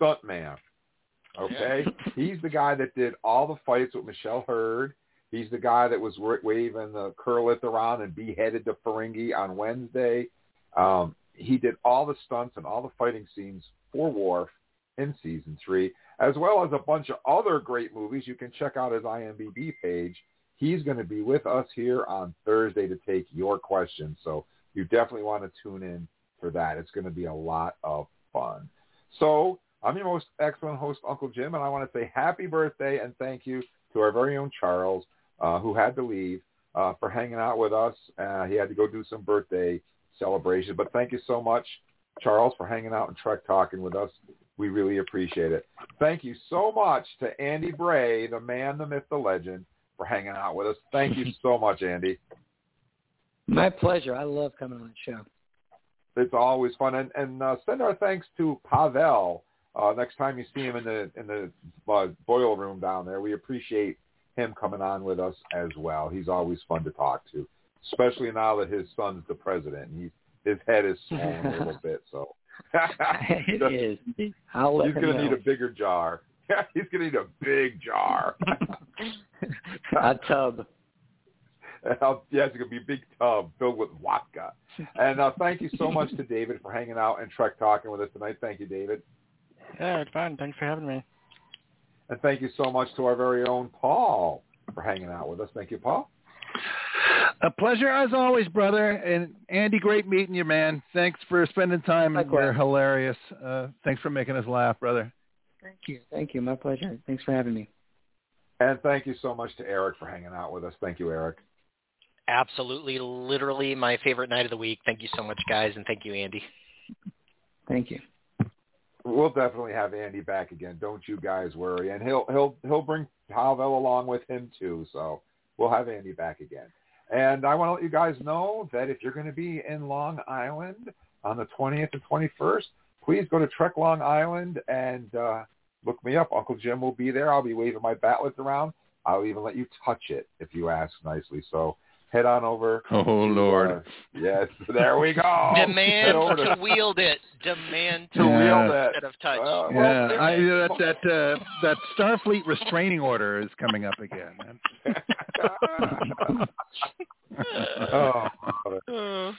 stuntman. Okay, he's the guy that did all the fights with Michelle Hurd. He's the guy that was wa- waving the curlet around and beheaded the Ferengi on Wednesday. Um, he did all the stunts and all the fighting scenes for Worf in season three, as well as a bunch of other great movies. You can check out his IMDb page. He's going to be with us here on Thursday to take your questions. So you definitely want to tune in for that. It's going to be a lot of fun. So I'm your most excellent host, Uncle Jim, and I want to say happy birthday and thank you to our very own Charles, uh, who had to leave, uh, for hanging out with us. Uh, he had to go do some birthday celebration. But thank you so much, Charles, for hanging out and Trek Talking with us. We really appreciate it. Thank you so much to Andy Bray, the man, the myth, the legend, for hanging out with us. Thank you so much, Andy. My pleasure. I love coming on the show. It's always fun, and, and uh, send our thanks to Pavel. Uh, next time you see him in the in the uh, boiler room down there, we appreciate him coming on with us as well. He's always fun to talk to, especially now that his son's the president. He's his head is swollen a little bit, so it is. I'll let he's going to need a bigger jar. he's going to need a big jar. a tub. Uh, yeah, it's going to be a big tub filled with vodka. And uh, thank you so much to David for hanging out and Trek talking with us tonight. Thank you, David. Yeah, it's fun. Thanks for having me. And thank you so much to our very own Paul for hanging out with us. Thank you, Paul. A pleasure as always, brother. And Andy, great meeting you, man. Thanks for spending time. and You're hilarious. Uh, thanks for making us laugh, brother. Thank you. Thank you. My pleasure. Thanks for having me. And thank you so much to Eric for hanging out with us. Thank you, Eric. Absolutely, literally my favorite night of the week. Thank you so much, guys, and thank you, Andy. Thank you. We'll definitely have Andy back again. Don't you guys worry. And he'll he'll he'll bring Pavel along with him too. So we'll have Andy back again. And I want to let you guys know that if you're going to be in Long Island on the 20th and 21st, please go to Trek Long Island and uh, look me up. Uncle Jim will be there. I'll be waving my bat'leths around. I'll even let you touch it if you ask nicely. So head on over. Oh, to, Lord. uh, yes, there we go. Demand Head to wield it. Demand to To wield wield it it. instead of touch. Uh, well, Yeah, there- I, that that uh, that Starfleet restraining order is coming up again. oh,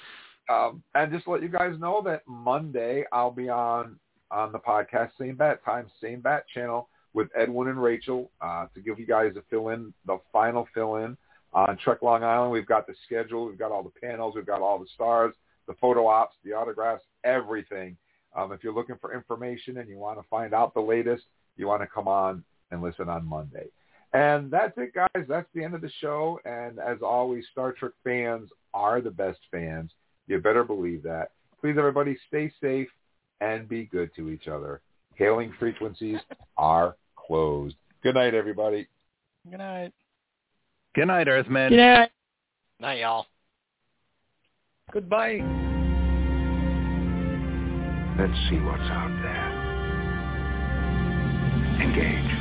um, and just let you guys know that Monday I'll be on on the podcast, same bat time, same bat channel with Edwin and Rachel uh, to give you guys a fill-in, the final fill-in on Trek Long Island. We've got the schedule, we've got all the panels, we've got all the stars, the photo ops, the autographs, everything. Um, if you're looking for information and you want to find out the latest, you want to come on and listen on Monday. And that's it, guys. That's the end of the show. And as always, Star Trek fans are the best fans. You better believe that. Please, everybody, stay safe and be good to each other. Hailing frequencies are closed. Good night, everybody. Good night. Good night, Earthmen. Good night. Night, y'all. Goodbye. Let's see what's out there. Engage.